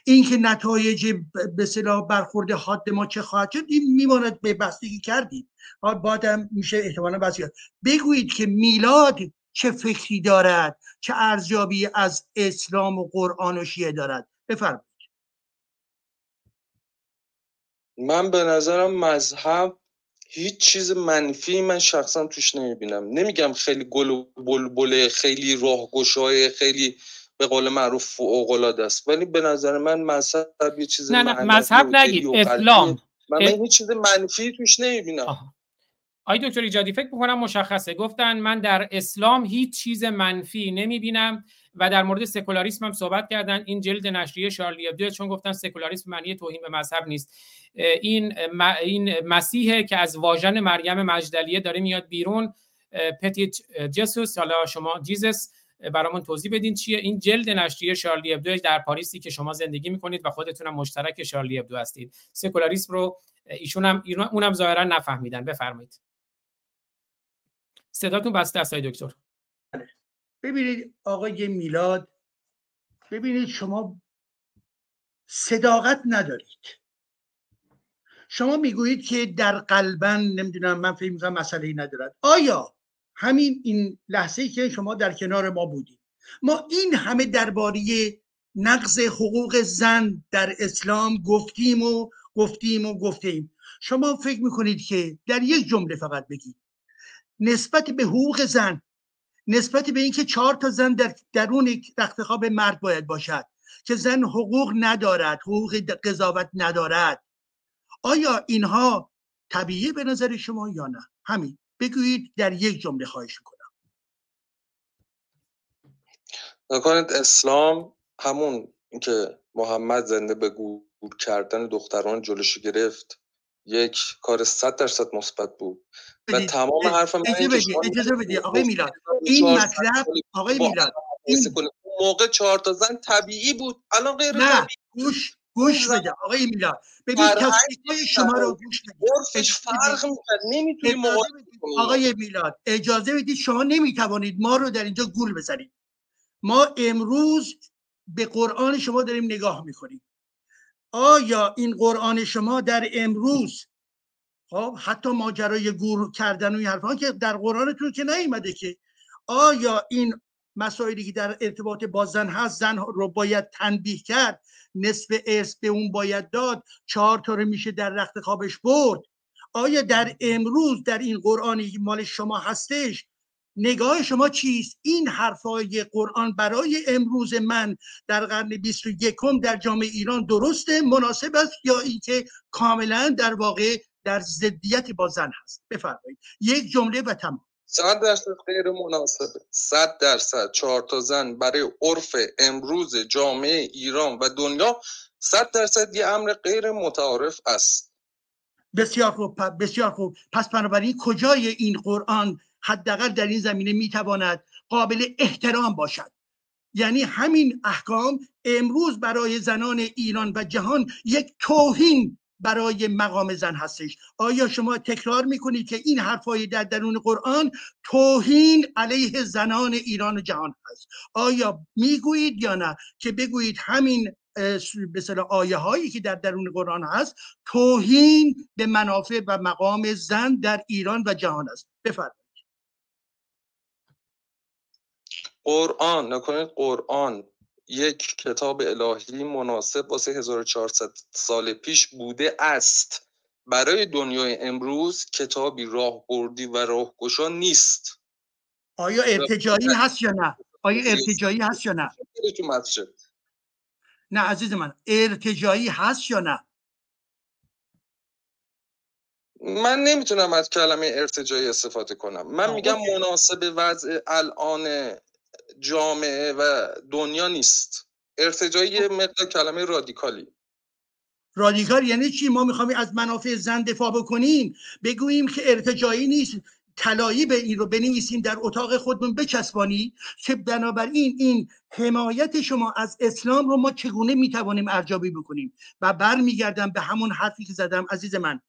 اینکه نتایج به صلاح برخورد حاد ما چه خواهد شد این میماند به بستگی کردید ها، بعدم میشه احتمالا بستگی کرد. بگویید که میلاد چه فکری دارد چه ارزیابی از اسلام و قرآن و شیعه دارد. بفرمایید. من به نظرم مذهب هیچ چیز منفی من شخصا توش نمی‌بینم. نمیگم خیلی گل و بلبله خیلی راهگشای خیلی به قول معروف فوق‌العاده است. ولی به نظر من مذهب یه چیز نه نه مذهب نگید. اسلام. من, اه. من هیچ چیز منفی توش نمی‌بینم. آی دکتر ایجادی فکر می‌کنم مشخصه. گفتن من در اسلام هیچ چیز منفی نمی‌بینم و در مورد سکولاریسم هم صحبت کردن. این جلد نشریه شارلی ابدو چون گفتن سکولاریسم معنی توهین به مذهب نیست. این م- این مسیحه که از واژن مریم مجدلیه داره میاد بیرون. پتیت جسوس حالا شما جیزس برامون توضیح بدین چیه. این جلد نشریه شارلی ابدو در پاریسی که شما زندگی می‌کنید و خودتونم مشترک شارلی ابدو هستید. سکولاریسم رو ایشون هم اونم ظاهرا نفهمیدن. بفرمایید. صداتون بسته است دکتر. ببینید آقای میلاد ببینید شما صداقت ندارید. شما می‌گویید که در قلبن نمی‌دونم من فکر می‌کنم مسئله ای ندارد. آیا همین این لحظه که شما در کنار ما بودید. ما این همه درباره نقض حقوق زن در اسلام گفتیم و گفتیم و گفتیم. شما فکر می‌کنید که در یک جمله فقط بگید. نسبت به حقوق زن نسبت به اینکه چهار تا زن در درون رخت خواب مرد باید باشد که زن حقوق ندارد حقوق قضاوت ندارد. آیا اینها طبیعی به نظر شما یا نه؟ همین. بگویید در یک جمله خواهش می‌کنم. نکنید اسلام همون که محمد زنده به گور کردن دختران جلوشو گرفت یک کار صد درصد مثبت بود. و. تمام حرف من اجازه بدید آقای میلاد این 400 مطلب آقای میلاد. اون موقع چهار تا زن طبیعی بود. الان غیر نه طبیعی گوش. گوش بده آقای میلاد ببین تصدیق شما رو گوش اجازه فرق نمی‌تونی آقای میلاد اجازه بدید شما نمی‌توانید ما رو در اینجا گول بزنید. ما امروز به قرآن شما داریم نگاه می‌کنیم. آیا این قرآن شما در امروز خب حتی ماجرای گور کردن و این حرفا که در قرآنتون که نیومده که آیا این مسائلی که در ارتباط با زن هست زن رو باید تنبیه کرد؟ نصف ارث به اون باید داد چهار تا رو میشه در رخت خوابش برد. آیا در امروز در این قرآنی که مال شما هستش؟ نگاه شما چیست؟ این حرفای قرآن برای امروز من در قرن بیست و یکم در جامعه ایران درسته مناسب است یا اینکه کاملا در واقع در ضدیت با زن هست؟ بفرمایید. یک جمله و تمام. صد درصد غیر مناسبه صد درصد. چهار تا زن برای عرف امروز جامعه ایران و دنیا صد درصد یه امر غیر متعارف است. بسیار خوب. بسیار خوب. پس بنابراین کجای این قرآن حداقل در این زمینه می‌تواند قابل احترام باشد؟ یعنی همین احکام امروز برای زنان ایران و جهان یک توهین برای مقام زن هستش. آیا شما تکرار می‌کنید که این حرفای در درون قرآن توهین علیه زنان ایران و جهان هست؟ آیا می‌گویید یا نه؟ که بگویید همین اصطلاح آیه هایی که در درون قرآن هست توهین به منافع و مقام زن در ایران و جهان است. بفرمایید. قرآن نکنید قرآن. یک کتاب الهی مناسب واسه 1400 سال پیش بوده است. برای دنیای امروز کتابی راهبردی و راهگشا نیست. آیا ارتجایی هست یا نه؟ آیا ارتجایی هست یا نه؟ نه عزیز من ارتجایی هست یا نه؟ من نمی‌تونم از کلمه ارتجایی استفاده کنم. من میگم. مناسب وضع الان جامعه و دنیا نیست. ارتجایی یه مقدار کلمه رادیکالی. رادیکال یعنی چی؟ ما می‌خوایم از منافع زن دفاع بکنیم. بگوییم که ارتجایی نیست. طلایی به این رو بنویسیم در اتاق خودمون بچسبانی. که بنابراین این حمایت شما از اسلام رو ما چگونه می‌توانیم ارجابی بکنیم؟ و برمیگردم به همون حرفی که زدم عزیز من.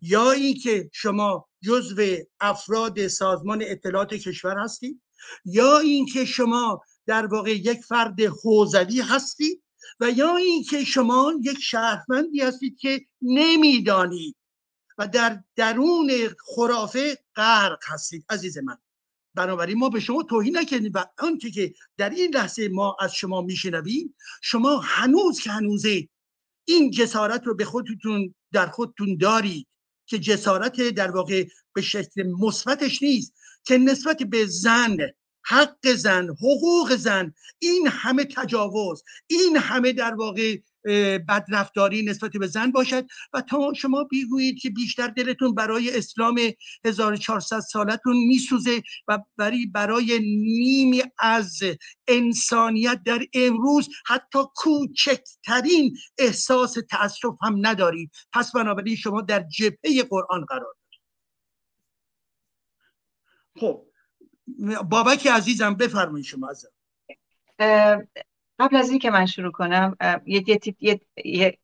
یا اینکه شما جزو افراد سازمان اطلاعات کشور هستید؟ یا اینکه شما در واقع یک فرد حوزوی هستید و یا اینکه شما یک شهروندی هستید که نمی‌دانید و در درون خرافه غرق هستید عزیز من. بنابراین ما به شما توهین نکردیم و آنچه که در این لحظه ما از شما میشنویم شما هنوز که هنوزه این جسارت رو به خودتون در خودتون دارید که جسارت در واقع به شکل مثبتش نیست. که نسبت به زن حق زن حقوق زن این همه تجاوز این همه در واقع بدرفتاری نسبت به زن باشد. و تا شما بیگویید که بیشتر دلتون برای اسلام 1400 سالتون میسوزه و برای برای نیمی از انسانیت در امروز حتی کوچکترین احساس تاسف هم ندارید. پس بنابراین شما در جبهه قرآن قرار خب بابک عزیزم بفرمایید شما ازم. قبل از اینکه من شروع کنم یه یه یه, یه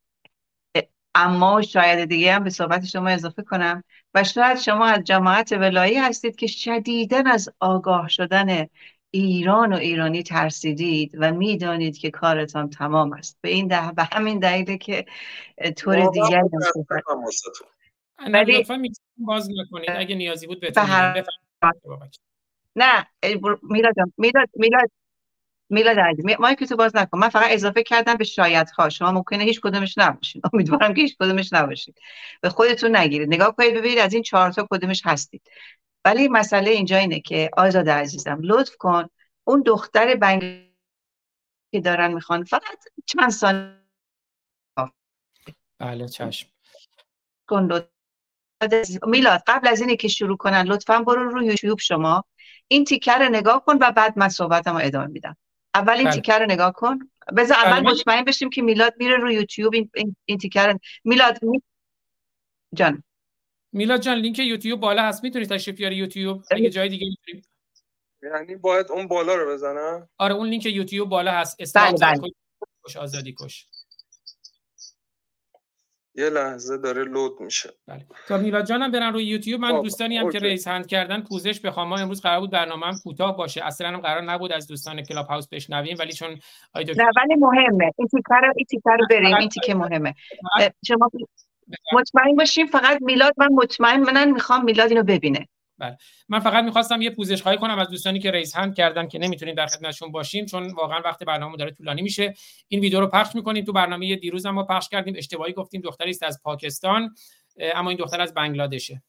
اما شاید دیگه هم به صحبت شما اضافه کنم. و شاید شما از جماعت ولایی هستید که شدیدن از آگاه شدن ایران و ایرانی ترسیدید و می‌دانید که کارتان تمام است. به این ده به همین دلیله که طور دیگر ولی باز نکنید. اگه نیازی بود بتونید. نه میلاد میلاد میلاد میلاد عزیز مایک تو باز نکن. من فقط اضافه کردم به شاید ها شما ممکنه هیچ کدومش نباشید امیدوارم که هیچ کدومش نباشید به خودتون نگیرید. نگاه کنید ببینید از این چهار تا کدومش هستید. ولی مسئله اینجا اینه که آزاد عزیزم لطف کن. اون دختر بنگ که دارن می‌خوان فقط چند سال بله چشم. کن میلاد قبل از اینه که شروع کنن لطفا برو رو یوتیوب شما. این تیکر نگاه کن و بعد من صحبتم رو ادامه میدم. اول این بله. تیکر رو نگاه کن. بذار اول بله. مطمئن بشیم که میلاد میره رو یوتیوب این, این, تیکر میلاد می... جان. میلاد جان لینک یوتیوب بالا هست. می‌تونی تشریف بیاری یوتیوب؟ اگه جای دیگه می‌تونی. یعنی باید اون بالا رو بزنم؟ آره اون لینک یوتیوب بالا هست. بله بله. کش آزادی کش یه لحظه داره load میشه. بله. تا میلاد جانم برن روی یوتیوب. من دوستانی هم که raise hand کردن پوزش بخوام. ما امروز قرار بود برنامه هم کوتاه باشه. اصلا هم قرار نبود از دوستان کلاب هاوس بشنویم ولی چون نه ولی مهمه. این تیکه رو این تیکه رو بریم. این تیکه مهمه. شما مطمئن باشیم فقط میلاد من مطمئن منن می‌خوام میلاد اینو ببینه. بله. من فقط می‌خواستم یه پوزش خواهی کنم از دوستانی که رئیس هند کردن که نمی‌تونیم در خدمتشون باشیم چون واقعا وقت برنامه داره طولانی میشه. این ویدیو رو پخش می‌کنیم. تو برنامه دیروز هم ما پخش کردیم. اشتباهی گفتیم. دختری است از پاکستان اما این دختر از بنگلادشه.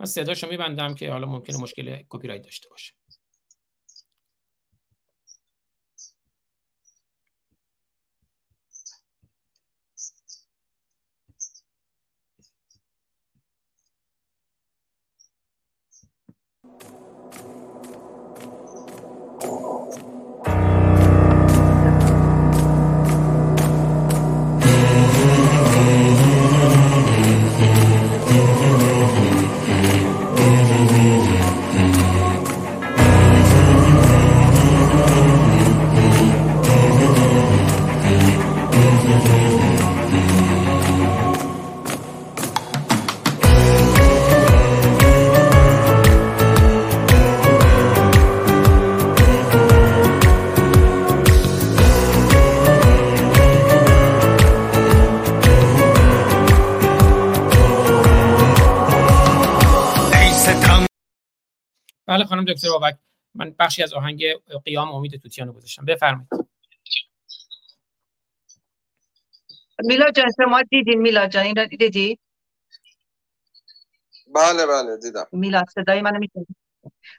من صداشو میبندم که حالا ممکنه مشکل کپی رایت داشته باشه. بله خانم دکتر بابک من بخشی از آهنگ قیام امید توتیانو گذاشتم. بفرمایید. میلا جان شما دیدین میلا جان؟ این رو دیدی؟ بله بله دیدم. میلاد صدای منو می‌تونی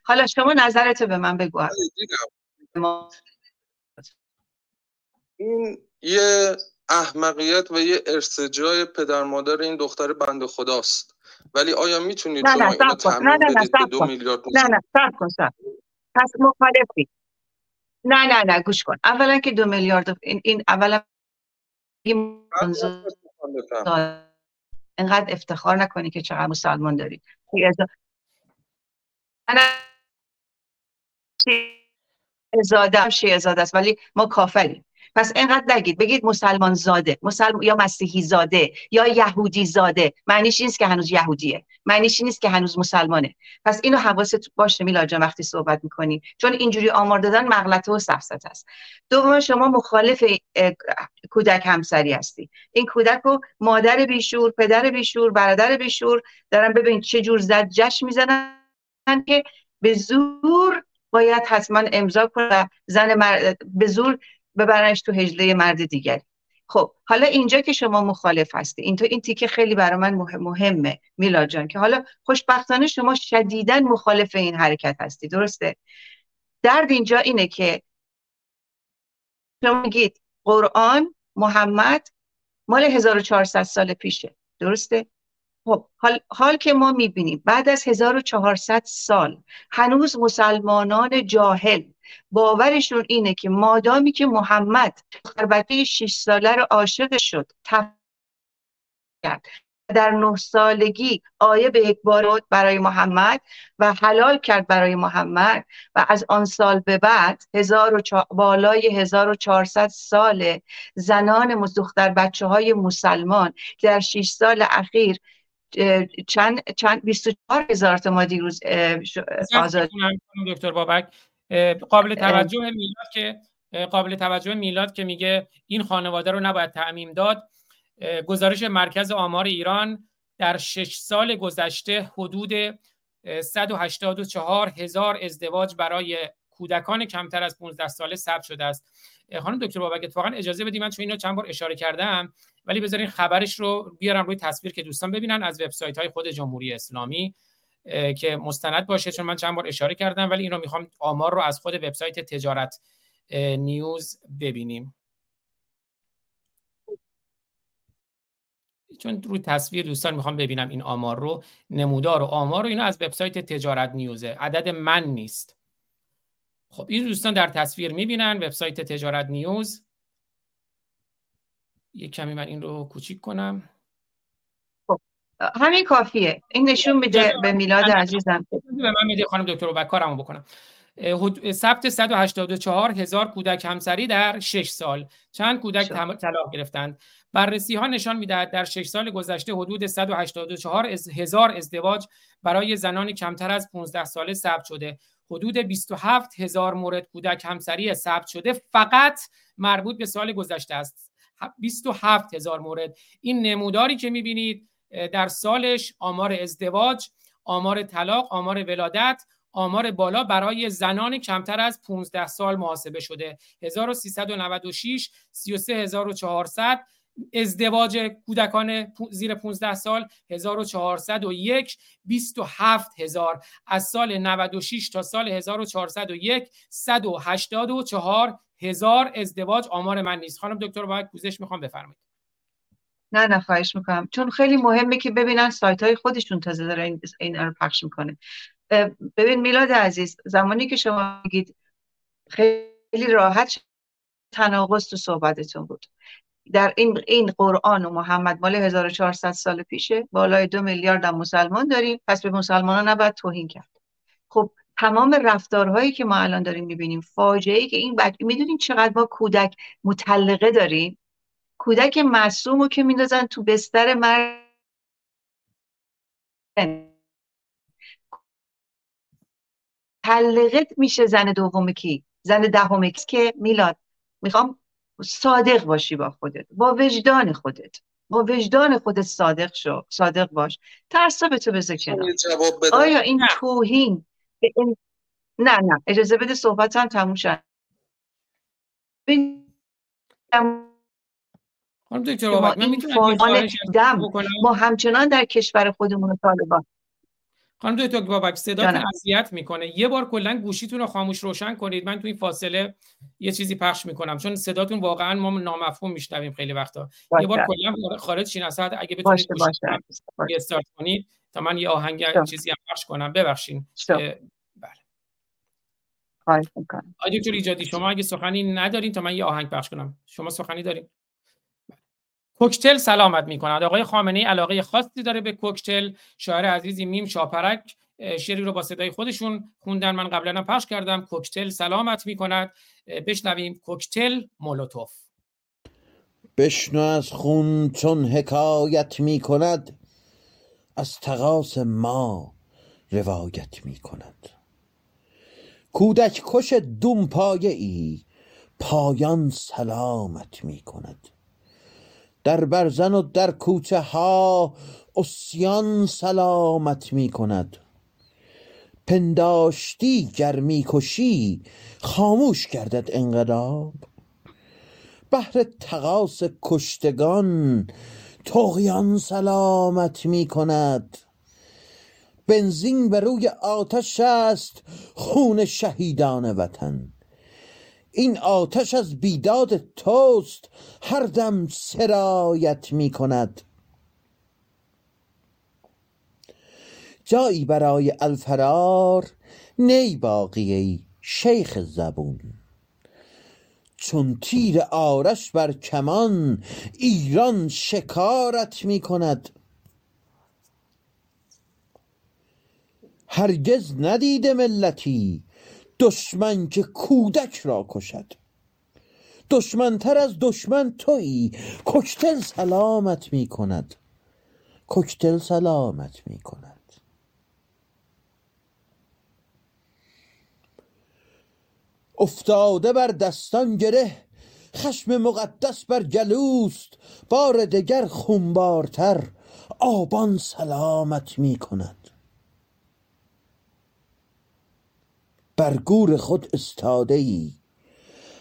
حالا شما نظرتو به من بگو. بله دیدم. این یه احمقیت و یه ارتجای پدر مادر این دختر بند خداست. ولی آیا می‌تونید نه نه سب کن. نه نه نه سب کن. نه نه سب کن سب پس مخالفی. نه نه نه گوش کن. اولا که دو میلیارد این, این اولا اینقدر افتخار نکنی که چقدر مسلمان داری. ازاده شیعه زاده است ولی ما کافریم. پس اینقدر نگید. بگید مسلمان زاده مسلم... یا مسیحی زاده یا یهودی زاده. معنیش نیست که هنوز یهودیه. معنیش نیست که هنوز مسلمانه. پس اینو حواست باشه میلاد جان وقتی صحبت می‌کنی. چون اینجوری آمار دادن مغلطه و سفسط است. دوم شما مخالف کودک همسری هستی. این کودک رو مادر بیشور پدر بیشور برادر بیشور دارن ببین چه جور زد جشن می‌زنن که به زور باید حتما امضا کنه زن مر... به زور ببرنش تو هجله مرد دیگر خب حالا اینجا که شما مخالف هستی این تو این تیکه خیلی برای من مهم- مهمه میلاد جان که حالا خوشبختانه شما شدیدا مخالف این حرکت هستی درسته؟ درد اینجا اینه که شما میگید قرآن محمد مال 1400 سال پیشه درسته؟ خب حال, حال که ما می‌بینیم بعد از 1400 سال هنوز مسلمانان جاهل باورشون اینه که مادامی که محمد بچه 6 ساله رو عاشق شد. کرد در نه سالگی آیه به یک برای محمد و حلال کرد برای محمد و از آن سال به بعد هزار. بالای 1400 سال زنان دختر بچه های مسلمان در 6 سال اخیر چند چند 24 هزار تا ما دیروز آزاد. دکتر بابک. قابل توجه میلاد که قابل توجه میلاد که میگه این خانواده رو نباید تعمیم داد. گزارش مرکز آمار ایران در شش سال گذشته حدود اه، 184 هزار ازدواج برای کودکان کمتر از 15 ساله ثبت شده است. خانم دکتر بابک اتفاقا اجازه بدید من چون اینو چند بار اشاره کردم ولی بذارین خبرش رو بیارم روی تصویر که دوستان ببینن از وبسایت های خود جمهوری اسلامی که مستند باشه چون من چند بار اشاره کردم ولی این رو می‌خوام آمار رو از خود وبسایت تجارت نیوز ببینیم. چون روی تصویر دوستان می‌خوام ببینم این آمار رو نمودار و آمار رو اینا از وبسایت تجارت نیوزه عدد من نیست. خب این دوستان در تصویر می‌بینن وبسایت تجارت نیوز. یک کمی من این رو کوچیک کنم. همین کافیه. این نشون میده به میلاد عزیزم. به من میده خانم دکتر کارمو بکنم. ثبت 184 هزار کودک همسری در 6 سال. چند کودک تم- طلاق گرفتند؟ بررسی ها نشان می‌دهد در 6 سال گذشته حدود 184 از- هزار ازدواج برای زنان کمتر از 15 ساله ثبت شده. حدود 27 هزار مورد کودک همسری ثبت شده. فقط مربوط به سال گذشته است. 27 هزار مورد. این نموداری که می‌بینید در سالش آمار ازدواج آمار طلاق آمار ولادت آمار بالا برای زنان کمتر از 15 سال محاسبه شده. 1396 33400 ازدواج کودکان زیر 15 سال 1401 27000 از سال 96 تا سال 1401 184 هزار ازدواج آمار من نیست. خانم دکتر باید پوزش می‌خوام بفرمایید. نه نه خواهش می‌کنم. چون خیلی مهمه که ببینن سایت های خودشون تازه داره این این رو پخش می‌کنه. ببین میلاد عزیز زمانی که شما میگید خیلی راحت تناقض تو صحبتتون بود. در این این قرآن و محمد مال 1400 سال پیشه بالای دو میلیارد مسلمان داریم. پس به مسلمانان نباید توهین کرد. خب تمام رفتارهایی که ما الان داریم می‌بینیم فاجعه ای که این بچه می‌دونین چقدر ما کودک مطلقه داریم؟ کودک معصوم رو که میندازن تو بستر مرد مطلقه میشه زن دوم کی؟ زن دهم که میلاد می‌خوام صادق باشی با خودت با وجدان خودت. با وجدان خودت صادق شو صادق باش. تعصب تو بذار کنار. آیا این توهین به این- نه نه اجازه بده صحبتم تموم شد خانم دکتر من می‌تونم دم ما همچنان در کشور خودمون طالبان. خانم دکتر بابک جانم. اذیت می‌کنه. یه بار کلا گوشیتون رو خاموش روشن کنید. من تو این فاصله یه چیزی پخش می‌کنم. چون صداتون واقعا ما نامفهوم میشنویم خیلی وقتا. یه بار. کلا خارج شین از اگه بتونید باشه باشه. رو ریستارت کنید. تا من یه آهنگ شو. چیزی هم پخش کنم. ببخشید شو. اه، خواهش می‌کنم. آقای دکتر ایجادی شما اگه سخنی ندارین تا من یه آهنگ پخش کنم. شما سخنی دارین. کوکتل سلامت می‌کند. آقای خامنه ای علاقه خاصی داره به کوکتل. شاعر عزیزی میم شاپرک شعری رو با صدای خودشون خوندن. من قبلا هم پخش کردم. کوکتل سلامت می‌کند. بشنویم کوکتل مولوتوف. بشنو از خون چون حکایت می کند از تقاس ما روایت می کند. کودک کش دوم پایه ای پایان سلامت می کند. در برزن و در کوچه ها اسیان سلامت می کند. پنداشتی گر می کشی خاموش گردد انقلاب. بهر تقاس کشتگان تغیان سلامت می کند بنزین به روی آتش است خون شهیدان وطن. این آتش از بیداد توست هر دم سرایت می کند جایی برای الفرار نی باقی ای شیخ زبون. چون تیر آرش بر کمان ایران شکارت می کند هرگز ندیده ملتی دشمن که کودک را کشد. دشمنتر از دشمن تویی کوکتل سلامت می کند کوکتل سلامت می کند افتاده بر دستان گره خشم مقدس بر گلوست بار دگر خونبارتر آبان سلامت می کند. بر گور خود استاده ای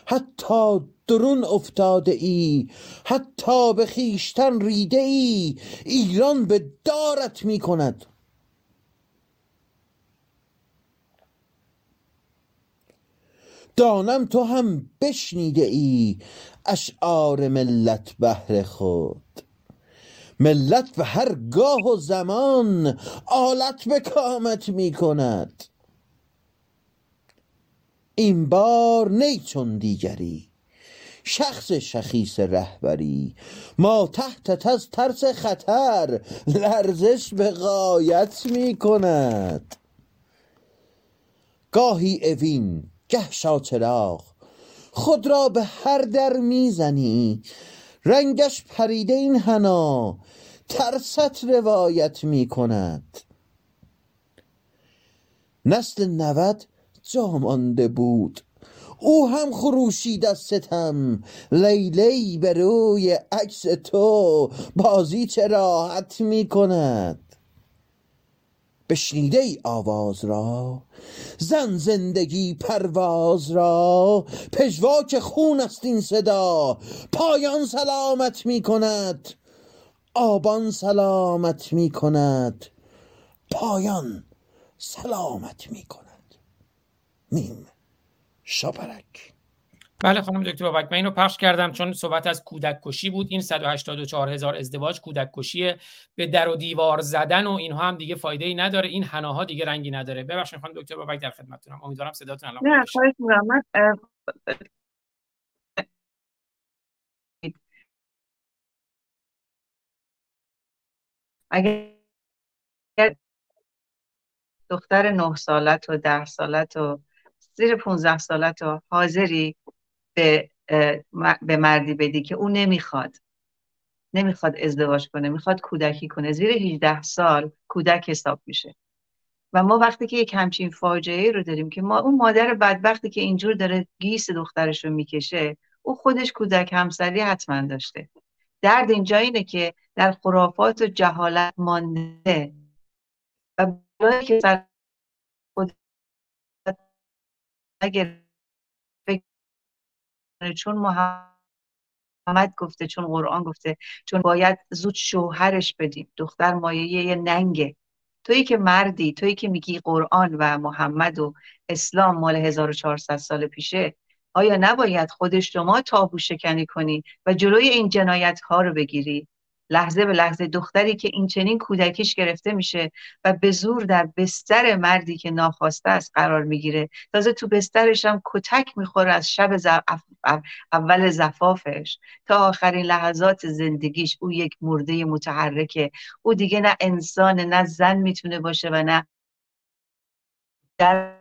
حتی درون افتاده ای حتی به خیشتن ریده ای ایران به دارت می کند. دانم تو هم بشنیده ای اشعار ملت بهر خود. ملت به هر گاه و زمان آلت به کامت می کند. این بار نی چون دیگری. شخص شخیص رهبری. ما تحتت از ترس خطر لرزش به غایت می کند. گاهی اوین گه شاچراغ خود را به هر در می‌زنی رنگش پریده این حنا ترست روایت می کند نسل نود جا مانده بود او هم خروشید از ستم. لیلی به روی عکس تو بازی چه راحت می کند بشنیده ای آواز را زن زندگی پرواز را. پژواک خون است این صدا پایان سلامت می کند آبان سلامت می کند پایان سلامت می کند. میم شاپرک بله خانم دکتر بابک من اینو پخش کردم چون صحبت از کودک کشی بود. این 184 هزار ازدواج کودک کشی به در و دیوار زدن و اینها هم دیگه فایده ای نداره. این حناها دیگه رنگی نداره. ببخشید خانم دکتر بابک در خدمتتونم. امیدوارم صداتون الان نه خواهش من اگر دختر نه سالت و ده سالت و زیر 15 سالت و حاضری به به مردی بدی که او نمی‌خواد. نمی‌خواد ازدواج کنه می‌خواد کودکی کنه. زیر 18 سال کودک حساب میشه. و ما وقتی که یک همچین فاجعه رو داریم که ما اون مادر بدبختی که اینجور داره گیس دخترش رو می‌کشه او خودش کودک همسری حتما داشته. درد اینجا اینه که در خرافات و جهالت مانده و بلایی که سر خود کنه چون محمد گفته چون قرآن گفته چون باید زود شوهرش بدیم. دختر مایه یه ننگه تویی که مردی تویی که میگی قرآن و محمد و اسلام مال 1400 سال پیشه آیا نباید خود شما تابو شکنی کنی و جلوی این جنایت ها رو بگیری؟ لحظه به لحظه دختری که این چنین کودکیش گرفته میشه و به زور در بستر مردی که ناخواسته است قرار می‌گیره. تازه تو بسترش هم کتک می‌خوره از شب ز- اف- اف- اول زفافش تا آخرین لحظات زندگیش. او یک مرده متحرکه او دیگه نه انسان نه زن می‌تونه باشه و نه در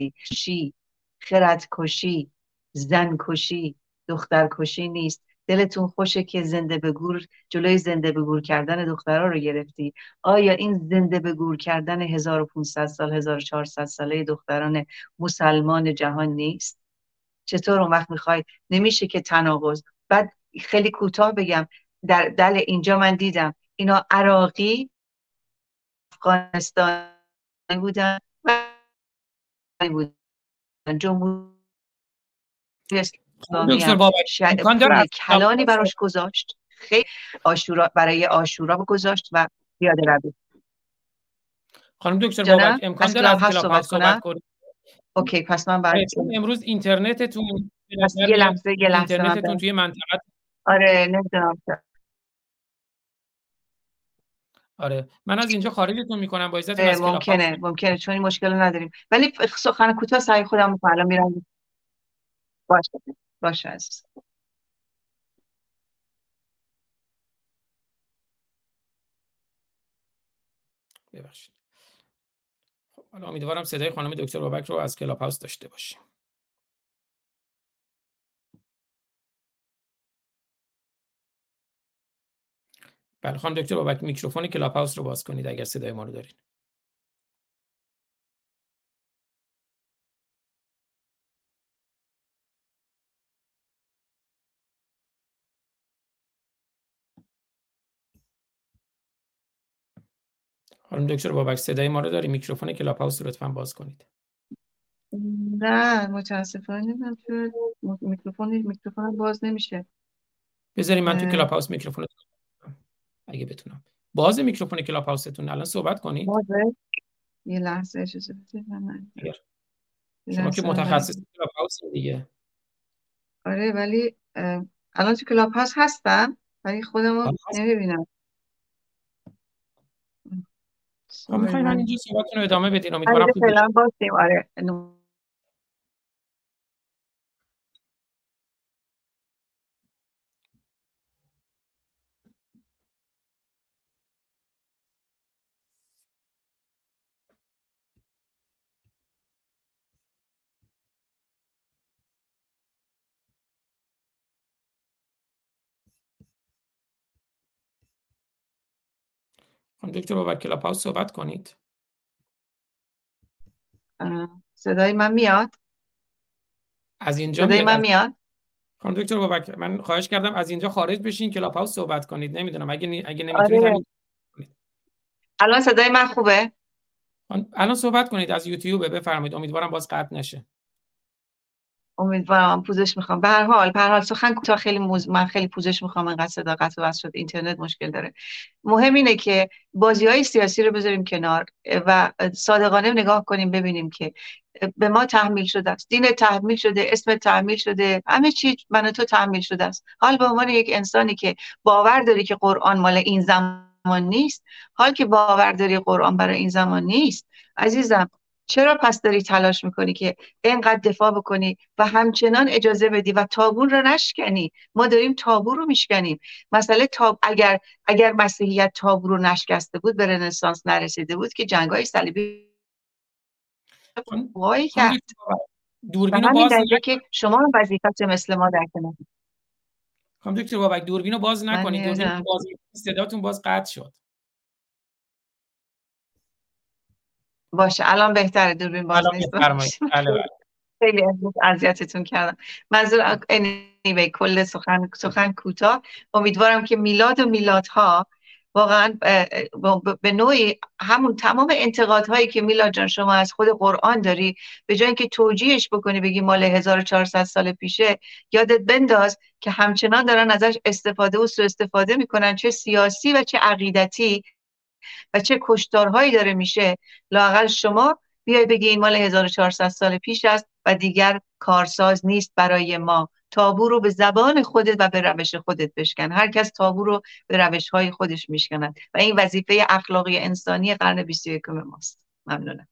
کشی خرد کشی زن کشی دختر کشی نیست. دلتون خوشه که زنده به گور جلوی زنده به گور کردن دخترها رو گرفتی. آیا این زنده به گور کردن 1500 سال 1400 ساله دختران مسلمان جهان نیست؟ چطور اون وقت می‌خوای؟ نمیشه که تناقض. بعد خیلی کوتاه بگم. در دل اینجا من دیدم. اینا عراقی افغانستانی بودن و بودن. جمهوری اسلامی کلانی براش گذاشت. خیلی آشورا برای آشورا گذاشت و پیاده روی. خانم دکتر؟ بابک امکان داره از کلاب صحبت کنم؟ کنید اوکی پس من برای آره، امروز اینترنتتون یه لحظه یه لحظه اینترنتتون. توی منطقه آره نمی‌دونم. آره. من از اینجا خارجتون می‌کنم. با کلاب ممکنه ممکنه چون این مشکل نداریم. ولی سخن کوتاه سعی خودم رو الان میرم. باشه. باشه عزیز ببخشید. خب حالا امیدوارم صدای خانم دکتر بابک رو از کلاب هاوس داشته باشیم. بله خانم دکتر بابک میکروفون کلاب هاوس رو باز کنید اگر صدای ما رو دارید خانم دکتر بابک صدای ما رو داری میکروفون کلاب هاوس رو لطفا باز کنید. نه متاسفانه نمی‌دونم چرا م- میکروفون میکروفون باز نمیشه. بذارید من تو. کلاب هاوس میکروفون اگه بتونم. باز میکروفون کلاب هاوستون. الان صحبت کنید. بازه یه لحظه اجازه بدید. من شما که. متخصص کلاب هاوس دیگه. آره ولی الان تو کلاب هاوس هستم ولی خودم رو. نمی‌بینم. خب می‌خواین من اینجا صحبتتون رو ادامه بدین. امیدوارم فعلا باشیم. آره خانم دکتر بابک کلاب هاوس صحبت کنید. صدای من میاد؟ از اینجا صدای من از میاد؟ خانم دکتر بابک من خواهش کردم از اینجا خارج بشین کلاب هاوس صحبت کنید. نمی‌دونم اگه نی- اگه نمی‌تونید آره. الان صدای من خوبه؟ الان صحبت کنید از یوتیوب بفرمایید. امیدوارم باز قطع نشه. امیدوارم پوزش می‌خوام. به هر حال به هر حال سخن کوتاه خیلی موز... من خیلی پوزش می‌خوام انقدر صدا قطع و وصل شد. اینترنت مشکل داره. مهم اینه که بازی های سیاسی رو بذاریم کنار و صادقانه نگاه کنیم ببینیم که به ما تحمیل شده است. دین تحمیل شده اسم تحمیل شده همه چی من تو تحمیل شده است. حال به عنوان یک انسانی که باور داری که قرآن مال این زمان نیست حال که باور داری قرآن برای این زمان نیست عزیزم چرا پس داری تلاش می‌کنی که اینقدر دفاع بکنی و همچنان اجازه بدی و تابون رو نشکنی؟ ما داریم تابو رو میشکنیم. مسئله تاب اگر اگر مسیحیت تابو رو نشکسته بود به رنسانس نرسیده بود که جنگای صلیبی وای کرد. خانم دکتر بابک و دوربینو همین باز که شما هم وظیفت مثل ما در کنار. خانم دکتر بابک دوربینو باز نکنید. دوربینو. باز صداتون باز قطع شد. باشه. الان بهتره دوربین باز نیست. بله بله. خیلی اذیتتون کردم. منظور anyway کل سخن سخن کوتاه. امیدوارم که میلاد و میلادها واقعا به نوعی همون تمام انتقادهایی که میلاد جان شما از خود قرآن داری به جای اینکه توجیهش بکنی بگی مال 1400 سال پیشه یادت بنداز که همچنان دارن ازش استفاده و سوء استفاده می‌کنن چه سیاسی و چه عقیدتی. و چه کشتارهایی داره میشه. لاقل شما بیای بگی این مال 1400 سال پیش است و دیگر کارساز نیست برای ما. تابو رو به زبان خودت و به روش خودت بشکن. هر کس تابو رو به روش های خودش میشکند. و این وظیفه اخلاقی انسانی قرن 21 ماست. ممنونم.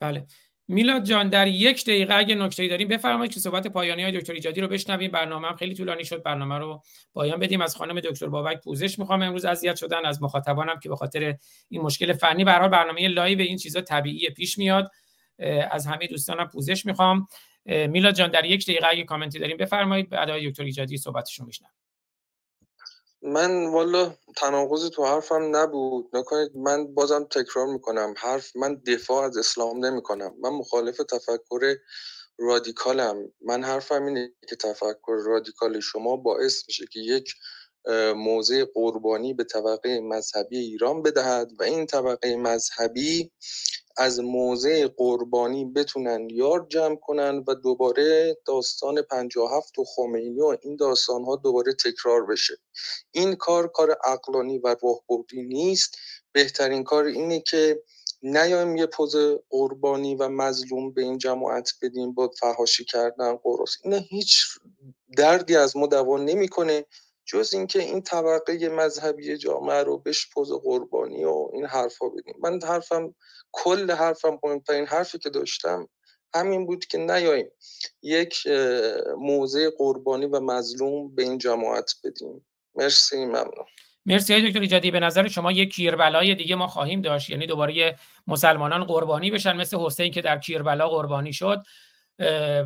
بله. میلاد جان در یک دقیقه اگه نکته‌ای داریم بفرمایید که صحبت پایانی های دکتر ایجادی رو بشنویم. برنامه هم خیلی طولانی شد. برنامه رو پایان بدیم. از خانم دکتر بابک پوزش می‌خوام. امروز اذیت شدن از مخاطبانم که به خاطر این مشکل فنی. به حال برنامه live این چیزا طبیعیه پیش میاد. از همه دوستانم پوزش می‌خوام. میلاد جان در یک دقیقه اگه کامنتی داریم بفرمایید. بعد آقای دکتر ایجادی صحبتشون میشنویم من والا تناقضی تو حرفم نبود. نکنید من بازم تکرار می‌کنم. حرف من دفاع از اسلام نمی‌کنم. من مخالف تفکر رادیکالم. من حرفم اینه که تفکر رادیکال شما باعث میشه که یک موضع قربانی به طبقه مذهبی ایران بدهد و این طبقه مذهبی از موضع قربانی بتونن یار جمع کنن و دوباره داستان 57 و خمینی و این داستان ها دوباره تکرار بشه. این کار کار عقلانی و راهبردی نیست. بهترین کار اینه که نیایم یه پوز قربانی و مظلوم به این جماعت بدیم با فهاشی کردن قرص. این هیچ دردی از ما دوا نمی‌کنه. جز اینکه این طبقه مذهبی جامعه رو بهش پوز قربانی و این حرفا بدیم. من حرفم کل حرفم مهمترین حرفی که داشتم همین بود که نیاییم یک موضع قربانی و مظلوم به این جماعت بدیم. مرسی ممنون. مرسی دکتر ایجادی. به نظر شما یک کیربلای دیگه ما خواهیم داشت؟ یعنی دوباره مسلمانان قربانی بشن مثل حسین که در کیربلا قربانی شد.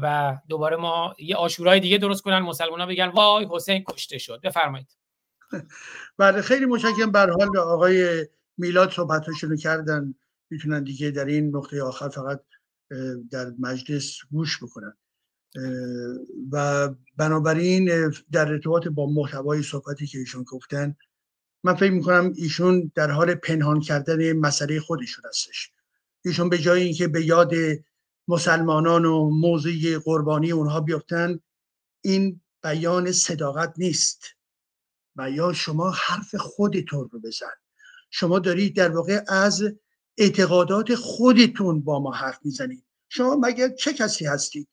و دوباره ما یه آشورای دیگه درست کنن مسلمان ها بگن وای حسین کشته شد. بفرمایید. بله خیلی متشکرم. بر حال آقای میلاد صحبتاشونو کردن می‌تونن دیگه در این نقطه آخر فقط در مجلس گوش بکنن. و بنابراین در ارتباط با محتوای صحبتی که ایشون گفتن من فکر می‌کنم ایشون در حال پنهان کردن مسئله خودشون هستش. ایشون به جای اینکه به یاد مسلمانان و موضوع قربانی اونها بیفتن این بیان صداقت نیست بیان شما حرف خودتون رو بزن. شما دارید در واقع از اعتقادات خودتون با ما حرف می‌زنید. شما مگر چه کسی هستید؟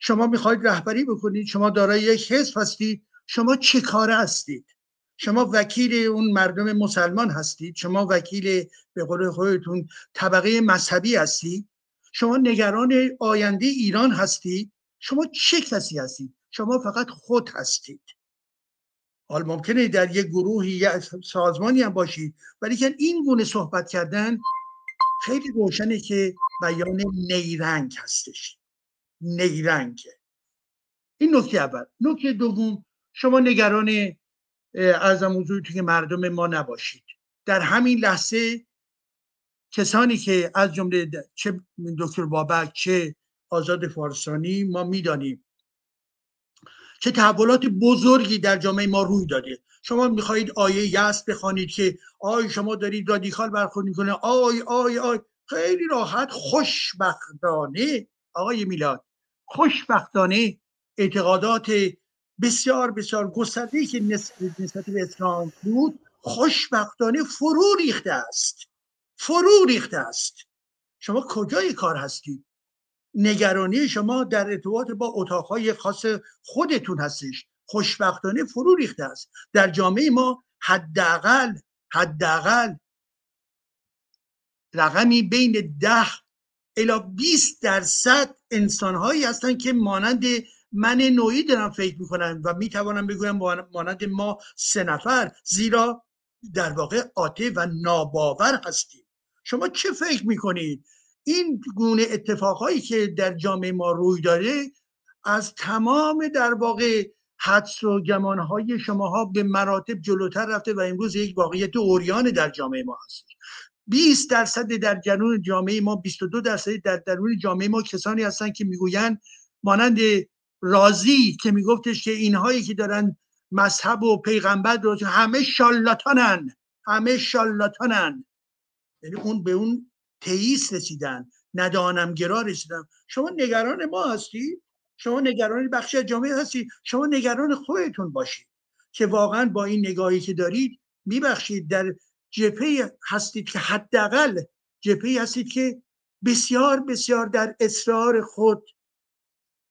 شما می‌خواید رهبری بکنید شما دارای یک حزب هستید شما چه کاره هستید؟ شما وکیل اون مردم مسلمان هستید شما وکیل به قول خودتون طبقه مذهبی هستید؟ شما نگران آینده ایران هستید. شما چه کسی هستید؟ شما فقط خود هستید. حال ممکنه در یک گروهی یا سازمانی هم باشید. ولی که این گونه صحبت کردن خیلی روشنه که بیان نیرنگ هستش. نیرنگ. این نکته اول. نکته دوم شما نگران عرضم حضورتون که مردم ما نباشید. در همین لحظه کسانی که از جمله چه دکتر بابک چه آزاد فارسانی ما می‌دانیم. چه تحولات بزرگی در جامعه ما روی داده. شما می‌خواهید آیه یاس بخوانید که آی شما دارید رادیکال برخورد می‌کنه. آی آی آی. خیلی راحت خوشبختانه آقای میلاد خوشبختانه اعتقادات بسیار بسیار گسترده که نسبت به اسلام بود خوشبختانه فرو ریخته است. فرو ریخته است. شما کجای کار هستید نگرانی شما در ارتباط با اتاقهای خاص خودتون هستش. خوشبختانه فرو ریخته است. در جامعه ما حداقل حداقل رقمی بین ده الا 20 درصد انسانهایی هستند که مانند من نوعی دارم فکر می‌کنم و می‌توانم بگویم مانند ما سه نفر زیرا در واقع آته و ناباور هستیم. شما چه فکر می‌کنید؟ این گونه اتفاقهایی که در جامعه ما روی داره از تمام در واقع حدس و گمانهای شماها به مراتب جلوتر رفته و امروز یک واقعیت اوریان در جامعه ما هست. 20 درصد در جنون جامعه ما 22 درصد در درون جامعه ما کسانی هستند که می‌گویند مانند رازی که میگفتش که اینهایی که دارن مذهب و پیغمبر رو همه شالاتانن همه شالاتانن. یعنی اون به اون تئیس رسیدن ندانمگرا رسیدن شما نگران ما هستی؟ شما نگران بخشی از جامعه هستی؟ شما نگران خودتون باشید که واقعا با این نگاهی که دارید میبخشید. در جپه هستید که حداقل جپه هستید که بسیار بسیار در اصرار خود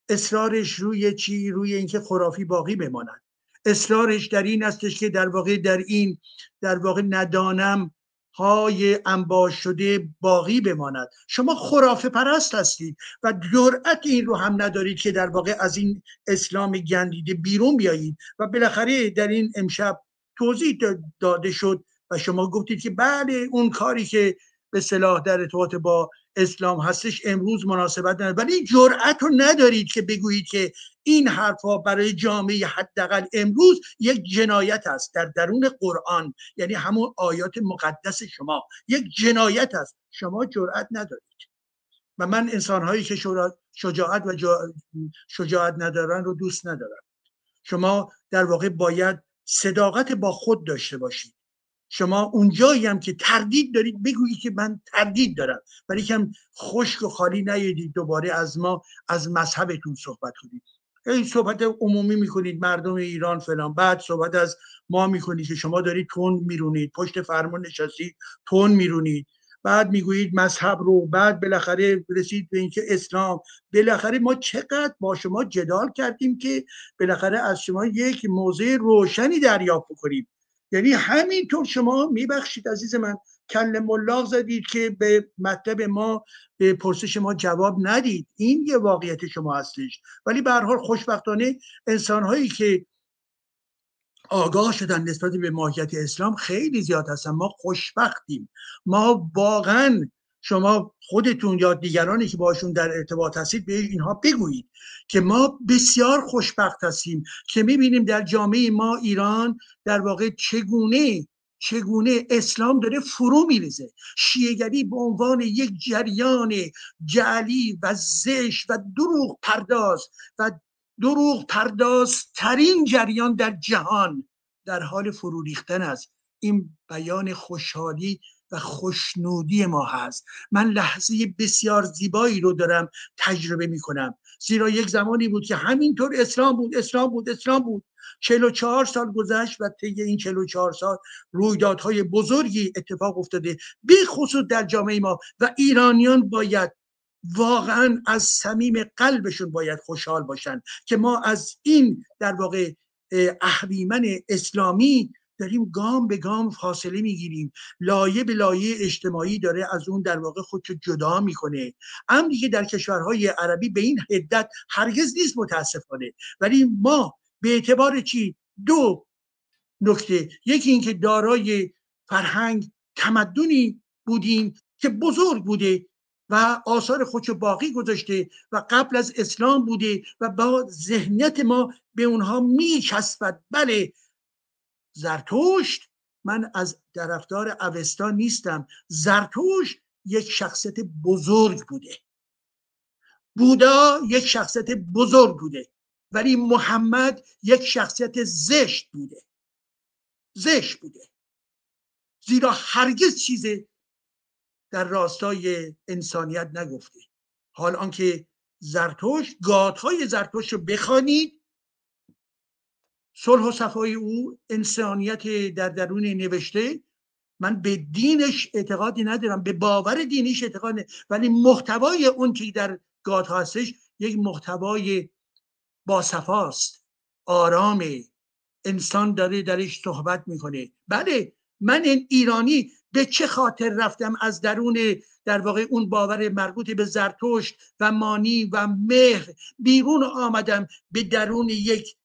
اصرارش روی چی؟ روی اینکه خرافی باقی بماند. اصرارش در این استش که در واقع در این در واقع ندانم های انباش شده باقی بماند. شما خرافه پرست هستید و جرأت این رو هم ندارید که در واقع از این اسلام گندیده بیرون بیایید و بالاخره در این امشب توضیح داده شد و شما گفتید که بله اون کاری که به صلاح در ارتباط با اسلام هستش امروز مناسبت نداره. ولی جرأت رو ندارید که بگویید که این حرفها برای جامعه حداقل امروز یک جنایت است. در درون قرآن یعنی همون آیات مقدس شما یک جنایت است. شما جرأت ندارید. و من انسانهایی که شجاعت و شجاعت ندارن رو دوست ندارم. شما در واقع باید صداقت با خود داشته باشید. شما اونجایی هم که تردید دارید بگویید که من تردید دارم. ولی کم خشک و خالی نیدید دوباره از ما از مذهبتون صحبت کنید. این صحبت عمومی می‌کنید مردم ایران فلان. بعد صحبت از ما می‌کنید که شما دارید تون میرونید پشت فرمان نشستید تون میرونید. بعد می‌گویید مذهب رو. بعد بالاخره رسید به اینکه اسلام. بالاخره ما چقدر با شما جدال کردیم که بالاخره از شما یک موضع روشنی دریافت کنیم یعنی همینطور شما میبخشید عزیز من کل ملاق زدید که به مطلب ما به پرسش ما جواب ندید. این یه واقعیت شما هستش. ولی به حال خوشبختانه انسان هایی که آگاه شدن نسبت به ماهیت اسلام خیلی زیاد هستن. ما خوشبختیم. ما واقعا شما خودتون یا دیگرانی که باشون در ارتباط هستید به اینها بگویید که ما بسیار خوشبخت هستیم که می‌بینیم در جامعه ما ایران در واقع چگونه چگونه اسلام داره فرو میریزه. شیعگری به عنوان یک جریان جعلی و زش و دروغ پرداز و دروغ پرداز ترین جریان در جهان در حال فرو ریختن است. این بیان خوشحالی و خوشنودی ما هست. من لحظه بسیار زیبایی رو دارم تجربه می کنم زیرا یک زمانی بود که همینطور اسلام بود اسلام بود اسلام بود. 44 سال گذشت و طی این 44 سال رویدادهای بزرگی اتفاق افتاده به خصوص در جامعه ما. و ایرانیان باید واقعا از صمیم قلبشون باید خوشحال باشن که ما از این در واقع اهریمن اسلامی داریم گام به گام فاصله می‌گیریم. لایه به لایه اجتماعی داره از اون در واقع خودشو جدا می‌کنه. امری که در کشورهای عربی به این حدت هرگز نیست متاسفانه. ولی ما به اعتبار چی؟ دو نکته. یکی اینکه دارای فرهنگ تمدنی بودیم که بزرگ بوده و آثار خودشو باقی گذاشته و قبل از اسلام بوده و با ذهنیت ما به اونها میچسبد. بله زرتشت. من از طرفدار اوستا نیستم. زرتشت یک شخصیت بزرگ بوده. بودا یک شخصیت بزرگ بوده. ولی محمد یک شخصیت زشت بوده. زشت بوده. زیرا هرگز چیز در راستای انسانیت نگفته. حال آنکه زرتوش گادهای زرتوش رو بخوانید صلح و صفای او انسانیت در درون نوشته. من به دینش اعتقادی ندارم به باور دینیش اعتقاد ولی محتوای اون که در گادها هستش یک محتوای باصفاست آرام. انسان داره درش صحبت می‌کنه. بله من این ایرانی به چه خاطر رفتم از درون در واقع اون باور مربوط به زرتشت و مانی و مهر بیرون آمدم به درون یک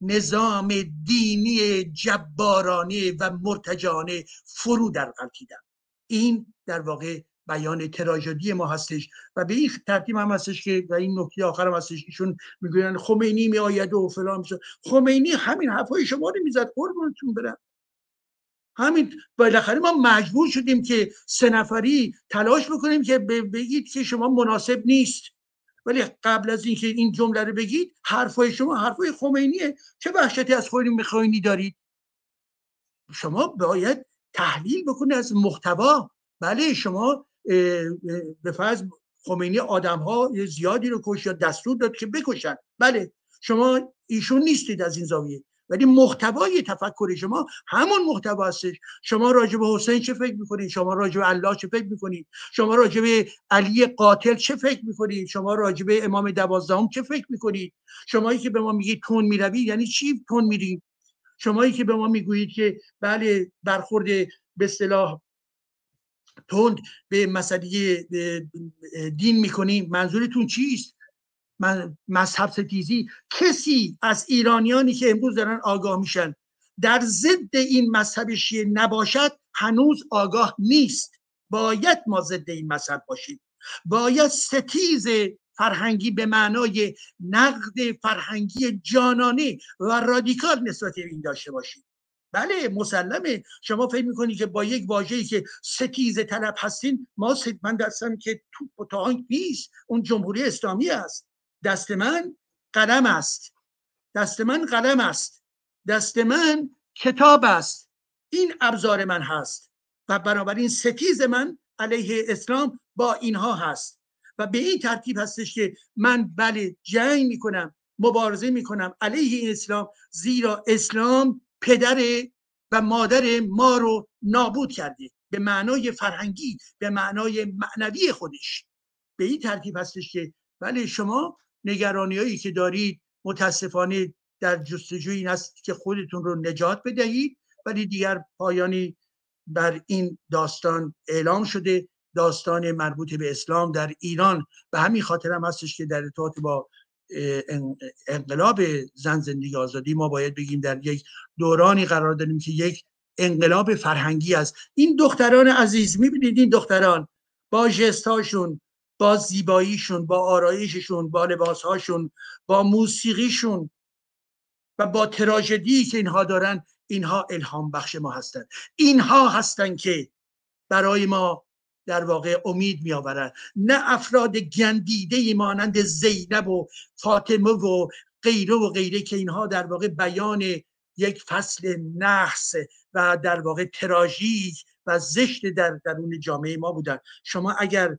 نظام دینی جبارانه و مرتجانه فرو در قلتیدم این در واقع بیان تراژدی ما هستش و به این ترتیب هم هستش که و این نکته آخر هم هستش ایشون می‌گوین خمینی می آید و فلان میشه. خمینی همین حرفای شما رو می‌زد قربونتون برم. همین بالاخره ما مجبور شدیم که سه نفری تلاش بکنیم که بگید که شما مناسب نیست. ولی قبل از اینکه این جمله رو بگید حرفای شما حرفای خمینیه. چه وحشتی از خمینی دارید؟ شما باید تحلیل بکنید از محتوا. بله شما به فرض خمینی آدم ها زیادی رو کش یا دستور داد که بکشن. بله شما ایشون نیستید از این زاویه. ولی محتوای تفکر شما همون محتوا هستش. شما راجع به حسین چه فکر می‌کنید؟ شما راجع به الله چه فکر می‌کنید؟ شما راجع به علی قاتل چه فکر می‌کنید؟ شما راجع به امام دوازدهم چه فکر می‌کنید؟ شمایی که به ما میگید تون می‌روی یعنی چی تون میری شمایی که به ما می‌گویید که بله برخورد به اصطلاح تند به مسئله دین می‌کنیم منظورتون چیست؟ مذهب ستیزی کسی از ایرانیانی که امروز دارن آگاه میشن در ضد این مذهب شیعه نباشد هنوز آگاه نیست. باید ما ضد این مذهب باشیم. باید ستیز فرهنگی به معنای نقد فرهنگی جانانه و رادیکال نسبت به این داشته باشیم. بله مسلمه. شما فکر می‌کنی که با یک واژه‌ای که ستیز طلب هستین ما من دستم که توپ و تانک نیست. اون جمهوری اسلامی است. دست من قلم است. دست من قلم است. دست من کتاب است. این ابزار من هست. و بنابراین ستیز من علیه اسلام با اینها هست. و به این ترتیب هستش که من بله جنگ می‌کنم مبارزه می‌کنم علیه اسلام زیرا اسلام پدر و مادر ما رو نابود کرده به معنای فرهنگی به معنای معنوی خودش. به این ترتیب هستش که بله شما نگرانی هایی که دارید متاسفانه در جستجوی این است که خودتون رو نجات بدهید. ولی دیگر پایانی بر این داستان اعلام شده. داستان مربوط به اسلام در ایران. به همین خاطر هم هستش که در ارتباط با انقلاب زن زندگی آزادی ما باید بگیم در یک دورانی قرار داریم که یک انقلاب فرهنگی است. این دختران عزیز می‌بینید این دختران با جستاشون با زیباییشون با آرایششون با لباسهاشون با موسیقیشون و با تراژدی که اینها دارن اینها الهام بخش ما هستند اینها هستند که برای ما در واقع امید می آورند نه افراد گندیده مانند زینب و فاطمه و غیره و غیره که اینها در واقع بیان یک فصل نحس و در واقع تراژیک و زشت در درون جامعه ما بودن. شما اگر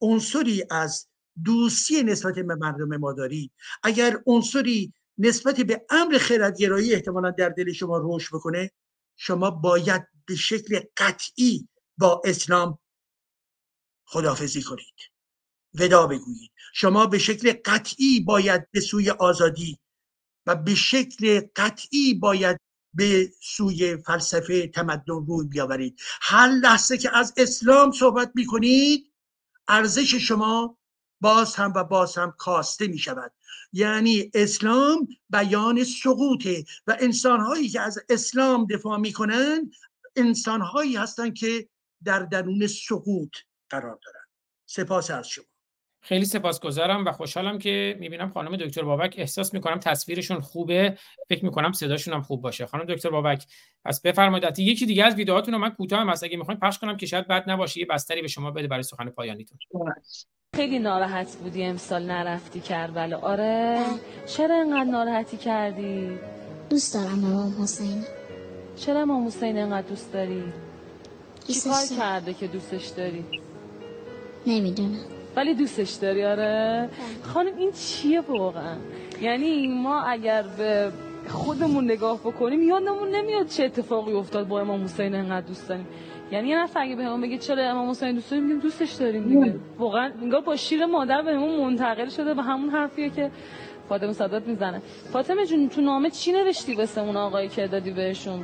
عنصری از دوستی نسبت به مردم ما دارید اگر عنصری نسبت به امر خردگرایی احتمالا در دل شما روش بکنه شما باید به شکل قطعی با اسلام خدافزی کنید. ودا بگویید. شما به شکل قطعی باید به سوی آزادی و به شکل قطعی باید به سوی فلسفه تمدن روی بیاورید. هر لحظه که از اسلام صحبت می کنید ارزش شما باز هم و باز هم کاسته می شود یعنی اسلام بیان سقوطه و انسانهایی که از اسلام دفاع می کنند انسانهایی هستند که در درون سقوط قرار دارن. سپاس از شما. خیلی سپاسگزارم و خوشحالم که می‌بینم خانم دکتر بابک احساس می‌کنم تصویرشون خوبه. فکر می‌کنم صداشون هم خوب باشه. خانم دکتر بابک پس بفرمایید. یکی دیگه از ویدیوهاتون رو من کوتاه هم هست. اگه می‌خواین پخش کنم که شاید بد نباشه یه بستری به شما بده برای سخن پایانیتون. خیلی ناراحت بودی امسال نرفتی کربلا. آره؟ چرا اینقدر ناراحتی کردی؟ دوست دارم امام حسین. چرا امام حسین اینقدر دوست داری؟ چی کار کرده که دوستش داری؟ نمی‌دونم. ولی دوستش داری؟ آره. خانم این چیه واقعا؟ یعنی ما اگر به خودمون نگاه بکنیم یادمون نمیاد چه اتفاقی افتاد با امام حسین انقدر دوست داریم. یعنی یه نفر اگه بهمون بگه چرا امام حسین دوست داریم میگیم دوستش داریم دیگه. واقعا انگار با شیر مادر بهمون منتقل شده به همون حرفیه که فاطمه صادق می‌زنه. فاطمه جون تو نامه چی نوشتی واسه اون آقایی که دادی بهشون؟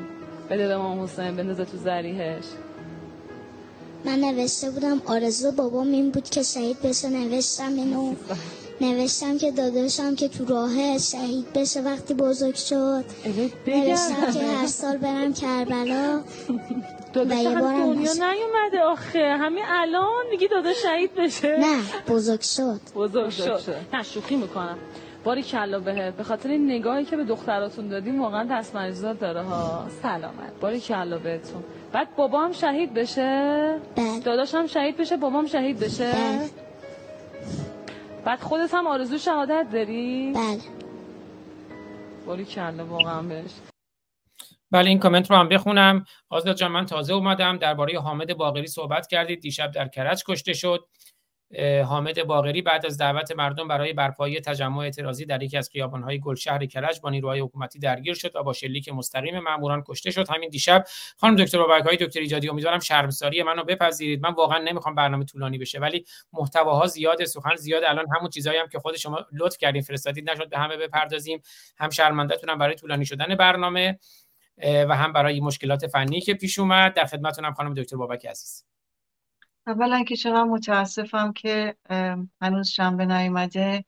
بده به امام حسین بندازه تو ذریحش. من نوشته بودم آرزو بابام این بود که شهید بشه نوشتم اینو. نوشتم که داداشم که تو راه شهید بشه وقتی بزرگ شد. نوشتم که هر سال برم کربلا. داداش هم دنیا نیومده آخه. همین الان میگی داداش شهید بشه. نه بزرگ شد. بزرگ شد. نه شوخی می‌کنم. باری کلا بهت به خاطر این نگاهی که به دختراتون دادیم واقعا دست مریضات داره ها. سلامت. باری کلا بهتون بعد بابا هم شهید بشه؟ بله. داداش هم شهید بشه؟ بابام شهید بشه؟ بله. بعد خودت هم آرزو شهادت داری؟ بله. باری کلا واقعا بهش. بله این کامنت رو هم بخونم. آزاد جان من تازه اومدم. درباره حامد باقری صحبت کردید. دیشب در کرج کشته شد. حامد باقری بعد از دعوت مردم برای برپایی تجمع اعتراضی در یکی از خیابان‌های گلشهر کرج با نیروهای حکومتی درگیر شد و با شلیک مستقیم ماموران کشته شد. همین دیشب خانم دکتر بابک های دکتر ایجادی امیدوارم شرمساری منو بپذیرید. من واقعا نمی‌خوام برنامه طولانی بشه ولی محتواها زیاده سخن زیاد. الان همون چیزایی هم که خود شما لطف کردین فرستادید نشد به همه بپردازیم. هم شرمنده‌تونم برای طولانی شدن برنامه و هم برای مشکلات فنی که پیش اومد. در خدمتتونم خانم دکتر بابک عزیز. اولا که چقدر متاسفم که هنوز شنبه نیومده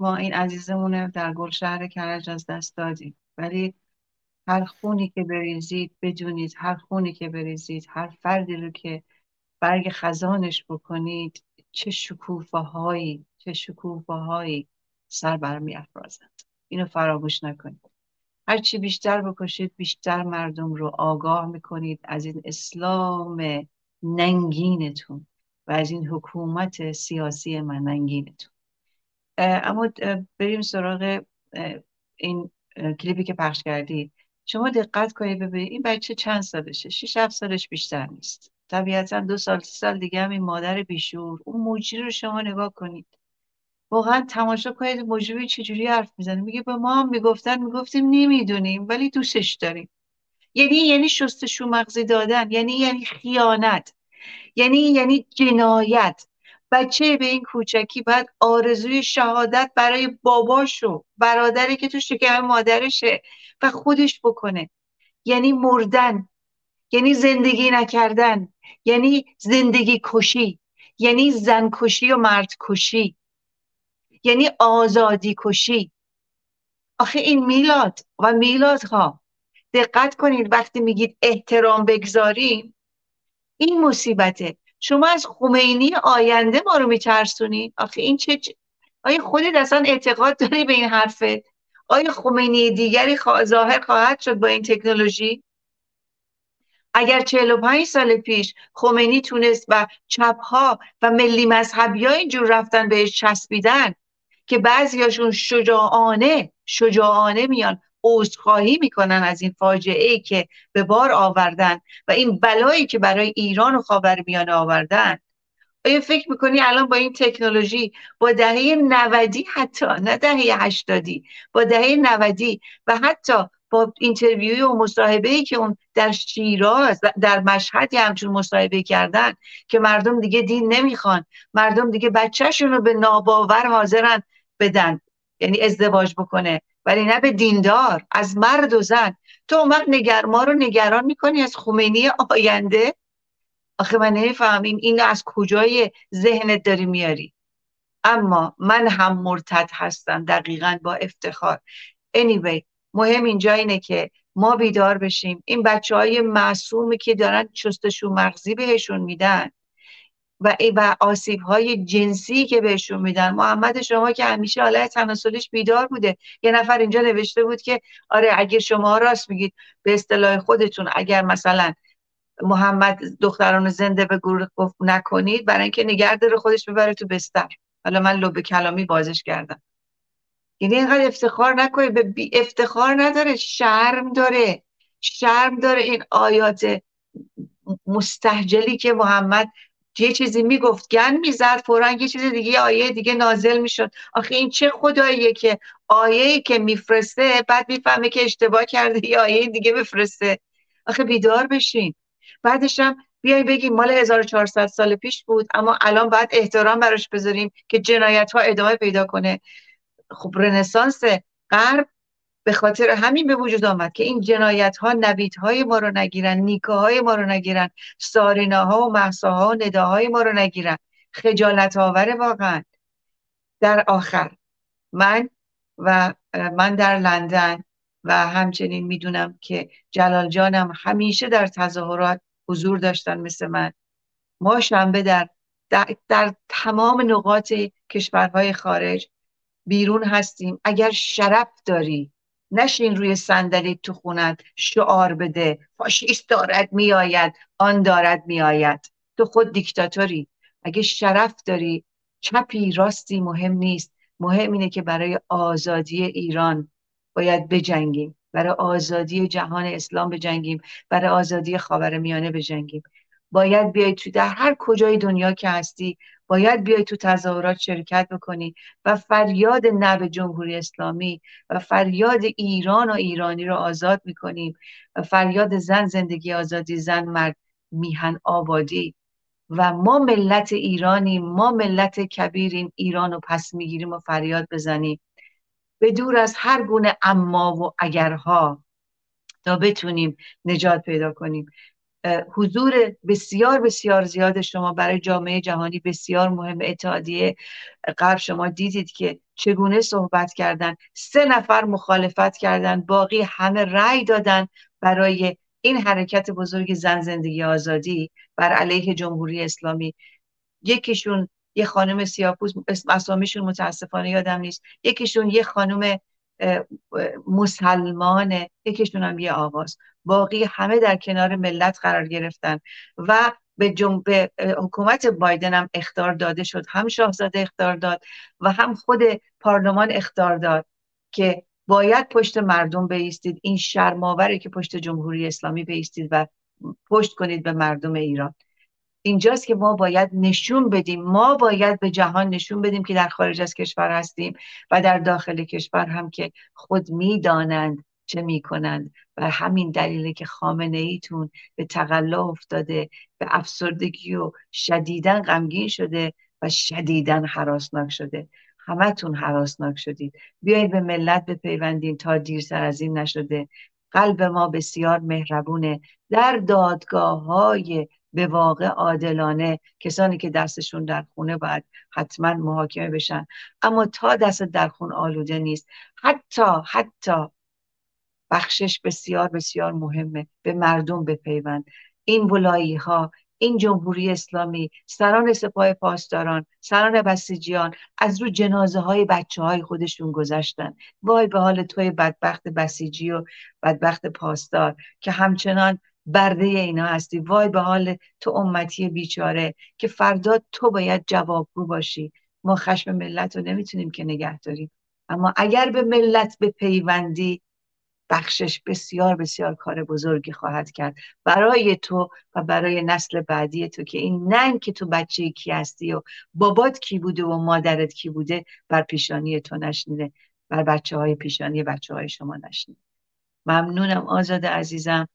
ما این عزیزمون در گلشهر کرج از دست دادیم. ولی هر خونی که بریزید بدونید هر خونی که بریزید هر فردی رو که برگ خزانش بکنید چه شکوفه هایی چه شکوفه هایی سر برمی افرازند اینو فراموش نکنید. هرچی بیشتر بکشید بیشتر مردم رو آگاه می‌کنید. از این اسلام ننگینتون و از این حکومت سیاسی من ننگینتون. اما بریم سراغ این کلیپی که پخش کردید شما دقت کنید ببینید این بچه چند سالشه؟ شش هفت سالش بیشتر نیست. طبیعتا دو سال سه سال دیگه هم این مادر بیشور. اون مجری رو شما نگاه کنید. واقعا تماشا کنید مجری چجوری حرف می‌زنه؟ میگه به ما هم می‌گفتن می‌گفتیم نمی‌دونیم ولی دوستش داریم. یعنی یعنی شستشو مغزی دادن یعنی یعنی خیانت یعنی یعنی جنایت. بچه به این کوچکی باید آرزوی شهادت برای باباشو برادری که تو شکم مادرشه و خودش بکنه. یعنی مردن یعنی زندگی نکردن یعنی زندگی کشی یعنی زن کشی و مرد کشی یعنی آزادی کشی. آخه این میلاد و میلادها دقت کنید وقتی میگید احترام بگذاریم این مصیبته. شما از خمینی آینده ما رو میترسونی آخه این چه آیا خودت اصلا اعتقاد داری به این حرفت؟ آیا خمینی دیگری ظاهر خواهد شد با این تکنولوژی؟ اگر 45 سال پیش خمینی تونست و چپها و ملی مذهبی ها اینجور رفتن بهش چسبیدن که بعضیاشون شجاعانه شجاعانه میان. عذرخواهی می‌کنن از این فاجعه ای که به بار آوردن و این بلایی که برای ایران و خاورمیانه آوردن. آیا فکر می‌کنی الان با این تکنولوژی با دهه 90 حتی نه دهه 80 با دهه 90 و حتی با اینترویوی و مصاحبه ای که اون در شیراز در مشهدی همچون مصاحبه کردن که مردم دیگه دین نمی‌خوان مردم دیگه بچهشون رو به ناباور حاضرن بدن یعنی ازدواج بکنه. ولی نه به دیندار از مرد و زن. تو وقت نگر ما رو نگران می‌کنی از خمینی آینده؟ آخه من نمیفهم این این از کجای ذهنت داری میاری. اما من هم مرتد هستم دقیقا با افتخار. Anyway مهم اینجا اینه که ما بیدار بشیم. این بچه های معصومی که دارن چستشو مغزی بهشون میدن و و آسیب های جنسی که بهشون میدن. محمد شما که همیشه حالت تناسلیش بیدار بوده. یه نفر اینجا نوشته بود که آره اگه شما راست میگید به اصطلاح خودتون اگر مثلا محمد دختران زنده به گروه نکنید برای اینکه نگه داره خودش ببره تو بستر. حالا من لب کلامی بازش کردم. یعنی اینقدر افتخار نکنید. به بی افتخار نداره شرم داره. شرم داره این آیات مستحجلی که محمد یه چیزی می‌گفت گن می‌زد فورا یه چیز دیگه آیه دیگه نازل می‌شد. آخه این چه خداییه که آیه که میفرسته بعد می‌فهمه که اشتباه کرده یه آیه دیگه بفرسته. آخه بیدار بشین. بعدش هم بیای بگیم مال 1400 سال پیش بود اما الان باید احترام براش بذاریم که جنایت ها ادامه پیدا کنه. خب رنسانس غرب به خاطر همین به وجود آمد که این جنایت ها نوید های ما رو نگیرن نیکه های ما رو نگیرن سارینا ها و محسا ها و نداهای ما رو نگیرن. خجالت آوره واقعا. در آخر من و من در لندن و همچنین می‌دونم که جلال جانم همیشه در تظاهرات حضور داشتن مثل من. ما شنبه در, در, در تمام نقاط کشورهای خارج بیرون هستیم. اگر شرف داری نشین روی صندلی تو خونت شعار بده. فاشیست دارد میآید آن دارد میآید. تو خود دیکتاتوری. اگه شرف داری چپی راستی مهم نیست. مهم اینه که برای آزادی ایران باید بجنگیم. برای آزادی جهان اسلام بجنگیم. برای آزادی خاورمیانه بجنگیم. باید بیای تو در هر کجای دنیا که هستی باید بیای تو تظاهرات شرکت بکنی و فریاد نه جمهوری اسلامی و فریاد ایران و ایرانی رو آزاد می‌کنیم و فریاد زن زندگی آزادی زن مرد میهن آبادی. و ما ملت ایرانی ما ملت کبیریم ایران رو پس می‌گیریم و فریاد بزنیم. به دور از هر گونه اما و اگرها تا بتونیم نجات پیدا کنیم. حضور بسیار بسیار زیاد شما برای جامعه جهانی بسیار مهم اتحادیه قبل شما دیدید که چگونه صحبت کردن. سه نفر مخالفت کردن باقی همه رأی دادن برای این حرکت بزرگ زن زندگی آزادی بر علیه جمهوری اسلامی. یکیشون یه خانم سیاپوس اسامیشون متاسفانه یادم نیست. یکیشون یه خانم مسلمانه یکیشون هم یه آواز. باقی همه در کنار ملت قرار گرفتن و به, به حکومت بایدن هم اختار داده شد. هم شاهزاده اختار داد و هم خود پارلمان اختار داد که باید پشت مردم بیستید. این شرماوره که پشت جمهوری اسلامی بیستید و پشت کنید به مردم ایران. اینجاست که ما باید نشون بدیم. ما باید به جهان نشون بدیم که در خارج از کشور هستیم و در داخل کشور هم که خود می‌دانند چه می‌کنند. و همین دلیله که خامنه ایتون به تقلا افتاده به افسردگی و شدیدن غمگین شده و شدیدن حراسناک شده. همتون حراسناک شدید. بیایید به ملت بپیوندین تا دیرتر از این نشده. قلب ما بسیار مهربونه. در دادگاه های به واقع عادلانه کسانی که دستشون در خونه باید حتما محاکمه بشن. اما تا دست در خون آلوده نیست. حتی حتی بخشش بسیار بسیار مهمه. به مردم بپیوند. این ولایی ها این جمهوری اسلامی سران سپاه پاسداران سران بسیجیان از رو جنازه های بچه های خودشون گذشتن. وای به حال توی بدبخت بسیجی و بدبخت پاسدار که همچنان برده اینا هستی. وای به حال تو امتی بیچاره که فردا تو باید جوابگو باشی. ما خشم ملت رو نمی‌تونیم که نگه داریم اما اگر به ملت به پیوندی بخشش بسیار بسیار کار بزرگی خواهد کرد. برای تو و برای نسل بعدی تو که این ننگ که تو بچه کی هستی و بابات کی بوده و مادرت کی بوده بر پیشانی تو نشینه بر بچه های پیشانی بچه های شما نشینه ممنونم آزاد عزیزم.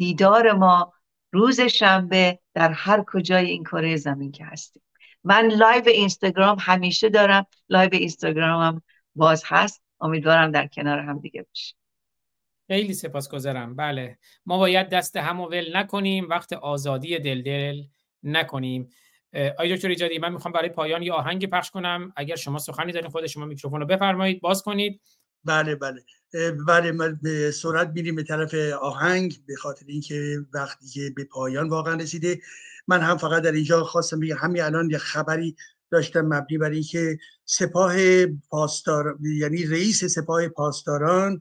دیدار ما روز شنبه در هر کجای این کره زمین که هستیم. من live اینستاگرام همیشه دارم. live اینستاگرامم باز هست. امیدوارم در کنار هم دیگه باشیم. خیلی سپاسگزارم. بله. ما باید دست هم ول نکنیم. وقت آزادی دل دل نکنیم. آی دکتر ایجادی من می‌خوام برای پایان یه آهنگ پخش کنم. اگر شما سخنی دارین خود شما میکروفون رو بفرمایید. باز کنید. بله بله. بله به سرعت میریم به طرف آهنگ به خاطر اینکه وقتی که به پایان واقعا رسیده. من هم فقط در اینجا خواستم بگم همین الان یه خبری داشتم مبنی بر اینکه سپاه پاسدار یعنی رئیس سپاه پاسداران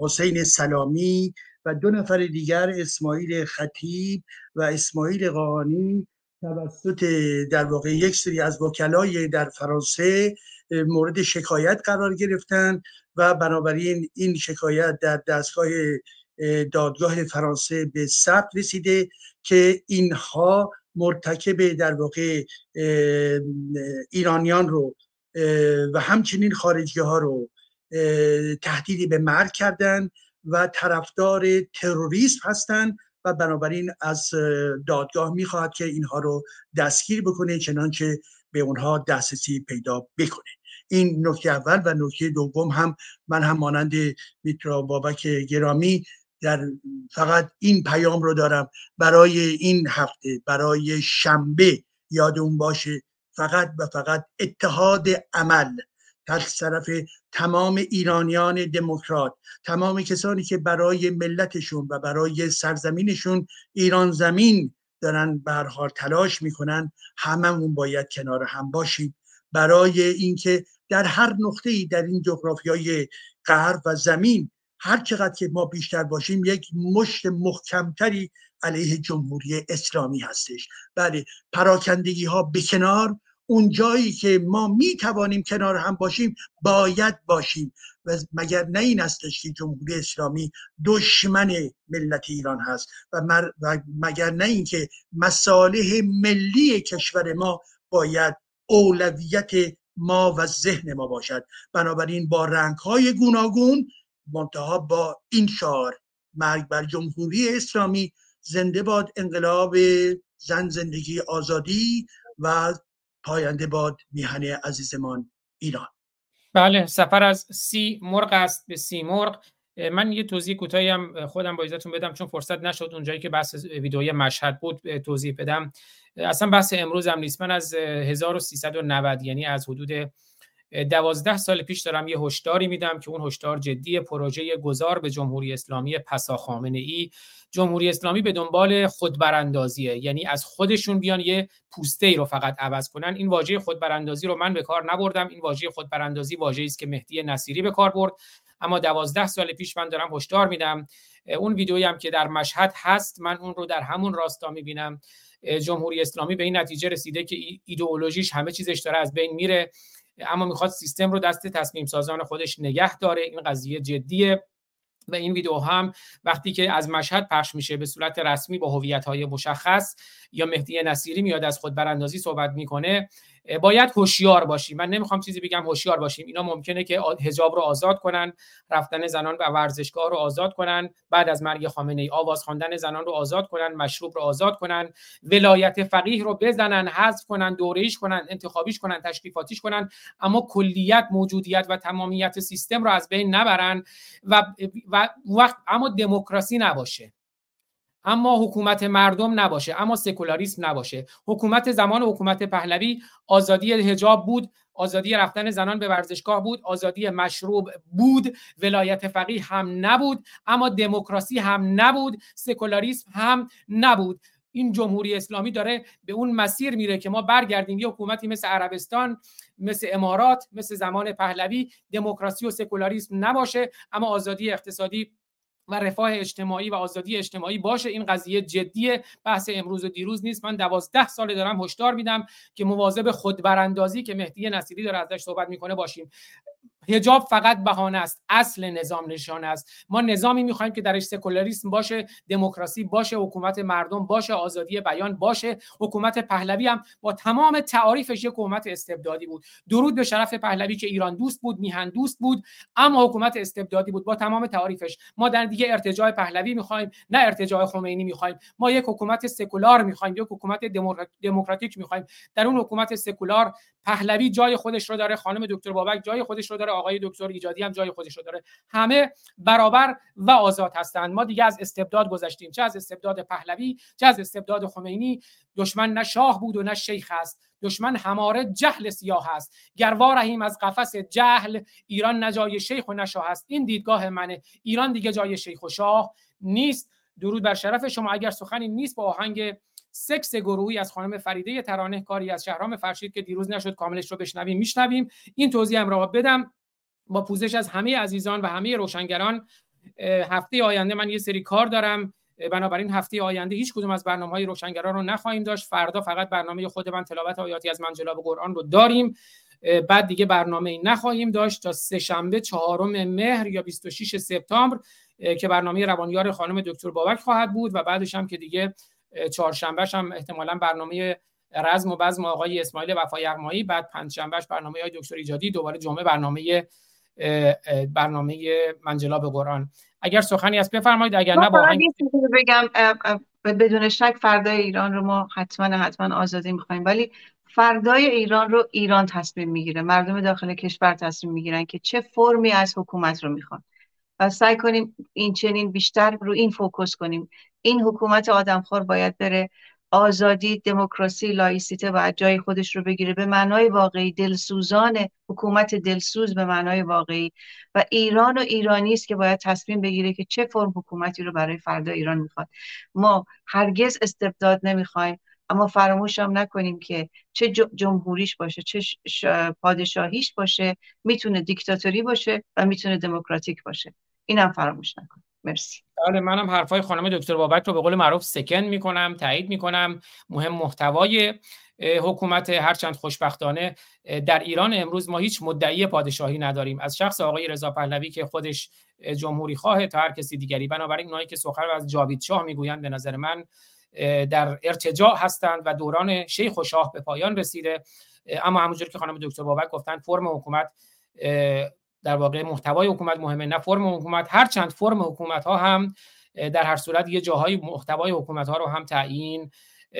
حسین سلامی و دو نفر دیگر اسماعیل خطیب و اسماعیل قانی توسط در واقع یک سری از وکلای در فرانسه مورد شکایت قرار گرفتن و بنابراین این شکایت در دستگاه دادگاه فرانسه به ثبت رسیده که اینها مرتکب در واقع ایرانیان رو و همچنین خارجی ها رو تهدیدی به مرگ کردن و طرفدار تروریسم هستند و بنابراین از دادگاه می‌خواهد که اینها رو دستگیر بکنه چنانچه به اونها دسترسی پیدا بکنه. این نکته اول و نکته دوم هم من هم مانند میترا بابک گرامی در فقط این پیام رو دارم. برای این هفته برای شنبه یادمون باشه فقط و فقط اتحاد عمل در طرف تمام ایرانیان دموکرات تمام کسانی که برای ملتشون و برای سرزمینشون ایران زمین دارن به حال تلاش می‌کنن هممون باید کنار هم باشیم. برای اینکه در هر نقطه ای در این های غرب و زمین هر چقدر که ما بیشتر باشیم یک مشت محکمتری علیه جمهوری اسلامی هستش. بله پراکندگی ها به کنار اون جایی که ما می توانیم کنار هم باشیم باید باشیم. و مگر نه این استش که جمهوری اسلامی دشمن ملت ایران هست و, و مگر نه اینکه مصالح ملی کشور ما باید اولویت ما و ذهن ما باشد. بنابراین با رنگ های گوناگون منتها با این شعار مرگ بر جمهوری اسلامی زنده باد انقلاب زن زندگی آزادی و پاینده باد میهن عزیزمان ایران. بله سفر از سی مرغ است به سی مرغ. من یه توضیح کوتاهی هم خودم با اجازهتون بدم چون فرصت نشد اونجایی که بحث ویدئوی مشهد بود توضیح بدم. اصلا بحث امروز هم نیست. من از 1390 یعنی از حدود دوازده سال پیش دارم یه هشداری میدم که اون هشدار جدی پروژه گذار به جمهوری اسلامی پسا خامنه ای جمهوری اسلامی به دنبال خودبراندازیه یعنی از خودشون بیان یه پوسته ای رو فقط عوض کنن. این واژه خودبراندازی رو من به کار نبردم این واژه خودبراندازی واژه‌ای است که مهدی نصیری به کار برد. اما دوازده سال پیش من دارم هشدار میدم. اون ویدئویی هم که در مشهد هست من اون رو در همون راستا می‌بینم. جمهوری اسلامی به این نتیجه رسیده که ایدئولوژیش همه چیزش داره از بین میره. اما می‌خواد سیستم رو دست تصمیم سازان خودش نگه داره. این قضیه جدیه و این ویدیو هم وقتی که از مشهد پخش میشه به صورت رسمی با هویت های مشخص یا مهدی نصیری میاد از خود براندازی صحبت می‌کنه باید هوشیار باشیم. من نمی‌خوام چیزی بگم هوشیار باشیم. اینا ممکنه که حجاب رو آزاد کنن رفتن زنان و ورزشگاه رو آزاد کنن. بعد از مرگ خامنه ای آواز خواندن زنان رو آزاد کنن مشروب رو آزاد کنن. ولایت فقیه رو بزنن حذف کنن دورهش کنن انتخابیش کنن تشریفاتیش کنن. اما کلیت موجودیت و تمامیت سیستم رو از بین نبرن و, و وقت اما دموکراسی نباشه. اما حکومت مردم نباشه اما سکولاریسم نباشه. حکومت زمان حکومت پهلوی آزادی حجاب بود آزادی رفتن زنان به ورزشگاه بود آزادی مشروب بود ولایت فقیه هم نبود اما دموکراسی هم نبود سکولاریسم هم نبود. این جمهوری اسلامی داره به اون مسیر میره که ما برگردیم یه حکومتی مثل عربستان مثل امارات مثل زمان پهلوی دموکراسی و سکولاریسم نباشه اما آزادی اقتصادی و رفاه اجتماعی و آزادی اجتماعی باشه. این قضیه جدیه بحث امروز و دیروز نیست. من دوازده سال دارم هشدار میدم که مواظب خودبراندازی که مهدی نصیری داره ازش صحبت می‌کنه باشیم. هجاب فقط بهانه است اصل نظام نشانه است. ما نظامی می‌خوایم که درش سکولاریسم باشه دموکراسی باشه حکومت مردم باشه آزادی بیان باشه. حکومت پهلوی هم با تمام تعاریفش یک حکومت استبدادی بود. درود به شرف پهلوی که ایران دوست بود میهن دوست بود اما حکومت استبدادی بود با تمام تعاریفش. ما در دیگه ارتجاع پهلوی می‌خوایم نه ارتجاع خمینی می‌خوایم. ما یک حکومت سکولار می‌خوایم یک حکومت دموکراتیک می‌خوایم. در اون حکومت سکولار پهلوی جای خودش رو داره خانم دکتر بابک جای خودش رو داره آقای دکتر ایجادی هم جای خودش رو داره. همه برابر و آزاد هستند. ما دیگه از استبداد گذشتیم. چه از استبداد پهلوی چه از استبداد خمینی. دشمن نه شاه بود و نه شیخ است. دشمن هماره جهل سیاه است. گروا رحیم از قفس جهل ایران نه جای شیخ و نه شاه است. این دیدگاه منه. ایران دیگه جای شیخ و شاه نیست. درود بر شرف شما. اگر سخنی نیست با آهنگ سکس گروهی از خانم فریده ترانه کاری از شهرام فرشید که دیروز نشد کاملش رو بشنویم میشنویم. این توضیح هم را بدم. با پوزش از همه عزیزان و همه روشنگران هفته آینده من یه سری کار دارم. بنابراین هفته آینده هیچ کدوم از برنامه های روشنگران رو نخواهیم داشت. فردا فقط برنامه خود من تلاوت آیاتی از منجلاب قرآن رو داریم. بعد دیگه برنامه ای نخواهیم داشت تا سه شنبه چهارم مهر یا 26 سپتامبر که برنامه روانیار خانم دکتر بابک خواهد بود و بعدش هم که دیگه چهارشنبهش هم احتمالا برنامه رزم و بزم آقای اسماعیل وفای بعد پنجشنبهش برنامه های دکتر ایجادی دوباره جمعه برنامه برنامه منجلاب قرآن. اگر سخنی از بفرمایید اگر نه با بگم بدون شک فردای ایران رو ما حتما حتما آزادی می‌خوایم. ولی فردای ایران رو ایران تصمیم می‌گیره. مردم داخل کشور تصمیم می‌گیرن که چه فرمی از حکومت رو می‌خوان. و سعی کنیم این چنین بیشتر رو این فوکس کنیم. این حکومت آدمخوار باید بره. آزادی دموکراسی لایسیته باید جای خودش رو بگیره به معنای واقعی. دلسوزان حکومت دلسوز به معنای واقعی. و ایران و ایرانی است که باید تصمیم بگیره که چه فرم حکومتی رو برای فردا ایران می‌خواد. ما هرگز استبداد نمی‌خوایم اما فراموش هم نکنیم که چه جمهوریش باشه چه پادشاهیش باشه می‌تونه دیکتاتوری باشه و می‌تونه دموکراتیک باشه. اینم فراموش نکنیم. مرسی. بله منم حرفای خانم دکتر بابک رو به قول معروف سکن می‌کنم تایید می‌کنم. مهم محتوای حکومت هرچند خوشبختانه در ایران امروز ما هیچ مدعی پادشاهی نداریم. از شخص آقای رضا پهلوی که خودش جمهوری خواه تا هر کسی دیگری. بنابراین اونایی که سخن از جاوید شاه می‌گویند به نظر من در ارتجاع هستند و دوران شیخ و شاه به پایان رسیده. اما همونجور که خانم دکتر بابک گفتن فرم حکومت در واقع محتوای حکومت مهمه نه فرم حکومت هر چند فرم حکومت ها هم در هر صورت یه جاهای محتوای حکومت ها رو هم تعیین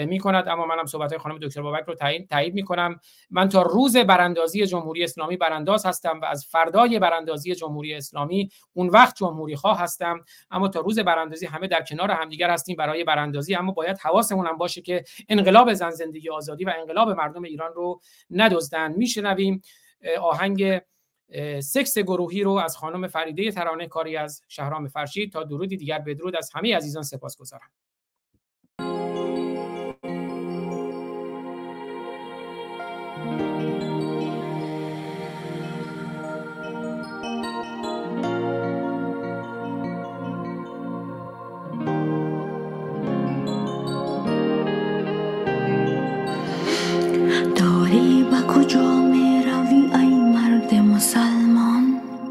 می کند اما منم صحبت های خانم دکتر بابک رو تعیین تایید می کنم من تا روز براندازی جمهوری اسلامی برانداز هستم و از فردای براندازی جمهوری اسلامی اون وقت جمهوری خواه هستم. اما تا روز براندازی همه در کنار همدیگر هستیم برای براندازی. اما باید حواسمون هم باشه که انقلاب زن زندگی آزادی و انقلاب مردم ایران رو ندزدن. میشنویم آهنگ سکس گروهی رو از خانم فریده ترانه کاری از شهرام فرشید تا درودی دیگر بدرود از همه عزیزان سپاس گذارم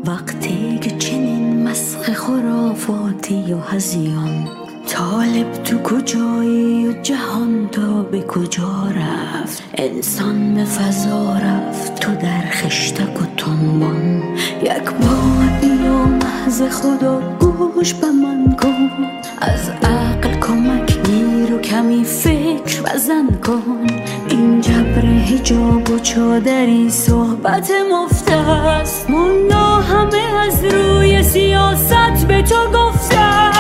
وقتی که چنین مسخ خرافاتی و هزیان طالب تو کجایی و جهان تا به کجا رفت؟ انسان به فضا رفت تو در خشتک و تنبان. یک بار بیا محض خدا گوش به من کن. از کمی فکر بزن کن. این جبر هجاب و چادری صحبت مفته است. مونا همه از روی سیاست به تو گفتن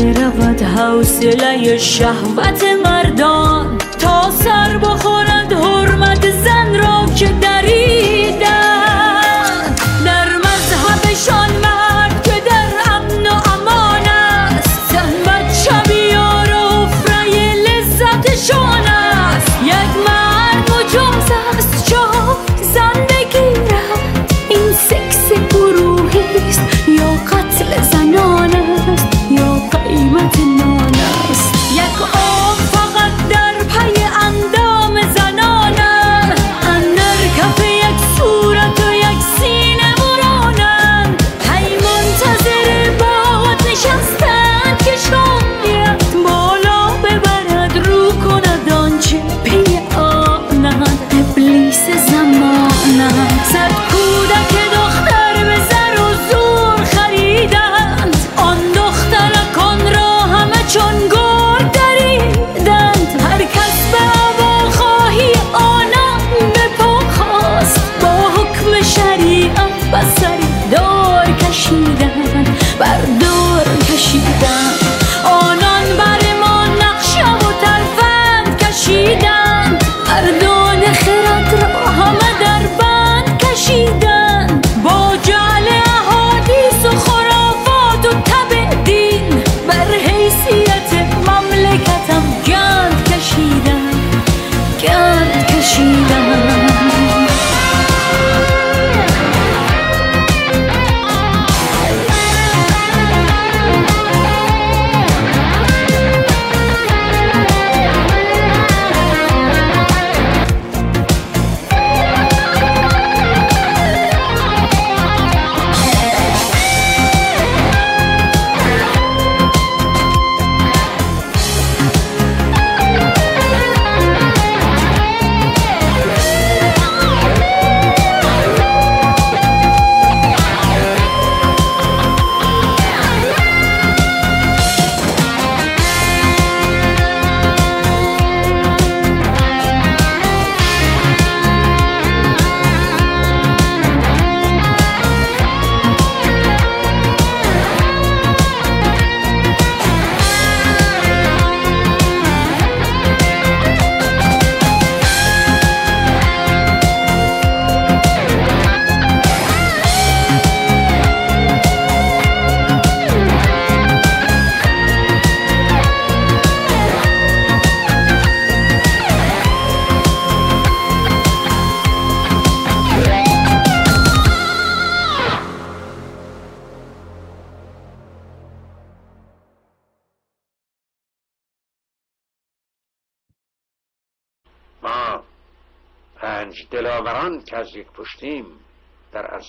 برود حوصله شهوت مردان. تا سر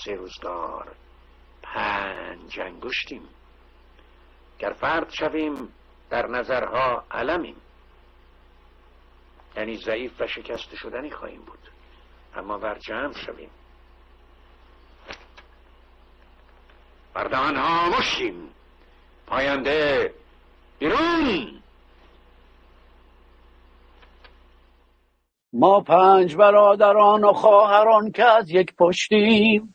عرصه روزگار. پنج انگشتیم. گر فرد شویم در نظرها علمیم. یعنی ضعیف و شکست شدنی خواهیم بود. اما بر جمع شویم. بر ها مشتیم پاینده بیرون. ما پنج برادران و خواهران که از یک پشتیم.